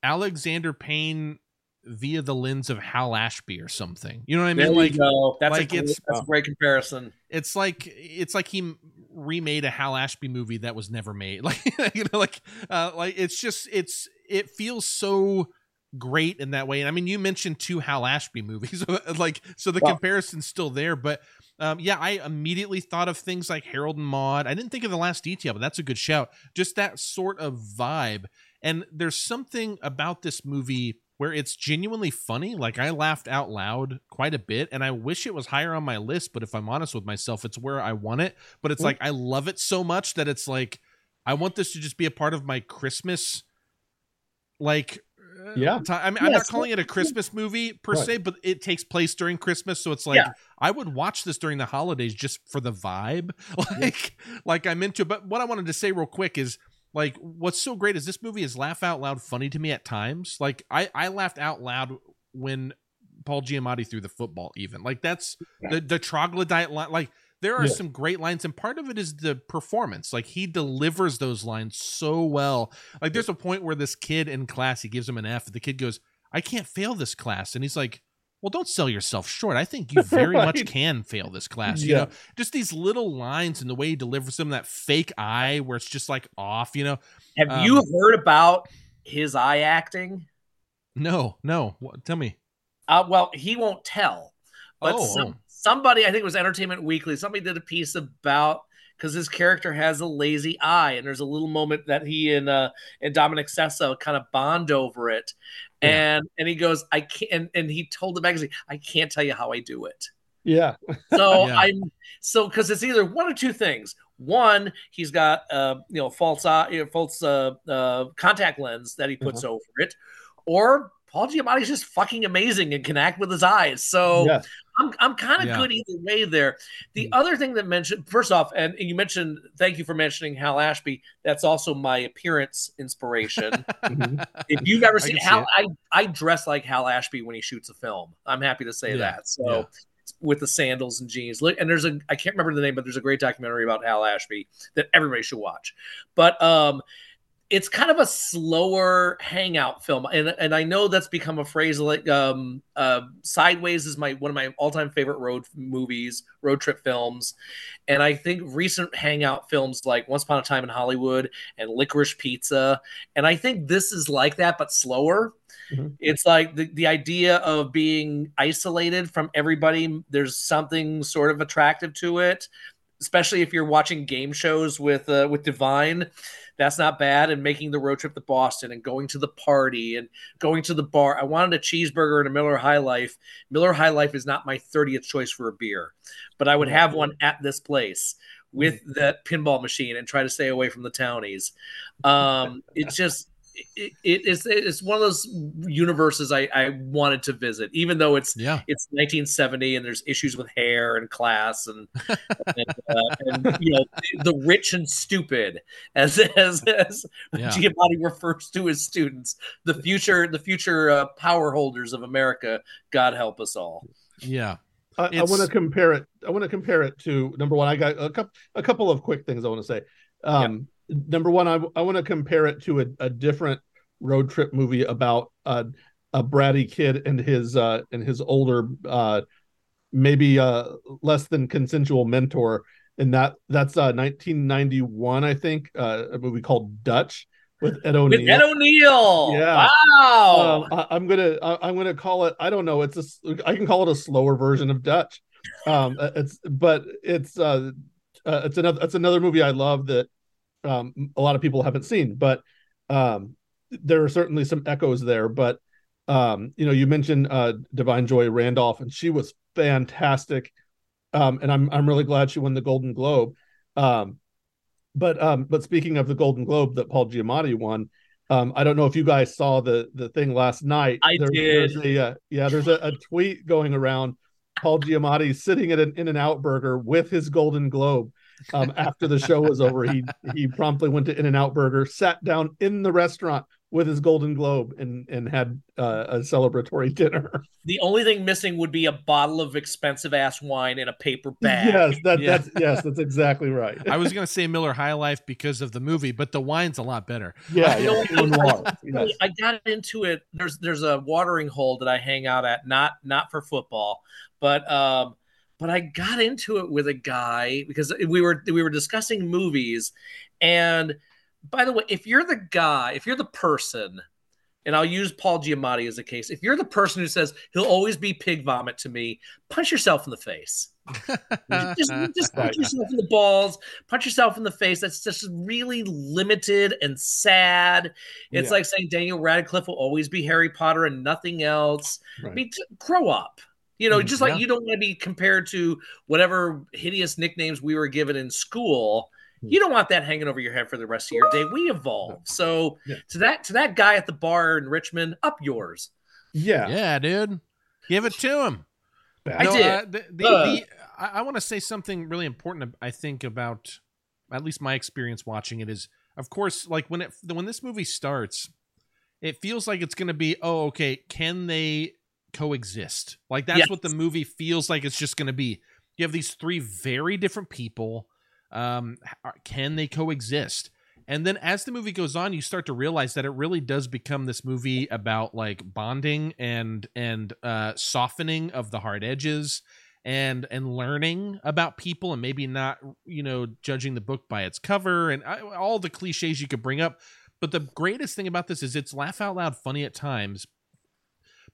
Alexander Payne via the lens of Hal Ashby or something. You know what I mean? There like, go. That's like a it's that's a great comparison. It's like it's like he remade a Hal Ashby movie that was never made. Like you know, like uh, like it's just it's it feels so great in that way. And I mean, you mentioned two Hal Ashby movies, like so the comparison's still there. But um, yeah, I immediately thought of things like Harold and Maude. I didn't think of the last detail, but that's a good shout. Just that sort of vibe. And there's something about this movie where it's genuinely funny. Like I laughed out loud quite a bit, and I wish it was higher on my list. But if I'm honest with myself, it's where I want it. But it's mm-hmm. like I love it so much that it's like I want this to just be a part of my Christmas. Like, uh, yeah, time. I mean, I'm not calling it a Christmas movie per right. se, but it takes place during Christmas, so it's like yeah. I would watch this during the holidays just for the vibe. Like, yeah. like I'm into. But what I wanted to say real quick is like what's so great is this movie is laugh out loud funny to me at times. Like i i laughed out loud when paul giamatti threw the football even. Like that's the the troglodyte line like there are yeah. some great lines and part of it is the performance. Like he delivers those lines so well. Like there's a point where this kid in class he gives him an f the kid goes i can't fail this class. And he's like well, don't sell yourself short. I think you very right. much can fail this class. You yeah. know, just these little lines and the way he delivers them, that fake eye where it's just like off, you know. Have um, you heard about his eye acting? No, no. Tell me. Uh, well, he won't tell. But oh, some, oh. somebody, I think it was Entertainment Weekly, somebody did a piece about because his character has a lazy eye, and there's a little moment that he and uh, and Dominic Sessa kind of bond over it, and and he goes, I can't, and, and he told the magazine, I can't tell you how I do it. Yeah. So Yeah. I'm so because it's either one or two things. One, he's got uh you know false eye, false uh, uh contact lens that he puts over it, or Paul Giamatti's just fucking amazing and can act with his eyes. So yes. I'm I'm kind of Yeah. good either way there. The Mm. other thing that mentioned first off, and, and you mentioned thank you for mentioning Hal Ashby. That's also my appearance inspiration. Mhm. if you've ever seen can see Hal, I I dress like Hal Ashby when he shoots a film. I'm happy to say Yeah, that. So yeah. with the sandals and jeans, look, and there's a I can't remember the name, but there's a great documentary about Hal Ashby that everybody should watch. But um, it's kind of a slower hangout film, and and I know that's become a phrase like um uh Sideways is my one of my all time favorite road movies, road trip films, and I think recent hangout films like Once Upon a Time in Hollywood and Licorice Pizza, and I think this is like that but slower. Mhm. It's like the, the idea of being isolated from everybody. There's something sort of attractive to it, especially if you're watching game shows with uh, with Da'Vine. That's not bad. And making the road trip to Boston and going to the party and going to the bar. I wanted a cheeseburger and a Miller High Life. Miller High Life is not my 30th choice for a beer, but I would have one at this place with that pinball machine and try to stay away from the townies. Um, it's just it, it, it's it's one of those universes I, I wanted to visit, even though it's Yeah. it's 1970 and there's issues with hair and class and and, uh, and you know the rich and stupid as as as Yeah. Giamatti refers to his students, the future the future uh, power holders of America. God help us all. Yeah. I, I want to compare it. I want to compare it to number one. I got a couple, a couple of quick things I want to say. Um, Number one, I, I want to compare it to a, a different road trip movie about a, a bratty kid and his uh, and his older, uh, maybe uh, less than consensual mentor. And that that's uh, 1991, I think, uh, a movie called Dutch with Ed O'Neill. With Ed O'Neill. Yeah. Wow. Um, I, I'm gonna I, I'm gonna call it. I don't know. It's a I can call it a slower version of Dutch. Um, uh, it's but it's uh, uh it's another it's another movie I love that um a lot of people haven't seen. But um, there are certainly some echoes there. But um, you know, you mentioned uh Da'Vine Joy Randolph, and she was fantastic. Um, and I'm I'm really glad she won the Golden Globe. Um, but um, but speaking of the Golden Globe that Paul Giamatti won, um, I don't know if you guys saw the the thing last night. I There- did. There's a, uh, yeah, there's a, a tweet going around. Paul Giamatti sitting at an In and Out Burger with his Golden Globe. Um, after the show was over, he he promptly went to In and Out Burger, sat down in the restaurant with his Golden Globe, and and had uh, a celebratory dinner. The only thing missing would be a bottle of expensive ass wine in a paper bag. Yes, that Yeah. that's yes, that's exactly right. I was gonna say Miller High Life because of the movie, but the wine's a lot better. Yeah, You know, yeah, Pinot Yes. I got into it. There's there's a watering hole that I hang out at, not not for football, but um, but I got into it with a guy because we were we were discussing movies, and by the way, if you're the guy, if you're the person, and I'll use Paul Giamatti as a case, if you're the person who says he'll always be pig vomit to me, punch yourself in the face. just, just punch yourself in the balls, punch yourself in the face. That's just really limited and sad. It's Yeah. like saying Daniel Radcliffe will always be Harry Potter and nothing else. I mean, t- grow up. You know, Mhm. just like Yeah. you don't want to be compared to whatever hideous nicknames we were given in school. Mhm. You don't want that hanging over your head for the rest of your day. We evolve. So Yeah. to that to that guy at the bar in Richmond, up yours. Yeah, yeah, dude. Give it to him. I No, did. Uh, the, the, Uh. the, I, I want to say something really important. I think about at least my experience watching it is, of course, like when it when this movie starts, it feels like it's going to be, oh, okay, can they coexist? Like that's Yes. what the movie feels like. It's just going to be. You have these three very different people. Um, can they coexist? And then as the movie goes on, you start to realize that it really does become this movie about like bonding and and uh, softening of the hard edges and and learning about people and maybe not you know judging the book by its cover and uh, all the cliches you could bring up. But the greatest thing about this is it's laugh out loud funny at times.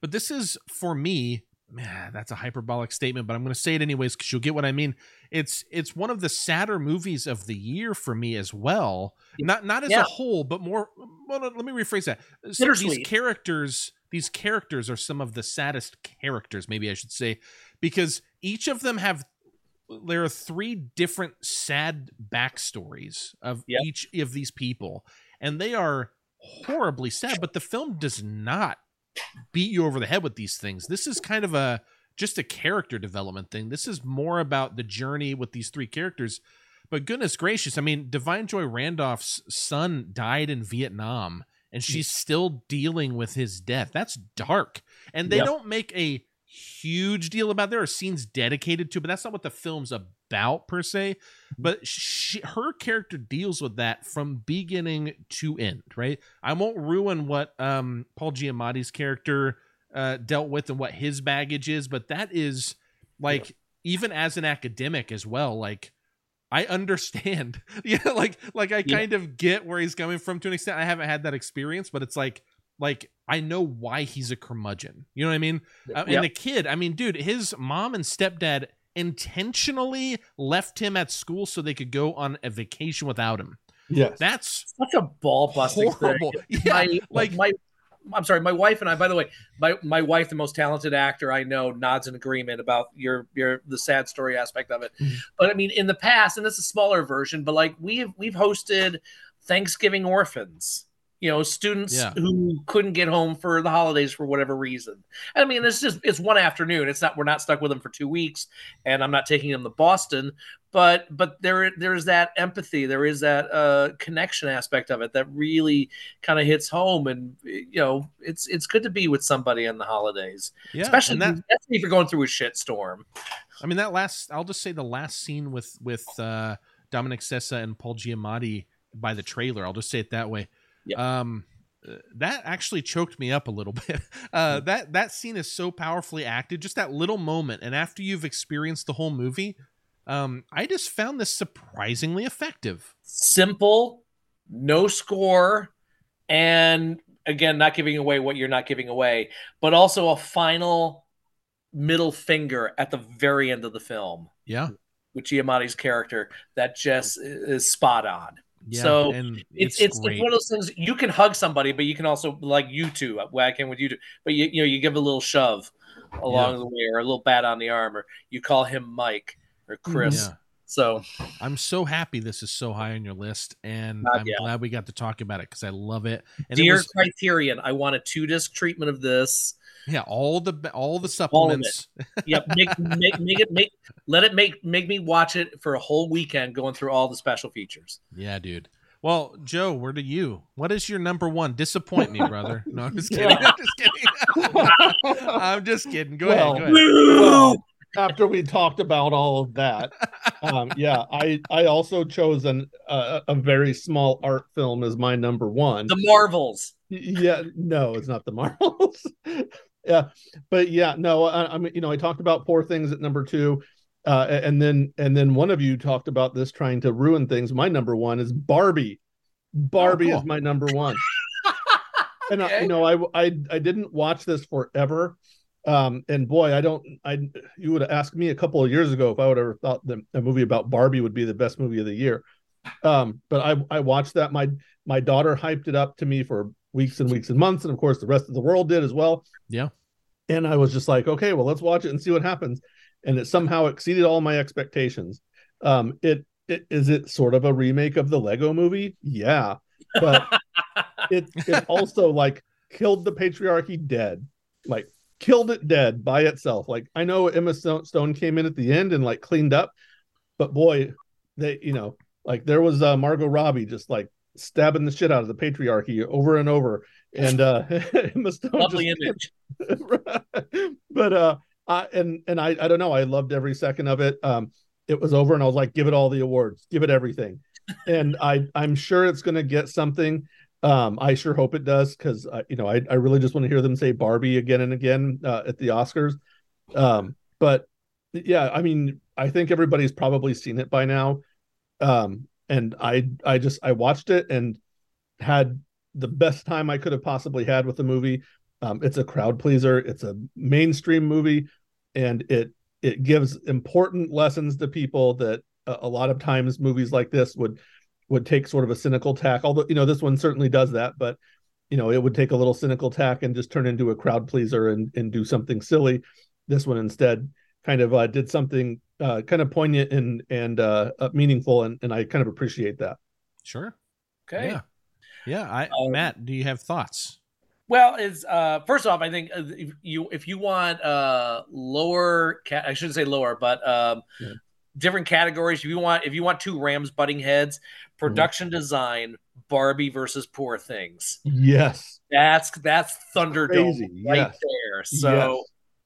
But this is for me, man, that's a hyperbolic statement, but I'm going to say it anyways because you'll get what I mean. It's it's one of the sadder movies of the year for me as well. Not not as Yeah. a whole, but more. Well, let me rephrase that. So these characters, these characters are some of the saddest characters, maybe I should say, because each of them have there are three different sad backstories of Yep. each of these people and they are horribly sad but the film does not beat you over the head with these things. This is kind of a just a character development thing. This is more about the journey with these three characters. But goodness gracious i mean da'vine joy randolph's son died in vietnam and she's still dealing with his death. That's dark. And they Yep. don't make a huge deal about there are scenes dedicated to but that's not what the film's about per se but she, her character deals with that from beginning to end right i won't ruin what um paul giamatti's character uh dealt with and what his baggage is but that is like even as an academic as well like I understand. yeah, like like I Yeah. kind of get where he's coming from to an extent. I haven't had that experience, but it's like like I know why he's a curmudgeon. You know what I mean? Uh, Yep. And the kid, I mean, dude, his mom and stepdad intentionally left him at school so they could go on a vacation without him. Yes. That's such a ball busting horrible. thing. Yeah, my, like my I'm sorry, my wife and I, by the way, my, my wife, the most talented actor I know, nods in agreement about your your the sad story aspect of it. Mhm. But I mean, in the past, and this is a smaller version, but like we've we've hosted Thanksgiving orphans, you know, students Yeah. who couldn't get home for the holidays for whatever reason. I mean, it's just it's one afternoon. It's not we're not stuck with them for two weeks, and I'm not taking them to Boston but but there there's that empathy there is that uh connection aspect of it that really kind of hits home and you know it's it's good to be with somebody on the holidays yeah, especially that especially if you're going through a shit storm I mean that last I'll just say the last scene with with uh Dominic Sessa and Paul Giamatti by the trailer. I'll just say it that way. Yep. Um that actually choked me up a little bit. Uh Hmm. that that scene is so powerfully acted, just that little moment and after you've experienced the whole movie, um I just found this surprisingly effective. simple no score and again not giving away what you're not giving away but also a final middle finger at the very end of the film Yeah. with Giamatti's character that just is spot on Yeah. So, it's it's, it's, one of those things you can hug somebody, but you can also like you two uh, whack in with you two, but you you know you give a little shove along the way or a little bat on the arm, or you call him Mike or mm-hmm. Chris. yeah. So I'm so happy this is so high on your list, and God, I'm yeah. glad we got to talk about it because I love it. And it dear was- Criterion, I want a two disc treatment of this. yeah, all the all the supplements. Yep, make, make make it make let it make make me watch it for a whole weekend going through all the special features. Yeah, dude. Well, Joe, where do you? What is your number one? Disappoint me, brother. No, I'm just kidding. Yeah. I'm just kidding. I'm just kidding. Go Well, ahead. Go ahead. Well, after we talked about all of that, um, yeah, I I also chose an uh, a very small art film as my number one. The Marvels. yeah no it's not the marvels yeah but yeah no I, I mean you know i talked about poor things at number two uh and then and then one of you talked about this trying to ruin things my number one is barbie barbie cool. is my number one and I, you know I, I i didn't watch this forever um and boy i don't i you would have asked me a couple of years ago if i would have ever thought that a movie about barbie would be the best movie of the year. Um but i i watched that. My my daughter hyped it up to me for weeks and weeks and months and of course the rest of the world did as well. Yeah. and i was just like okay well let's watch it and see what happens. And it somehow exceeded all my expectations. Um it, it is it sort of a remake of the lego movie? Yeah. But it it also like killed the patriarchy dead. Like killed it dead by itself. Like i know emma stone came in at the end and like cleaned up but boy they you know like there was uh margot robbie just like stabbing the shit out of the patriarchy over and over and uh emma stone Lovely just- image. but uh I, and and I I don't know I loved every second of it. Um it was over and I was like give it all the awards give it everything. And I I'm sure it's going to get something um I sure hope it does cuz you know I I really just want to hear them say Barbie again and again uh, at the Oscars. Um but yeah I mean I think everybody's probably seen it by now. Um and I I just I watched it and had the best time I could have possibly had with the movie. Um, it's a crowd pleaser. It's a mainstream movie, and it it gives important lessons to people that a, a lot of times movies like this would would take sort of a cynical tack. Although you know this one certainly does that, but you know it would take a little cynical tack and just turn into a crowd pleaser and and do something silly. This one instead kind of uh, did something uh, kind of poignant and and uh, uh, meaningful, and and I kind of appreciate that. Sure. Okay. Yeah. Yeah. I Um, Matt, do you have thoughts? Well, it's uh first off, I think uh, if you if you want uh lower ca- I shouldn't say lower, but um Yeah. different categories. If you want if you want two Rams butting heads, production design, Barbie versus Poor Things. Yes. That's that's Thunderdome Crazy, right yes. there. So Yes.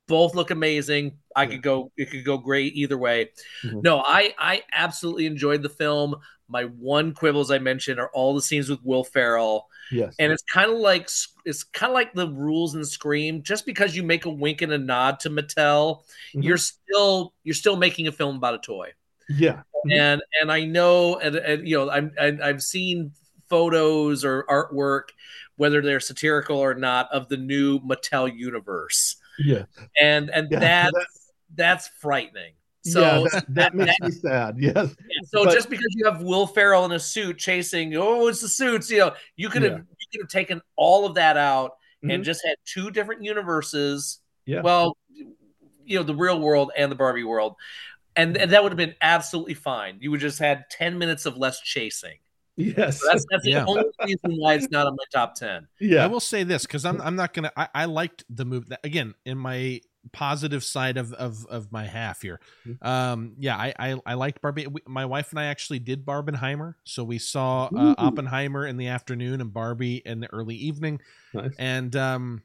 both look amazing. I Yeah. could go it could go great either way. Mhm. No, I I absolutely enjoyed the film. My one quibbles I mentioned are all the scenes with Will Ferrell Yes. and it's kind of like it's kind of like the rules in Scream. Just because you make a wink and a nod to Mattel, Mhm. you're still you're still making a film about a toy. yeah. Mhm. And and I know, and, and you know, I'm and I've seen photos or artwork, whether they're satirical or not, of the new Mattel universe, Yeah. and and Yeah, that's that- that's frightening. So yeah, that, that makes me sad. Yes. so But- just because you have Will Ferrell in a suit chasing, oh, it's the suits, you know, you could have Yeah. you could have taken all of that out Mhm. and just had two different universes. Yeah. Well, you know, the real world and the Barbie world. And, and that would have been absolutely fine. You would just had 10 minutes of less chasing. Yes. So that's that's Yeah. the only reason why it's not on my top 10. yeah. I will say this because I'm I'm not gonna. I, I liked the movie again in my positive side of of of my half here. Mhm. Um, yeah, I I, I liked Barbie. We, my wife and I actually did Barbenheimer, so we saw uh, Oppenheimer in the afternoon and Barbie in the early evening, Nice. and um.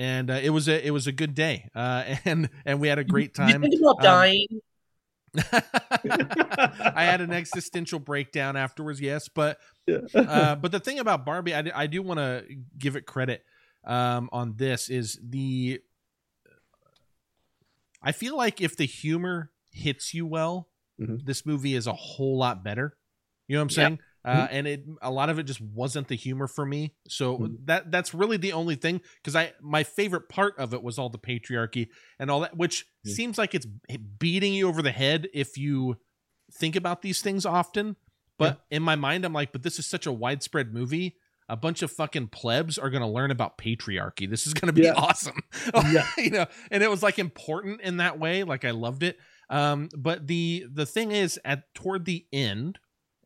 And uh, it was a it was a good day, uh, and and we had a great Did you time. think about Um, dying? I had an existential breakdown afterwards, yes, but Yeah. uh, but the thing about Barbie, I, do- I do want to give it credit um, on this is the. I feel like if the humor hits you well, Mhm. this movie is a whole lot better. You know what I'm Yeah. saying? Uh, and it a lot of it just wasn't the humor for me. So Mhm. that that's really the only thing because I my favorite part of it was all the patriarchy and all that, which Mhm. seems like it's beating you over the head if you think about these things often. But in my mind, I'm like, but this is such a widespread movie. A bunch of fucking plebs are going to learn about patriarchy. This is going to be Yeah. awesome. Yeah. you know, and it was like important in that way. Like I loved it. Um, but the the thing is, at toward the end,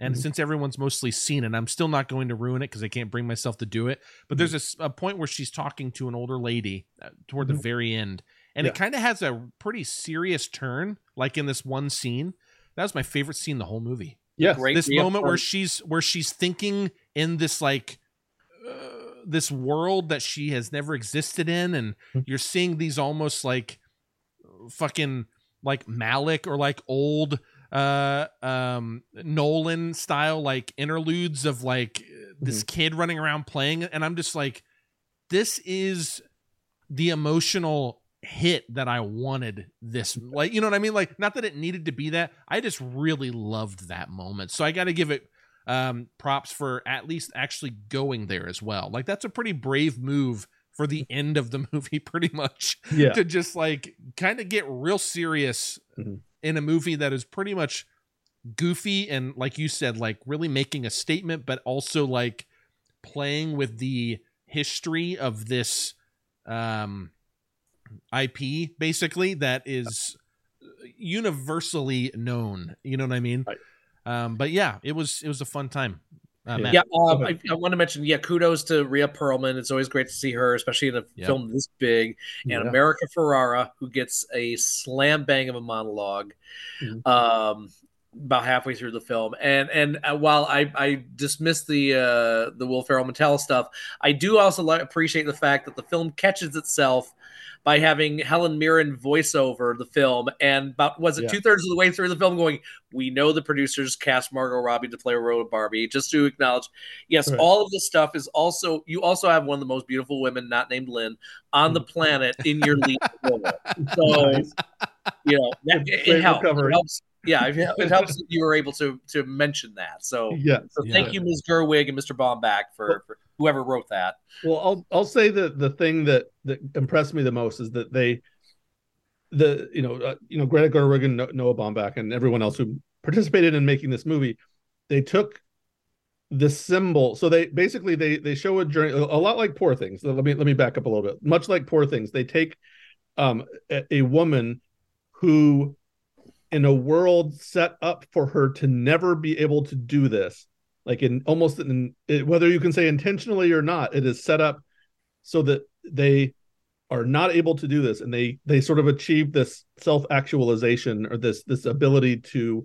and Mhm. since everyone's mostly seen it, I'm still not going to ruin it because I can't bring myself to do it. But there's a point where she's talking to an older lady uh, toward the Mhm. very end, and Yeah. it kind of has a pretty serious turn, like in this one scene. That was my favorite scene in the whole movie yes. Great this moment where she's where she's thinking in this like uh, this world that she has never existed in and Hmm. you're seeing these almost like fucking like malick or like old uh um nolan style like interludes of like this kid running around playing and i'm just like this is the emotional hit that I wanted this like you know what I mean like not that it needed to be that I just really loved that moment so I got to give it um props for at least actually going there as well like that's a pretty brave move for the end of the movie pretty much Yeah. to just like kind of get real serious Mhm. In a movie that is pretty much goofy and like you said like really making a statement but also like playing with the history of this um IP basically that is universally known. You know what I mean? Right. um but yeah it was it was a fun time uh, Yeah. Um, Go I. I want to mention, yeah, kudos to Rhea Perlman. It's always great to see her, especially in a Yeah. film this big. And Yeah. America Ferrera, who gets a slam bang of a monologue Mhm. um, about halfway through the film. And and uh, while I, I dismiss the uh, the Will Ferrell Mattel stuff, I do also like, appreciate the fact that the film catches itself by having Helen Mirren voice over the film, and about was it Yeah. two thirds of the way through the film, going, "We know the producers cast Margot Robbie to play a role of Barbie," just to acknowledge, yes, Right. all of this stuff is also. You also have one of the most beautiful women, not named Lynn, on the Mm. planet in your lead role. So Nice. you know that, it, helps. It helps. Yeah, it, helps that you were able to to mention that. So, Yes. so Yeah. thank you, Ms. Gerwig and Mr. Baumbach, for, for whoever wrote that. Well, I'll I'll say that the thing that that impressed me the most is that they, the you know uh, you know Greta Gerwig and Noah Baumbach and everyone else who participated in making this movie, they took the symbol. So they basically they they show a journey a a lot like Poor Things. Let me let me back up a little bit. Much like Poor Things, they take um a, a woman who in a world set up for her to never be able to do this like in almost in whether you can say intentionally or not it is set up so that they are not able to do this and they they sort of achieve this self actualization or this this ability to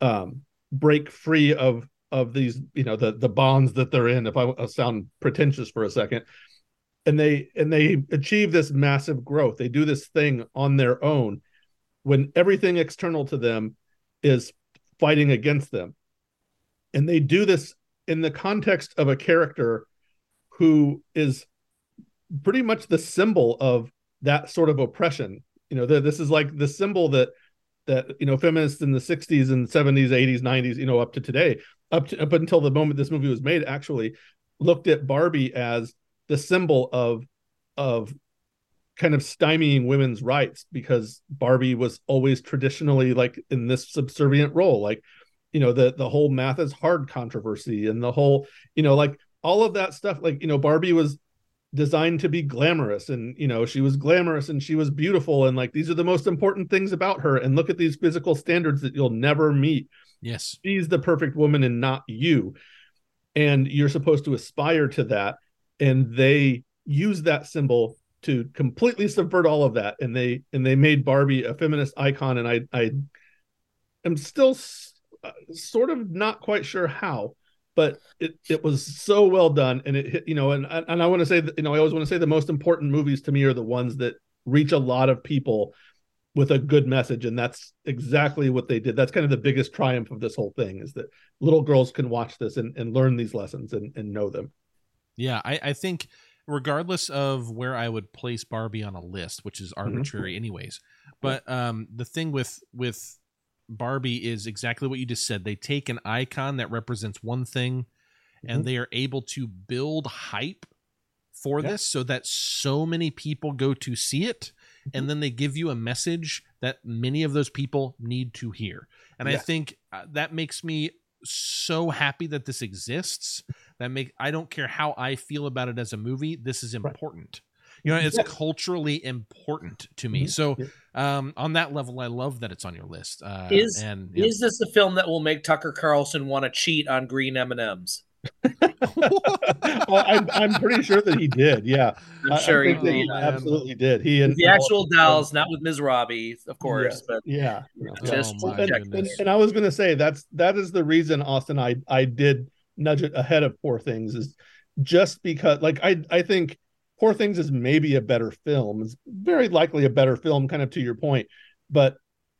um break free of of these you know the the bonds that they're in if i sound pretentious for a second. And they and they achieve this massive growth. They do this thing on their own when everything external to them is fighting against them. And they do this in the context of a character who is pretty much the symbol of that sort of oppression. You know this is like the symbol that that you know feminists in the 60s and 70s 80s 90s you know up to today up to up until the moment this movie was made actually looked at barbie as the symbol of of kind of stymieing women's rights because barbie was always traditionally like in this subservient role. Like you know the the whole math is hard controversy and the whole you know like all of that stuff like you know barbie was designed to be glamorous and you know she was glamorous and she was beautiful and like these are the most important things about her and look at these physical standards that you'll never meet. Yes. She's the perfect woman and not you. And you're supposed to aspire to that. And they use that symbol to completely subvert all of that and they and they made barbie a feminist icon and i i am still s- uh, sort of not quite sure how but it, it was so well done and it hit you know and and i want to say that you know i always want to say the most important movies to me are the ones that reach a lot of people with a good message and that's exactly what they did. That's kind of the biggest triumph of this whole thing is that little girls can watch this and, and learn these lessons and, and know them. Yeah I, I think regardless of where i would place barbie on a list which is arbitrary mm-hmm. anyways but um the thing with with Barbie is exactly what you just said. They take an icon that represents one thing mm-hmm. and they are able to build hype for yeah. this so that so many people go to see it mm-hmm. and then they give you a message that many of those people need to hear. And I think uh, that makes me so happy that this exists. That make I don't care how I feel about it as a movie, this is important. Right you know it's yeah. culturally important to me mm-hmm. so um, on that level i love that it's on your list uh, is and yeah. is this the film that will make tucker carlson want to cheat on green m&ms well, I'm, I'm pretty sure that he did. Yeah, I'm sure he, did. he absolutely did. He and the actual dolls, not with Ms. Robbie, of course, yeah, but yeah, oh, just oh, and, and, and, I was going to say that's that is the reason Austin I I did nudge it ahead of Poor Things is just because like I I think Poor Things is maybe a better film. It's very likely a better film, kind of to your point. But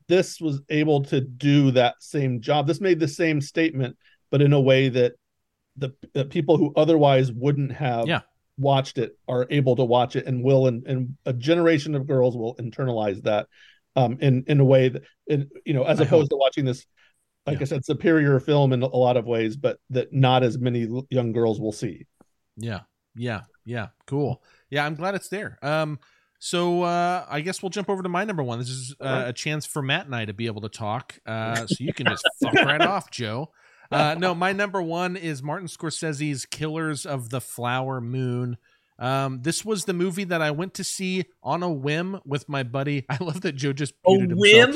this was able to do that same job. This made the same statement, but in a way that the, the people who otherwise wouldn't have yeah. watched it are able to watch it and will and, and a generation of girls will internalize that um in in a way that in, you know as I opposed hope. to watching this like yeah. I said superior film in a lot of ways but that not as many young girls will see. Yeah. Yeah. Yeah, cool. Yeah, I'm glad it's there. Um, so uh, I guess we'll jump over to my number one. This is uh, a chance for Matt and I to be able to talk. Uh, so you can just fuck right off, Joe. Uh, no, my number one is Martin Scorsese's Killers of the Flower Moon. Um, this was the movie that I went to see on a whim with my buddy. I love that Joe just a whim.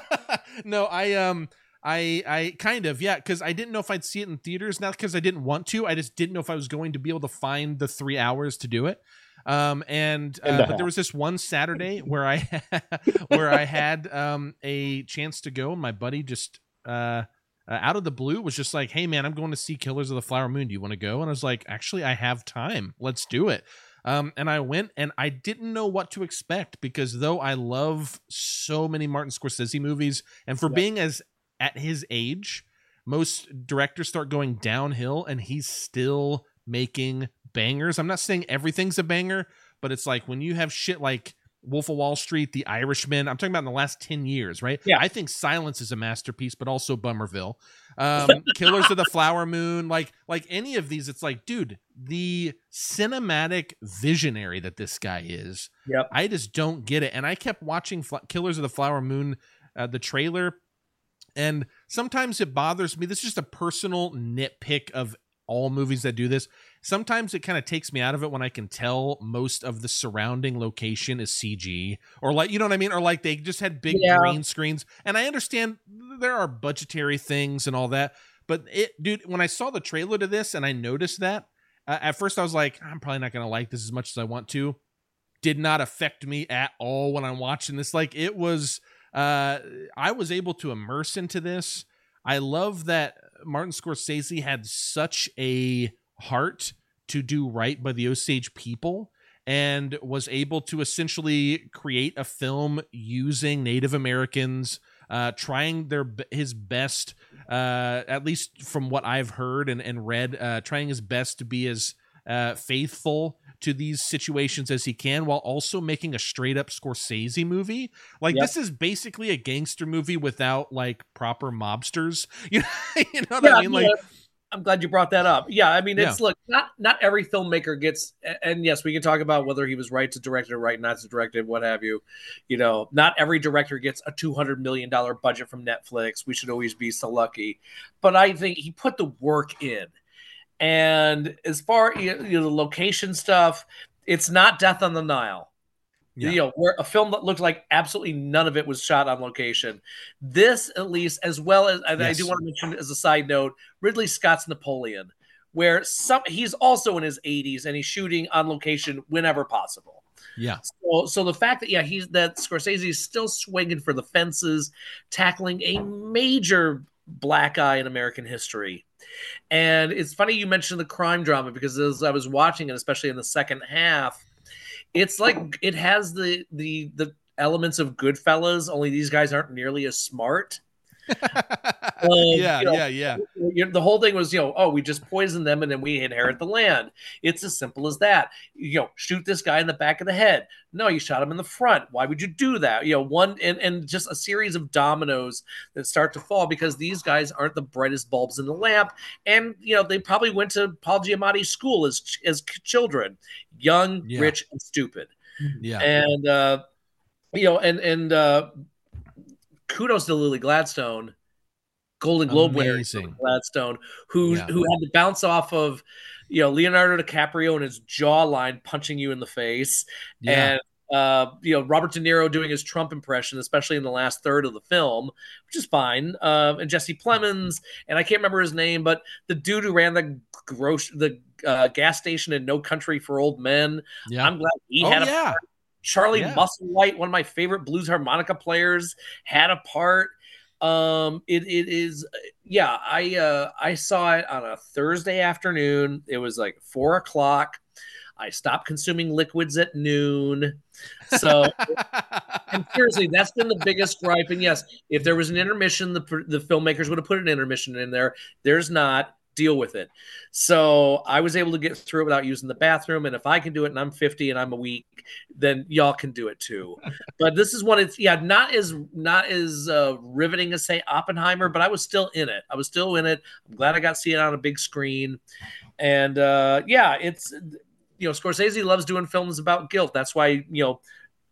no, I um I I kind of yeah because I didn't know if I'd see it in theaters not because I didn't want to I just didn't know if I was going to be able to find the three hours to do it um and uh, but there was this one Saturday where I where I had um a chance to go and my buddy just uh, uh, out of the blue was just like hey man I'm going to see Killers of the Flower Moon. Do you want to go? And I was like actually I have time. Let's do it. Um, and I went and I didn't know what to expect because though I love so many Martin Scorsese movies, and for being as at his age, most directors start going downhill and he's still making bangers. I'm not saying everything's a banger, but it's like when you have shit like Wolf of Wall Street, The Irishman. I'm talking about in the last 10 years, right? Yeah. I think Silence is a masterpiece, but also Bummerville. Um, Killers of the Flower Moon, like like any of these, it's like, dude, the cinematic visionary that this guy is. Yep. I just don't get it. And I kept watching Fl- Killers of the Flower Moon, uh, the trailer and sometimes it bothers me. This is just a personal nitpick of all movies that do this. Sometimes it kind of takes me out of it when I can tell most of the surrounding location is CG or like you know what I mean or like they just had big Yeah. green screens. And I understand there are budgetary things and all that, but it dude when I saw the trailer to this and I noticed that uh, at first I was like I'm probably not going to like this as much as I want to. Did not affect me at all when I'm watching this like it was uh I was able to immerse into this. I love that Martin Scorsese had such a heart to do right by the Osage people and was able to essentially create a film using Native Americans, uh, trying their his best, uh, at least from what I've heard and, and read, uh, trying his best to be as uh, faithful to these situations as he can, while also making a straight up Scorsese movie. Like Yep. this is basically a gangster movie without like proper mobsters. You know, you know what Yeah, I mean? Like, yeah. I'm glad you brought that up. Yeah, I mean, it's Yeah. look, not not every filmmaker gets, and yes, we can talk about whether he was right to direct it or right not to direct it, what have you. You know, not every director gets a two hundred million dollar budget from Netflix. We should always be so lucky, but I think he put the work in. And as far you know, the location stuff, it's not Death on the Nile. Yeah. You know, where a film that looked like absolutely none of it was shot on location. This, at least, as well as and I do want to mention as a side note, Ridley Scott's Napoleon, where some he's also in his 80s and he's shooting on location whenever possible. yeah. So, so the fact that yeah, he's that Scorsese is still swinging for the fences, tackling a major black eye in American history. And it's funny you mentioned the crime drama because as I was watching it, especially in the second half, it's like it has the the the elements of Goodfellas, only these guys aren't nearly as smart. yeah, you know, yeah, yeah. Know, the whole thing was, you know, oh, we just poison them and then we inherit the land. It's as simple as that. You know, shoot this guy in the back of the head. No, you shot him in the front. Why would you do that? You know, one and and just a series of dominoes that start to fall because these guys aren't the brightest bulbs in the lamp, and you know they probably went to Paul Giamatti's school as as children, young, Yeah. rich, and stupid Yeah. and uh you know and and uh kudos to lily gladstone golden globe winner Amazing. Lily gladstone who Yeah. who had to bounce off of you know leonardo dicaprio and his jawline punching you in the face yeah. and uh, you know Robert De Niro doing his Trump impression, especially in the last third of the film, which is fine. Um, and Jesse Plemons, and I can't remember his name, but the dude who ran the gross the uh, gas station in No Country for Old Men. yeah. I'm glad he oh, had a yeah. Charlie Yeah. Musselwhite, one of my favorite blues harmonica players, had a part. Um, it it is yeah. I uh I saw it on a Thursday afternoon. It was like four o'clock. I stopped consuming liquids at noon. So and seriously, that's been the biggest gripe. And yes, if there was an intermission, the the filmmakers would have put an intermission in there. There's not. Deal with it. So I was able to get through it without using the bathroom. And if I can do it, and I'm 50 and I'm a week, then y'all can do it too. but this is one. It's yeah, not as not as uh, riveting as say Oppenheimer, but I was still in it. I was still in it. I'm glad I got to see it on a big screen. And uh, yeah, it's you know Scorsese loves doing films about guilt. That's why you know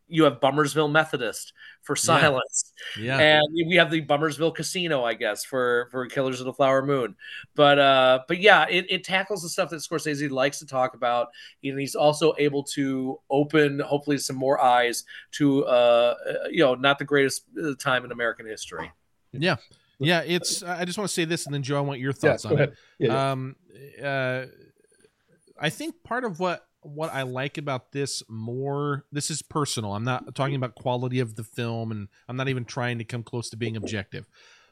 you have Bummersville Methodist for silence, yeah. and we have the Bummersville Casino, I guess, for for Killers of the Flower Moon. But uh, but yeah, it, it tackles the stuff that Scorsese likes to talk about, and he's also able to open hopefully some more eyes to uh, uh, you know not the greatest uh, time in American history. Yeah. Yeah, it's I just want to say this and then Joe, I want your Yeah, thoughts go on it. Yeah, yeah. Um uh I think part of what what I like about this more this is personal. I'm not talking about quality of the film and I'm not even trying to come close to being objective.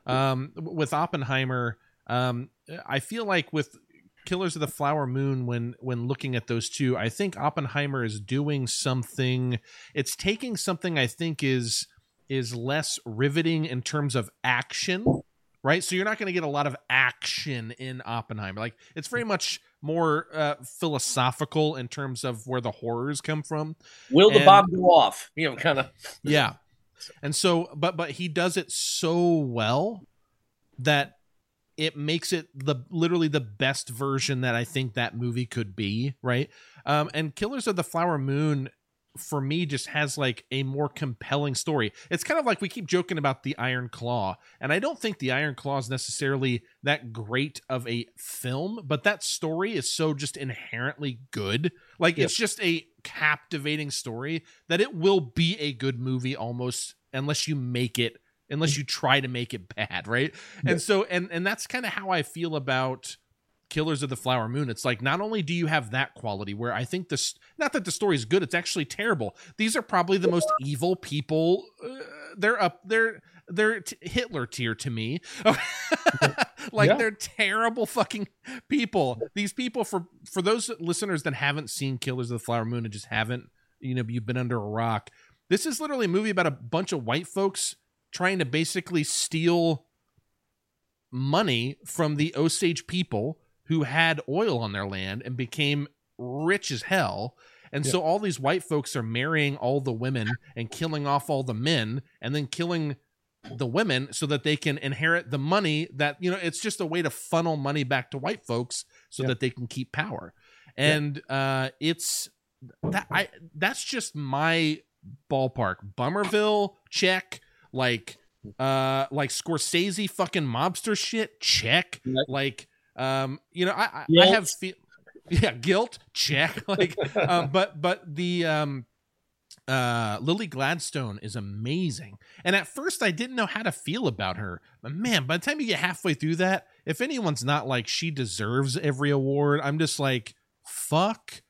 Um with Oppenheimer, um I feel like with Killers of the Flower Moon when when looking at those two, I think Oppenheimer is doing something it's taking something I think is is less riveting in terms of action right? So you're not going to get a lot of action in Oppenheimer. Like it's very much more uh, philosophical in terms of where the horrors come from. Will the And- bomb go off? You know, kind of. Yeah. And so but but he does it so well that it makes it the literally the best version that I think that movie could be, right? Um and Killers of the Flower Moon for me just has like a more compelling story. It's kind of like we keep joking about the Iron Claw, and I don't think the Iron Claw is necessarily that great of a film, but that story is so just inherently good. Like Yep. it's just a captivating story that it will be a good movie almost unless you make it unless mm. you try to make it bad, right? And so and and that's kind of how I feel about Killers of the Flower Moon. It's like not only do you have that quality where I think this not that the story is good, it's actually terrible. These are probably the most evil people. Uh, they're up they're they're t- Hitler tier to me. like Yeah. they're terrible fucking people. These people for for those listeners that haven't seen Killers of the Flower Moon and just haven't, you know, you've been under a rock. This is literally a movie about a bunch of white folks trying to basically steal money from the Osage people who had oil on their land and became rich as hell. And so all these white folks are marrying all the women and killing off all the men and then killing the women so that they can inherit the money that you know it's just a way to funnel money back to white folks so Yeah. that they can keep power. And uh it's that I that's just my ballpark. Bummerville check like uh like Scorsese fucking mobster shit check like um you know I I, I have fe- yeah guilt check like um but but the um uh Lily Gladstone is amazing. And at first I didn't know how to feel about her. But man, by the time you get halfway through that, if anyone's not like she deserves every award, I'm just like fuck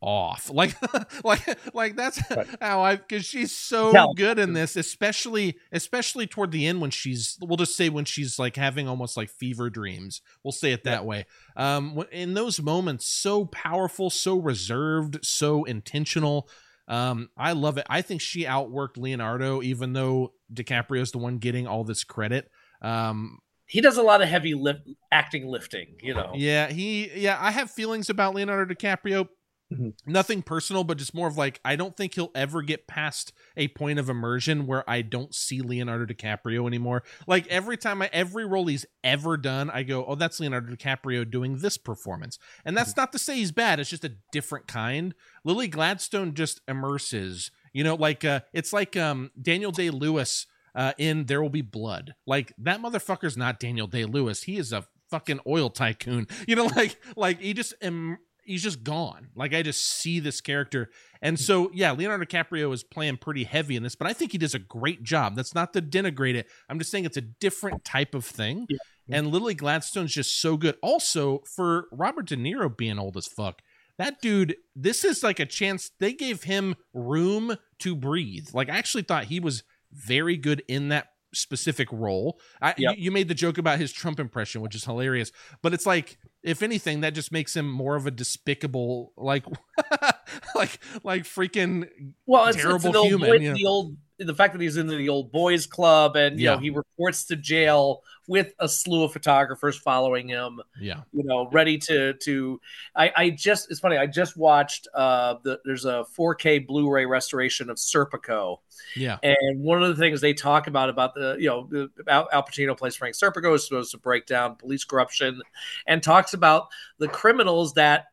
off. Like like like that's Right. how I cuz she's so Yeah. good in this, especially especially toward the end when she's we'll just say when she's like having almost like fever dreams. We'll say it that way. Um in those moments so powerful, so reserved, so intentional. Um, I love it. I think she outworked Leonardo, even though DiCaprio's the one getting all this credit. Um, He does a lot of heavy lift, acting lifting, you know. yeah, he, yeah, I have feelings about Leonardo DiCaprio. Mhm. Nothing personal, but just more of like, I don't think he'll ever get past a point of immersion where I don't see Leonardo DiCaprio anymore. Like every time I, every role he's ever done, I go, oh, that's Leonardo DiCaprio doing this performance. And that's not to say he's bad. It's just a different kind. Lily Gladstone just immerses, you know, like, uh, it's like, um, Daniel Day Lewis, uh, in There Will Be Blood. Like that motherfucker's not Daniel Day Lewis. He is a fucking oil tycoon. You know, like, like he just, Im- he's just gone. Like I just see this character. And so yeah, Leonardo DiCaprio is playing pretty heavy in this, but I think he does a great job. That's not to denigrate it. I'm just saying it's a different type of thing. Yeah. And Lily Gladstone's just so good. Also, for Robert De Niro being old as fuck, that dude, this is like a chance. They gave him room to breathe. Like I actually thought he was very good in that specific role. I, Yep. you, you made the joke about his Trump impression, which is hilarious. But it's like, if anything, that just makes him more of a despicable, like, like, like freaking well, it's, it's terrible old, human, boy- you know. the old, the fact that he's in the old boys club, and you Yeah. know he reports to jail with a slew of photographers following him. yeah, You know, ready to to. I I just it's funny. I just watched uh the there's a 4K Blu-ray restoration of Serpico, yeah, and one of the things they talk about about the you know Al, Al Pacino plays Frank Serpico is supposed to break down police corruption, and talks about the criminals that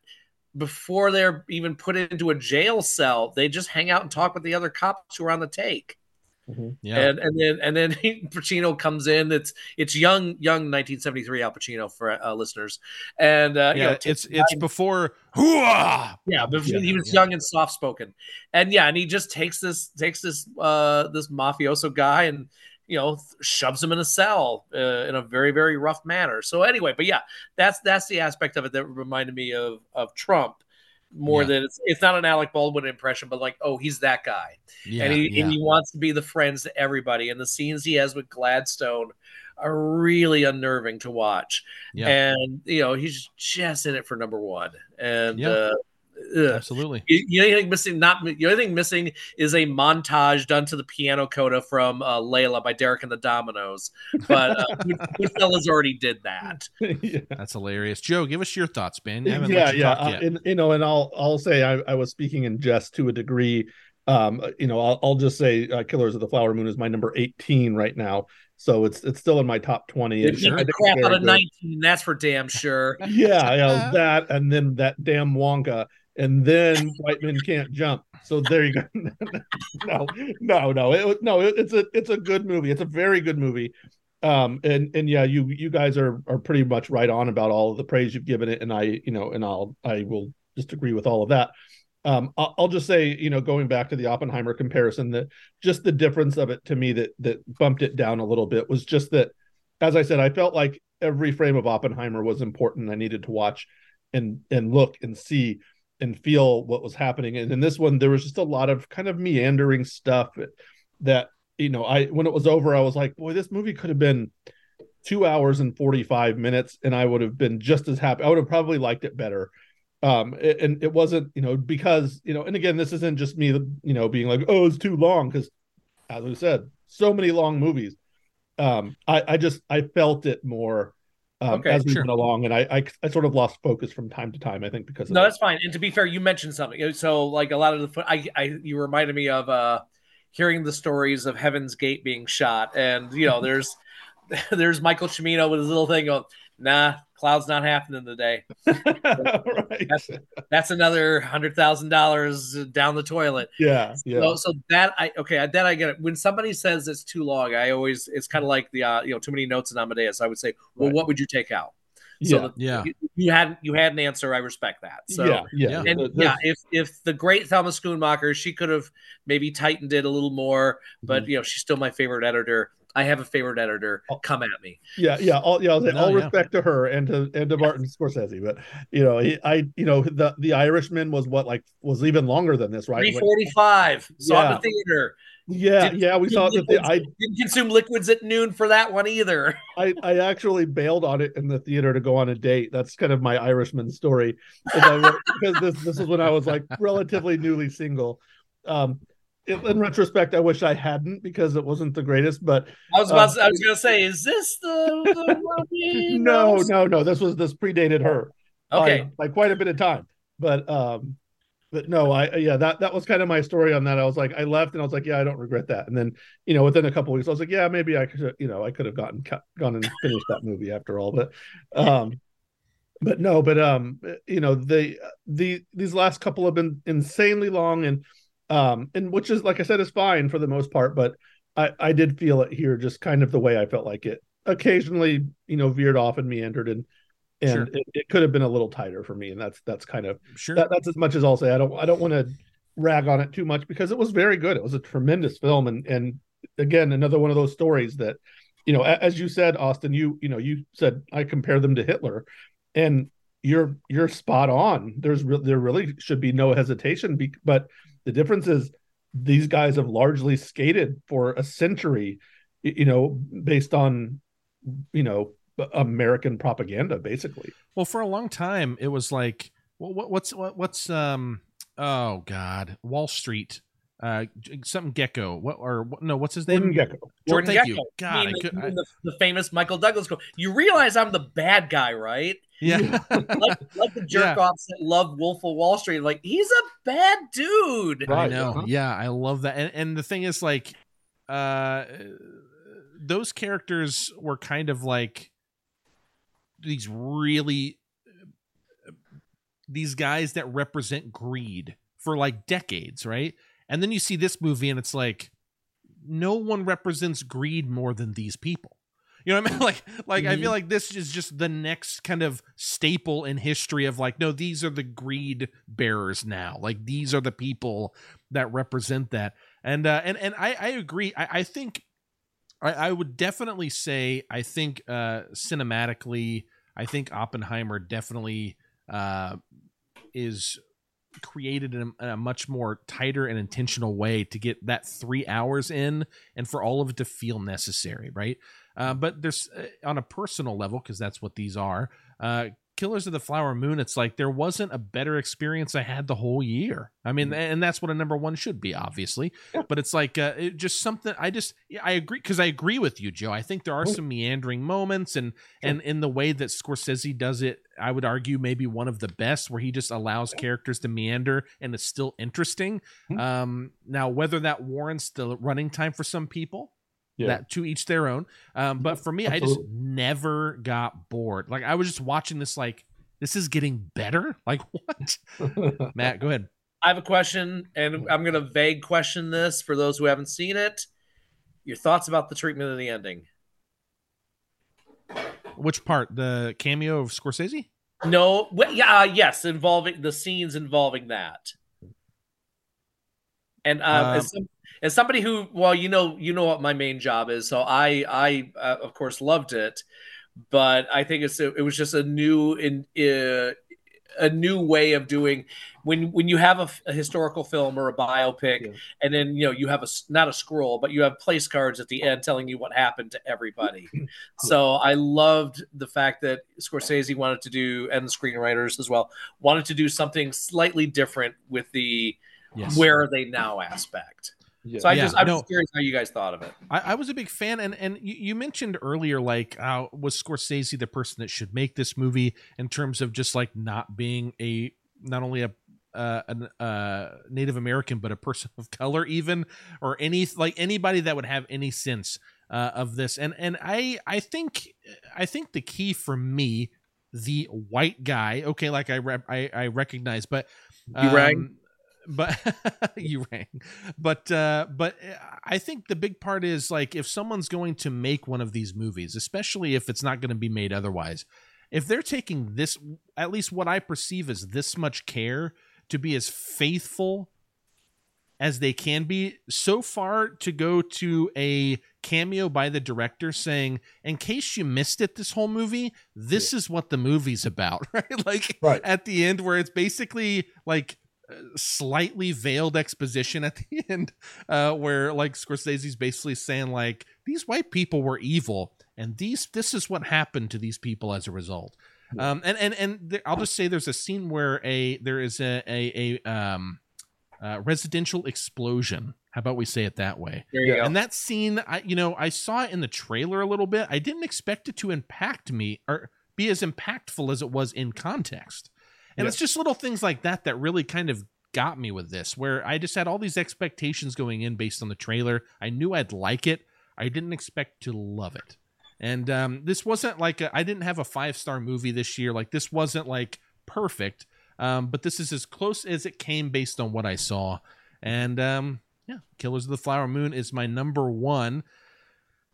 before they're even put into a jail cell, they just hang out and talk with the other cops who are on the take. Yeah. And and then and then Pacino comes in. It's it's young young 1973 Al Pacino for uh, listeners, and uh, you yeah, know, it's it's before. Hooah! yeah, but Yeah, he was yeah. young and soft spoken, and yeah, and he just takes this takes this uh this mafioso guy and you know shoves him in a cell uh, in a very very rough manner. So anyway, but yeah, that's that's the aspect of it that reminded me of of Trump more Yeah. than it's it's not an Alec Baldwin impression, but like oh he's that guy, Yeah, and he yeah. and he wants to be the friends to everybody, and the scenes he has with Gladstone are really unnerving to watch. Yeah, and you know he's just in it for number one. And uh ugh. absolutely. You- the only thing missing not the only thing missing is a montage done to the piano coda from uh, Layla by Derek and the Dominos, but uh, Goodfellas already did that. yeah. That's hilarious. Joe, give us your thoughts, Ben. Yeah, you yeah, uh, and you know, and I'll I'll say I, I was speaking in jest to a degree. Um, you know, I'll, I'll just say uh, Killers of the Flower Moon is my number 18 right now, so it's it's still in my top 20. They and beat the crap out of good. 19, that's for damn sure. Yeah, you know, that and then that damn Wonka and then white men can't jump. So there you go. no, no, no, it, no. It, it's a it's a good movie. It's a very good movie. Um, and and yeah, you you guys are are pretty much right on about all of the praise you've given it, and I you know, and I'll I will just agree with all of that. Um, I'll, I'll just say, you know, going back to the Oppenheimer comparison, that just the difference of it to me that that bumped it down a little bit was just that, as I said, I felt like every frame of Oppenheimer was important. I needed to watch and and look and see and feel what was happening. And in this one, there was just a lot of kind of meandering stuff that you know, I when it was over, I was like, boy, this movie could have been two hours and 45 minutes, and I would have been just as happy. I would have probably liked it better um and it wasn't you know because you know and again this isn't just me you know being like oh it's too long because as we said so many long movies um i i just i felt it more um, okay, as we sure. went along and I, I, I sort of lost focus from time to time i think because no that. that's fine and to be fair you mentioned something so like a lot of the i i you reminded me of uh hearing the stories of heaven's gate being shot and you know there's there's michael cimino with his little thing of nah cloud's not happening today. right. That's, that's another hundred thousand dollars down the toilet. Yeah, yeah. So, so, that I okay, that I get it. When somebody says it's too long, I always it's kind of like the uh, you know too many notes in Amadeus. I would say, well, right. what would you take out? So yeah, the, yeah. You, you, had you had an answer. I respect that. So yeah, yeah. And the, the, yeah, if if the great Thelma Schoonmaker, she could have maybe tightened it a little more, but mm-hmm. you know she's still my favorite editor. I have a favorite editor. Come at me. Yeah, yeah. All yeah. Say, all yeah. respect to her and to and to Martin Scorsese, but you know, he, I you know the the Irishman was what like was even longer than this, right? Three forty five. Saw yeah. the theater. Yeah, didn't, yeah, we saw it. I didn't consume liquids at noon for that one either. I, I actually bailed on it in the theater to go on a date. That's kind of my Irishman story, because this this is when I was like relatively newly single. Um, in retrospect, I wish I hadn't because it wasn't the greatest. But I was about, um, to, I was going to say, is this the, the no, no, no. This was this predated her, okay, by, by, quite a bit of time. But um, but no, I yeah, that that was kind of my story on that. I was like, I left and I was like, yeah, I don't regret that. And then you know, within a couple weeks, I was like, yeah, maybe I could, you know, I could have gotten gone and finished that movie after all. But um, but no, but um, you know, the the these last couple have been insanely long and um, and which is like I said is fine for the most part, but I I did feel it here just kind of the way I felt like it. Occasionally, you know, veered off and meandered, and and sure. it, it, could have been a little tighter for me, and that's that's kind of sure. That, that's as much as I'll say. I don't I don't want to rag on it too much because it was very good. It was a tremendous film, and and again another one of those stories that you know as you said austin you you know you said i compare them to hitler and you're you're spot on there's re- there really should be no hesitation be- but the difference is these guys have largely skated for a century, you know, based on, you know, American propaganda, basically. Well, for a long time, it was like, what, what's what, what's um, oh God, Wall Street uh something gekko. What or no what's his name? Gekko. Jordan thank gekko. you god I mean, I could, I... The, the, famous michael douglas quote. You realize i'm the bad guy right? Yeah. Like, like, the jerk yeah. offs that love wolf of wall street. Like he's a bad dude. I know. uh-huh. yeah i love that. And, and the thing is like uh those characters were kind of like these really these guys that represent greed for like decades right and then you see this movie and it's like no one represents greed more than these people. You know what I mean? Like, like mm-hmm. I feel mm-hmm. like this is just the next kind of staple in history of like, no, these are the greed bearers now. Like these are the people that represent that. And uh, and and I I agree. I, I think I, I would definitely say I think uh, cinematically, I think Oppenheimer definitely uh, is created in a, in a, much more tighter and intentional way to get that three hours in and for all of it to feel necessary, right? Uh, but there's uh, on a personal level because that's what these are. Uh, Killers of the Flower Moon, it's like there wasn't a better experience I had the whole year. I mean, mm-hmm. and that's what a number one should be, obviously. Yeah. But it's like uh, it just something. I just I agree because I agree with you, Joe. I think there are some meandering moments, and and in the way that Scorsese does it, I would argue maybe one of the best, where he just allows characters to meander and it's still interesting. Mm-hmm. Um, now, whether that warrants the running time for some people, yeah. that to each their own. Um, but for me, Absolutely. I just never got bored. Like I was just watching this like this is getting better. Like what? Matt, go ahead. I have a question, and I'm going to vague question this for those who haven't seen it. Your thoughts about the treatment of the ending? Which part? The cameo of Scorsese? No, well, yeah, uh, yes, involving the scenes involving that. And um, Um, as, some, as somebody who, well, you know, you know what my main job is, so I, I, uh, of course, loved it, but I think it's it was just a new in uh, a new way of doing when when you have a, a historical film or a biopic, Yeah. and then you know you have a not a scroll, but you have place cards at the end telling you what happened to everybody. so I loved the fact that Scorsese wanted to do, and the screenwriters as well, wanted to do something slightly different with the Yes. where are they now aspect. Yeah. So I Yeah, just I'm no. just curious how you guys thought of it. I, I was a big fan, and and you, you mentioned earlier, like, uh, was Scorsese the person that should make this movie in terms of just like not being a not only a uh, an uh, Native American, but a person of color, even or any like anybody that would have any sense uh, of this. And and I I think I think the key for me, the white guy, okay, like I rep, I, I recognize, but You rang? But you rang. But uh but i think the big part is like if someone's going to make one of these movies especially if it's not going to be made otherwise if they're taking this at least what i perceive as this much care to be as faithful as they can be so far to go to a cameo by the director saying in case you missed it this whole movie this is what the movie's about right? Like Right. at the end where it's basically like uh, slightly veiled exposition at the end uh where like scorsese's basically saying like these white people were evil and these this is what happened to these people as a result. Um and and and there, i'll just say there's a scene where a there is a a, a um uh, residential explosion. How about we say it that way? There Yeah. go. and that scene i you know i saw it in the trailer a little bit. I didn't expect it to impact me or be as impactful as it was in context and Yeah. it's just little things like that that really kind of got me with this where i just had all these expectations going in based on the trailer. I knew i'd like it. I didn't expect to love it. And um, this wasn't like I I didn't have a five star movie this year. Like this wasn't like perfect. Um, but this is as close as it came based on what i saw. And um, yeah killers of the flower moon is my number one.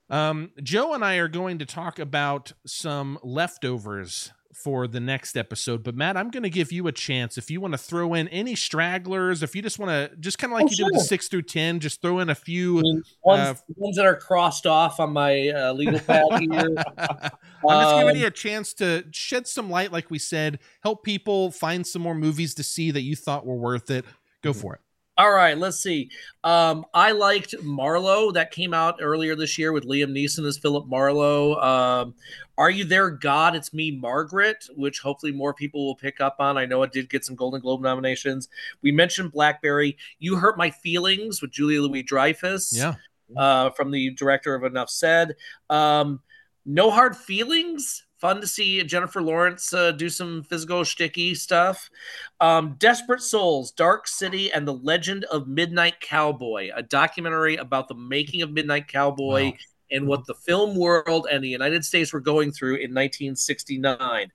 Um, joe and i are going to talk about some leftovers for the next episode but matt i'm going to give you a chance if you want to throw in any stragglers if you just want to just kind of like Oh, you did with the 6 through 10 just throw in a few mean, ones, uh, ones that are crossed off on my uh, legal pad here. I'm just Um, giving you a chance to shed some light, like we said, help people find some more movies to see that you thought were worth it. Go for it. All right, let's see. Um, I liked Marlowe that came out earlier this year with Liam Neeson as Philip Marlowe. Um, Are You There, God? It's Me, Margaret, which hopefully more people will pick up on. I know it did get some Golden Globe nominations. We mentioned Blackberry. You Hurt My Feelings with Julia Louis Dreyfus. Yeah. uh, from the director of Enough Said. Um, no Hard Feelings. Fun to see Jennifer Lawrence uh, do some physical sticky stuff. Um, Desperate Souls, Dark City, and the Legend of Midnight Cowboy, a documentary about the making of Midnight Cowboy Wow. and what the film world and the United States were going through in 1969.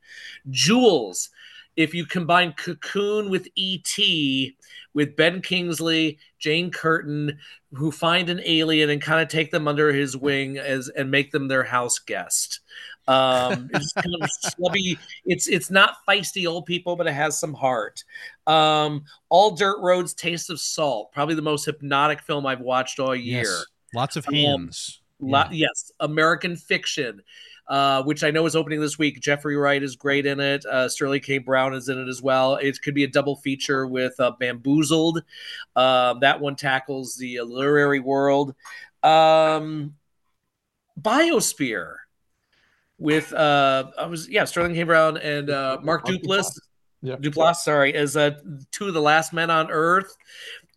Jules, if you combine Cocoon with E.T., with Ben Kingsley, Jane Curtin, who find an alien and kind of take them under his wing as and make them their house guest. Um, it's kind of slubby. It's it's not feisty old people, but it has some heart. Um, All Dirt Roads, Taste of Salt, probably the most hypnotic film I've watched all year. Yes. Lots of Um, hands. Lo- yes, American Fiction, uh, which I know is opening this week. Jeffrey Wright is great in it. Uh, Sterling K. Brown is in it as well. It could be a double feature with uh, Bamboozled. Um, that one tackles the literary world. Um, Biosphere with uh, I was yeah Sterling K. Brown and uh, Mark Duplass. Duplass. Yeah. Duplass, sorry, is uh, two of the last men on Earth,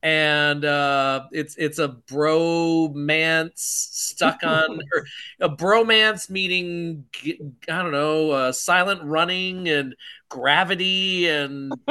and uh, it's it's a bromance stuck on or a bromance meeting. I don't know, uh, silent running and gravity and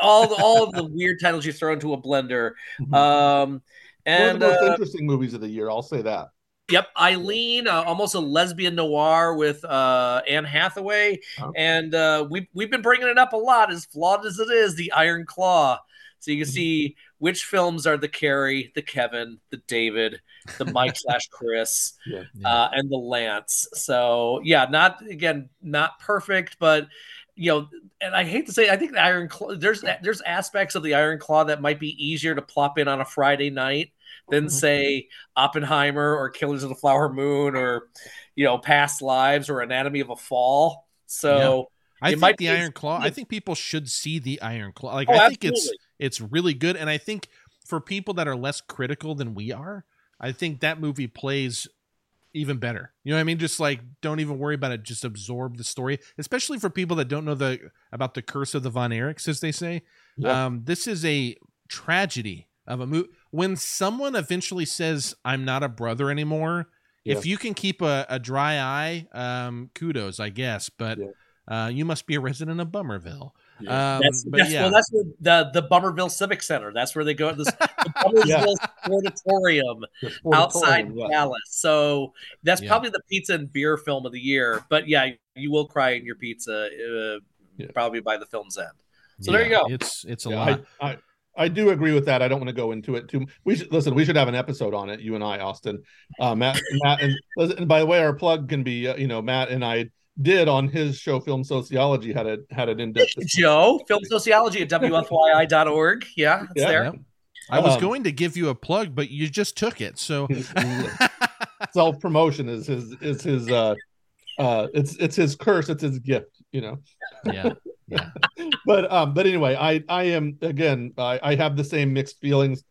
all the, all the weird titles you throw into a blender. Um, and One of the most uh, interesting movies of the year. I'll say that. Yep, Eileen, uh, almost a lesbian noir with uh, Anne Hathaway, Oh. and uh, we we've been bringing it up a lot. As flawed as it is, the Iron Claw. So you can Mhm. see which films are the Kerry, the Kevin, the David, the Mike slash Chris, Yeah. uh, and the Lance. So yeah, not again, not perfect, but you know, and I hate to say, I think the Iron Claw. There's there's aspects of the Iron Claw that might be easier to plop in on a Friday night than Mhm. say Oppenheimer or Killers of the Flower Moon or you know Past Lives or Anatomy of a Fall. So I It think might the Iron Claw. I think people should see the Iron Claw. Like Oh, I think it's absolutely. it's really good, and I think for people that are less critical than we are, I think that movie plays even better. You know what I mean? Just like don't even worry about it. Just absorb the story, especially for people that don't know the about the curse of the Von Erichs, as they say. Yeah. Um, this is a tragedy of a movie. When someone eventually says, "I'm not a brother anymore," if you can keep a, a dry eye, um, kudos, I guess. But Yeah. uh, you must be a resident of Bummerville. Yeah. Um, that's, but that's yeah, well, that's the, the the Bummerville Civic Center. That's where they go. This the Bummerville Sportatorium The sportatorium, outside yeah. Dallas. So that's Yeah. probably the pizza and beer film of the year. But yeah, you will cry in your pizza uh, Yeah. probably by the film's end. So there you go. It's it's a Yeah, lot. I, I I do agree with that. I don't want to go into it too. We should listen. We should have an episode on it. You and I, Austin, uh, Matt, Matt, and, and by the way, our plug can be. Uh, you know, Matt and I did on his show, Film Sociology, had a had an in depth. Joe, film sociology at WFYI.org. Yeah, it's Yeah. there. Yep. I was Um, going to give you a plug, but you just took it. So Self promotion is his is his uh uh it's it's his curse. It's his gift. You know. yeah, yeah, but um but anyway i i am again i i have the same mixed feelings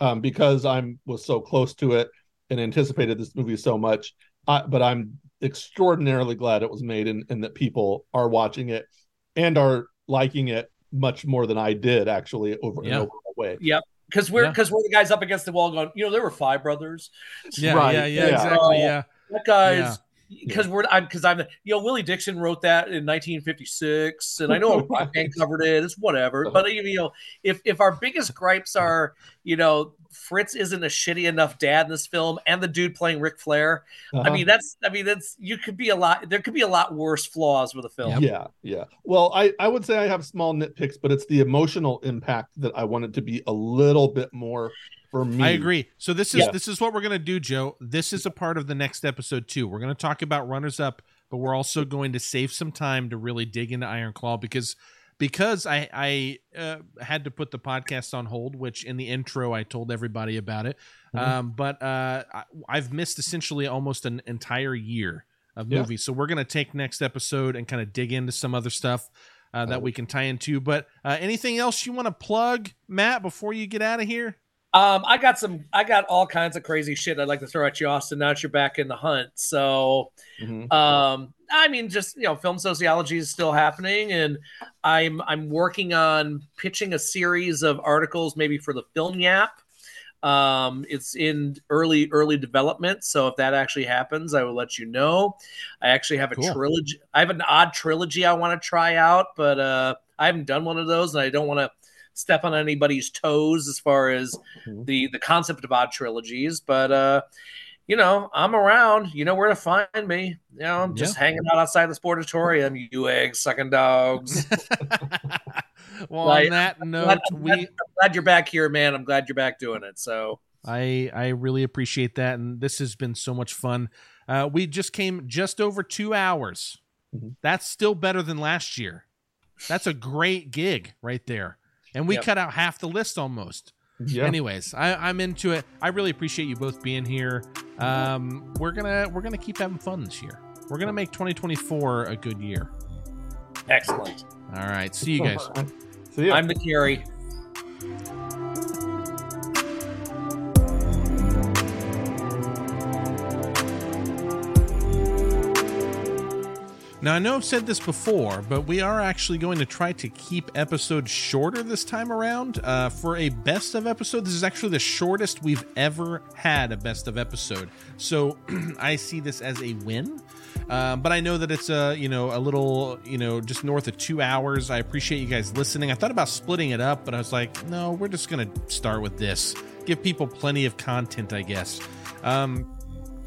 um because i'm was so close to it and anticipated this movie so much I, but i'm extraordinarily glad it was made and, and that people are watching it and are liking it much more than i did actually over Yeah. an overall way Because we're Yeah. because we're the guys up against the wall going, you know, there were five brothers. yeah, Right, yeah, yeah, yeah. exactly. Oh, Yeah, That guy's because we're I'm because I'm you know Willie Dixon wrote that in 1956 and I know Rockman covered it it's whatever but you know if if our biggest gripes are you know Fritz isn't a shitty enough dad in this film and the dude playing Ric Flair I Uh-huh. mean that's I mean that's you could be a lot there could be a lot worse flaws with a film. Yeah yeah. Well i i would say i have small nitpicks but it's the emotional impact that i wanted to be a little bit more for me I agree. So this is Yeah. this is what we're gonna do, Joe. This is a part of the next episode too. We're gonna talk about runners up, but we're also going to save some time to really dig into Iron Claw because because I I uh, had to put the podcast on hold, which in the intro I told everybody about it. Mhm. Um, but uh, I, I've missed essentially almost an entire year of Yeah. movies, so we're gonna take next episode and kind of dig into some other stuff. Uh, that we can tie into, but uh, anything else you want to plug, Matt, before you get out of here? Um I got some I got all kinds of crazy shit I'd like to throw at you Austin now that you're back in the hunt so Mhm. um i mean just you know film sociology is still happening and i'm i'm working on pitching a series of articles maybe for the film yap um it's in early early development so if that actually happens i will let you know i actually have a Cool. trilogy i have an odd trilogy i want to try out but uh i haven't done one of those and i don't want to step on anybody's toes as far as Mhm. the the concept of odd trilogies but uh you know, I'm around. You know where to find me. You know, I'm just hanging out outside the sportatorium, you egg sucking dogs. well, Like, on that note, I'm glad- we I'm glad you're back here, man. I'm glad you're back doing it. So, I I really appreciate that, and this has been so much fun. Uh, we just came just over two hours. Mhm. That's still better than last year. That's a great gig right there, and we Yep. cut out half the list almost. yeah Anyways, I, I'm into it. I really appreciate you both being here. Um, we're gonna we're gonna keep having fun this year. We're gonna make 2024 a good year. excellent. All right, see you guys. See ya. I'm the Kerry. Now, I know I've said this before, but we are actually going to try to keep episodes shorter this time around. Uh, for a best of episode, this is actually the shortest we've ever had a best of episode. So I see this as a win. Um, but I know that it's a you know a little you know just north of two hours. I appreciate you guys listening. I thought about splitting it up, but I was like, no, we're just gonna start with this. Give people plenty of content, I guess. Um,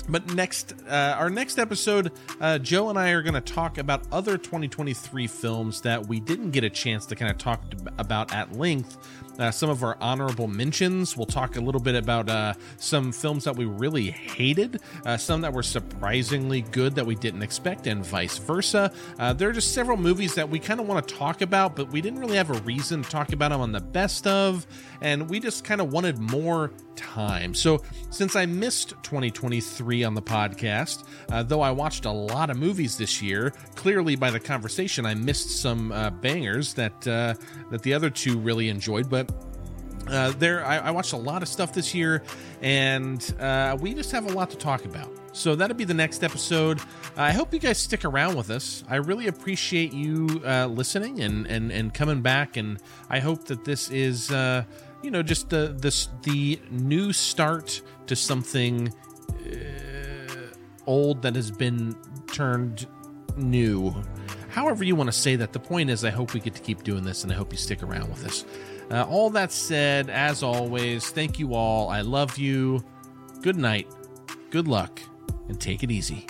but next, uh, our next episode, uh, Joe and I are going to talk about other 2023 films that we didn't get a chance to kind of talk about at length. Uh, some of our honorable mentions. We'll talk a little bit about uh, some films that we really hated, uh, some that were surprisingly good that we didn't expect, and vice versa. Uh, there are just several movies that we kind of want to talk about, but we didn't really have a reason to talk about them on the best of, and we just kind of wanted more time. So, since I missed 2023 on the podcast, uh, though I watched a lot of movies this year, clearly by the conversation, I missed some uh, bangers that uh, that the other two really enjoyed. But uh, there, I, I, watched a lot of stuff this year, and uh, we just have a lot to talk about. So that'll be the next episode. I hope you guys stick around with us. I really appreciate you uh, listening and, and and coming back, and I hope that this is uh, you know just the this the new start to something uh, old that has been turned new. However, you want to say that. The point is, I hope we get to keep doing this, and I hope you stick around with us. Uh, all that said, as always, thank you all. I love you. Good night, good luck, and take it easy.